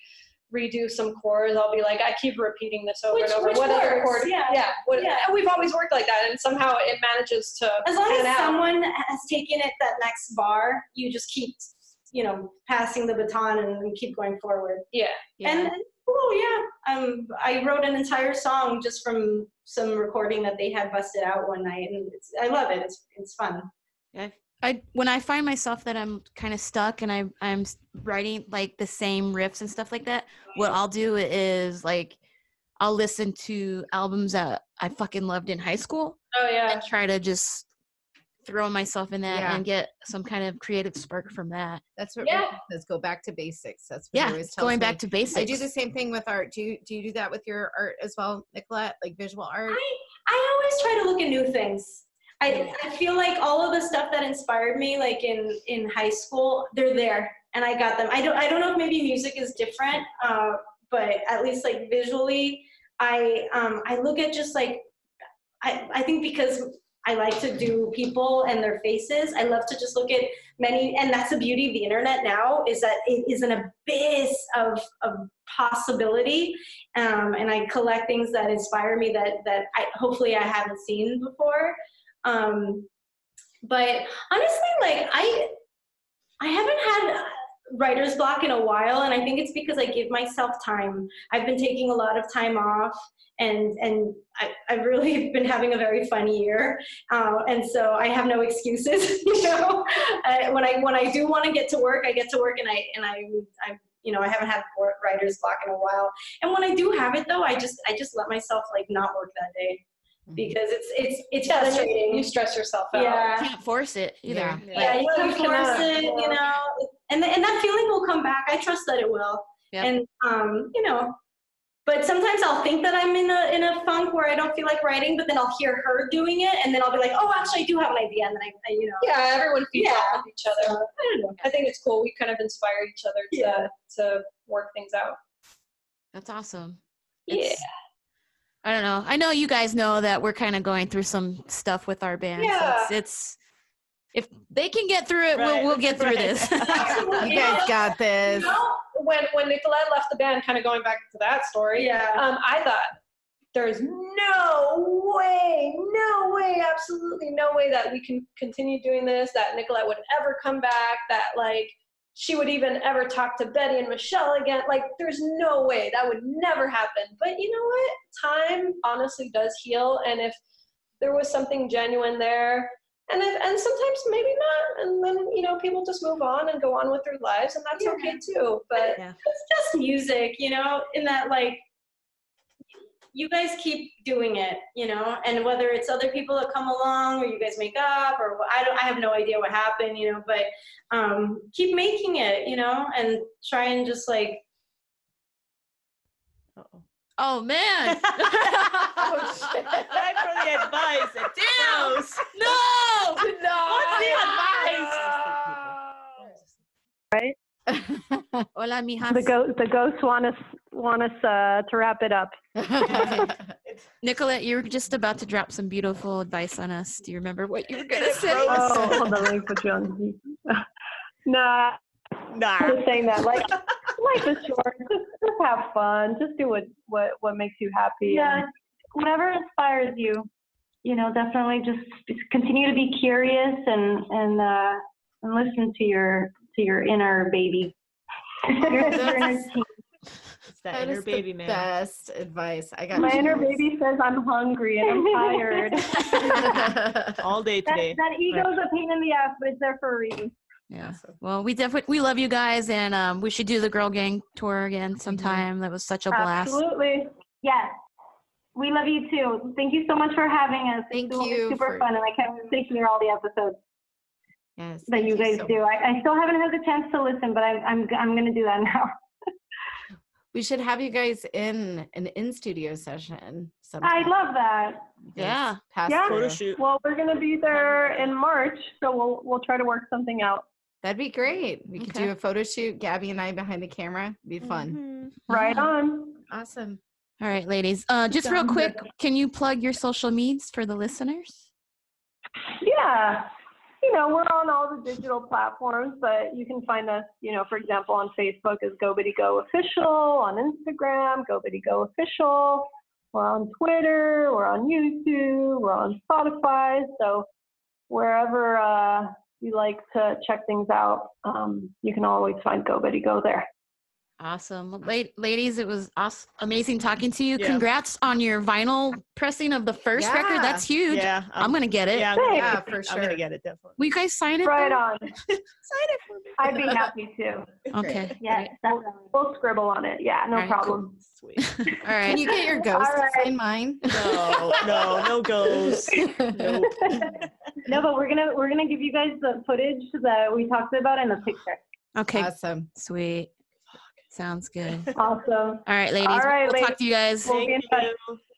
redo some chords. I'll be like, I keep repeating this over Which- and over. which what other chord? yeah. yeah. What, Yeah. And we've always worked like that, and somehow it manages to As long pan as out. someone has taken it that next bar, you just keep you know passing the baton and keep going forward. yeah. Yeah. And oh yeah, um, I wrote an entire song just from some recording that they had busted out one night, and it's, I love it. It's it's fun. I when I find myself that I'm kind of stuck and I I'm writing like the same riffs and stuff like that, what I'll do is like I'll listen to albums that I fucking loved in high school Oh yeah. and try to just throw myself in that Yeah. and get some kind of creative spark from that. That's what Yeah. Ricky says. Go back to basics. That's what he Yeah, always tells going me. back to basics. I do the same thing with art. Do you do you do that with your art as well, Nicolette? Like visual art? I, I always try to look at new things. I, I feel like all of the stuff that inspired me, like in, in high school, they're there and I got them. I don't I don't know if maybe music is different, uh, but at least like visually, I um, I look at just like I, I think because I like to do people and their faces, I love to just look at many and that's the beauty of the internet now is that it is an abyss of, of possibility um, and I collect things that inspire me that that I hopefully I haven't seen before. Um, but honestly, like I I haven't had writer's block in a while, and I think it's because I give myself time. I've been taking a lot of time off, and and I, I've really [LAUGHS] been having a very fun year, uh, and so I have no excuses. [LAUGHS] You know, uh, when I when I do want to get to work, I get to work, and I and I I you know I haven't had writer's block in a while. And when I do have it though, I just I just let myself like not work that day because it's it's it's Yeah, frustrating. you stress yourself out. yeah. You can't force it either. Yeah. Yeah, you Well, can you force it, you know, and and that feeling will come back. I trust that it will. Yep. And um, you know, but sometimes I'll think that I'm in a in a funk where I don't feel like writing, but then I'll hear her doing it, and then I'll be like, oh, actually, I do have an idea, and then I, I you know, Yeah, everyone feeds Yeah. off of each other. I don't know. I think it's cool. We kind of inspire each other to Yeah. to work things out. That's awesome. Yeah. It's- I don't know. I know you guys know that we're kind of going through some stuff with our band. so Yeah. it's, it's if they can get through it, Right, we'll we'll get through right. this. [LAUGHS] You guys got this. You know, when when Nicolette left the band, kind of going back to that story, Yeah. um, I thought there's no way, no way, absolutely no way that we can continue doing this. That Nicolette would ever come back. That like she would even ever talk to Betty and Michelle again. Like there's no way that would never happen. But you know what? Time honestly does heal, and if there was something genuine there. And if, and sometimes maybe not, and then you know people just move on and go on with their lives, and that's Yeah. okay too. But Yeah. it's just music, you know, in that like you guys keep doing it, you know, and whether it's other people that come along or you guys make up or I don't I have no idea what happened, you know, but um keep making it, you know, and try and just like Uh-oh. oh man. [LAUGHS] oh [LAUGHS] shit! Time for the advice. Damn! Gross. [LAUGHS] no. What's the advice? Hola, mijas. The ghost, the ghosts want us want us uh, to wrap it up. [LAUGHS] Nicolette, you were just about to drop some beautiful advice on us. Do you remember what you were gonna [LAUGHS] say? gross. Oh, hold on, let me [LAUGHS] put you on. nah, Nah. I'm just saying that. Like, life is short. Just, just have fun. Just do what what what makes you happy. Yeah, whatever inspires you. You know, definitely just continue to be curious and and uh, and listen to your to your inner baby. Your, your [LAUGHS] inner teen. It's that, That inner is baby the man. best advice. I got My inner chills. baby says I'm hungry and I'm tired. [LAUGHS] All day today. that ego's a pain in the ass, but it's there for a reason. Yeah. Well, we definitely we love you guys, and um, we should do the Girl Gang tour again sometime. That was such a blast. Absolutely. Yes. We love you too. Thank you so much for having us. Thank it's you super for- fun, and I can't wait to hear all the episodes yes, that you guys so do. I, I still haven't had the chance to listen, but I, I'm I'm gonna do that now. [LAUGHS] We should have you guys in an in studio session. Sometime. I love that. Yes, Yeah. pass Yeah. Photo shoot. Well, we're gonna be there in March, so we'll we'll try to work something out. That'd be great. We could do a photo shoot. Gabby and I behind the camera. Be fun. Mm-hmm. Right on. Awesome. All right, ladies. Uh, just real quick, can you plug your social medias for the listeners? Yeah. You know, we're on all the digital platforms, but you can find us, you know, for example, on Facebook as Go Betty Go Official, on Instagram, Go Betty Go Official. We're on Twitter, we're on YouTube, we're on Spotify. So wherever uh, you like to check things out, um, you can always find Go Betty Go there. Awesome. La- ladies, it was awesome. amazing talking to you. Yeah. Congrats on your vinyl pressing of the first record. That's huge. Yeah, I'm, um, going to get it. Yeah, I'm gonna, Yeah, get it. for I'm gonna get it definitely. Will you guys sign it? Right though? on. [LAUGHS] Sign it for me. I'd be happy [LAUGHS] to. Okay. Yes, definitely. We'll scribble on it. Yeah, no All right, cool. problem. Sweet. [LAUGHS] All right. Can you get your ghost All to right. sign mine? No, no, no goes. Nope. no, but we're gonna we're gonna give you guys the footage that we talked about and the picture. Okay. Awesome. Sweet. Sounds good. Awesome. All right, ladies. All right, we'll ladies. talk to you guys. We'll be in touch.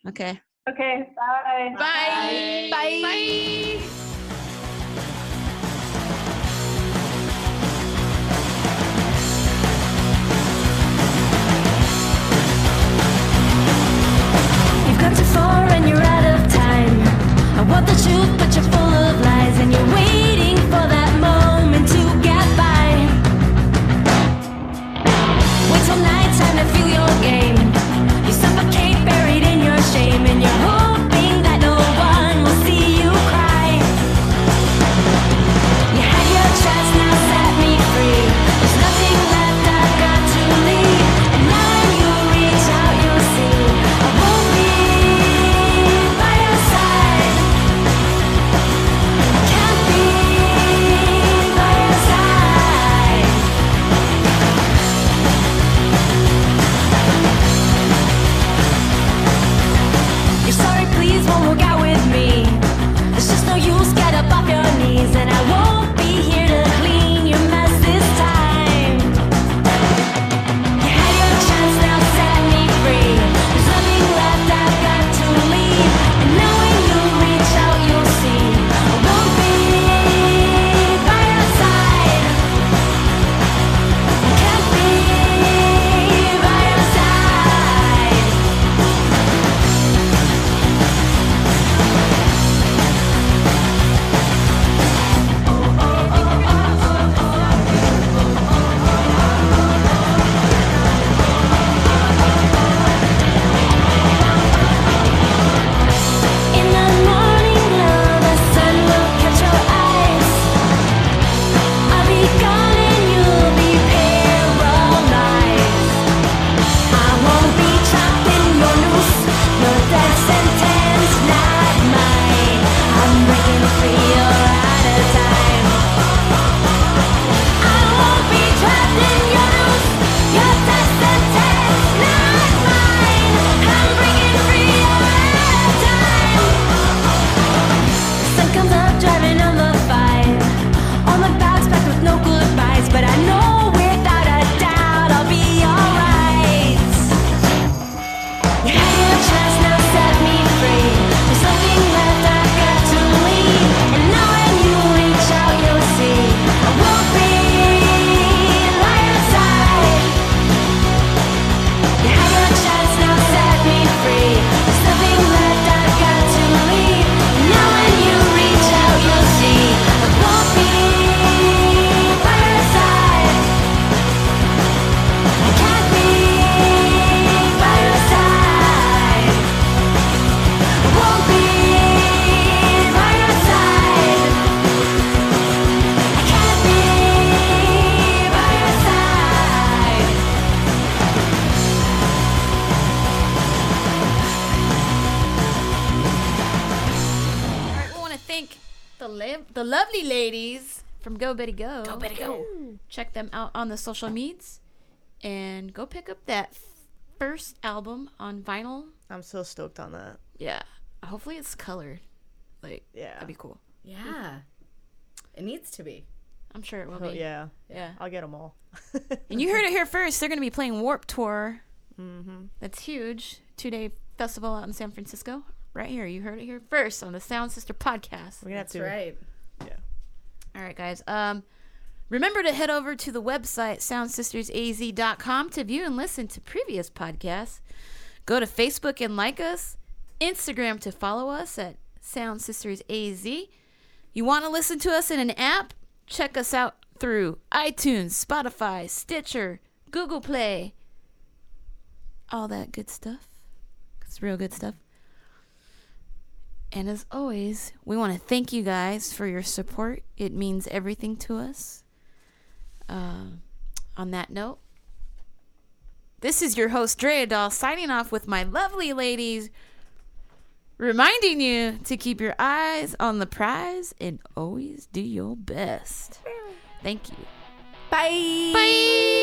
Okay. Okay. Bye. Bye. Bye. Bye. You've gone too far and you're out of time. I want the truth, but you're the social medias and go pick up that first album on vinyl. I'm so stoked on that. Yeah. Hopefully it's colored. Like, Yeah. that'd be cool. Yeah. It needs to be. I'm sure it will Oh, be. yeah. Yeah. I'll get them all. [LAUGHS] And you heard it here first. They're going to be playing Warped Tour. Mm-hmm. That's huge. Two day festival out in San Francisco. Right here. You heard it here first on the Sound Sister podcast. We're gonna have That's to. right. Yeah. All right, guys. Um, remember to head over to the website soundsistersaz.com to view and listen to previous podcasts. Go to Facebook and like us. Instagram to follow us at Sound Sisters AZ. You want to listen to us in an app? Check us out through iTunes, Spotify, Stitcher, Google Play, all that good stuff. It's real good stuff. And as always, we want to thank you guys for your support. It means everything to us. Uh, on that note, This is your host, Drea Doll, signing off with my lovely ladies, reminding you to keep your eyes on the prize and always do your best. Thank you. Bye. Bye.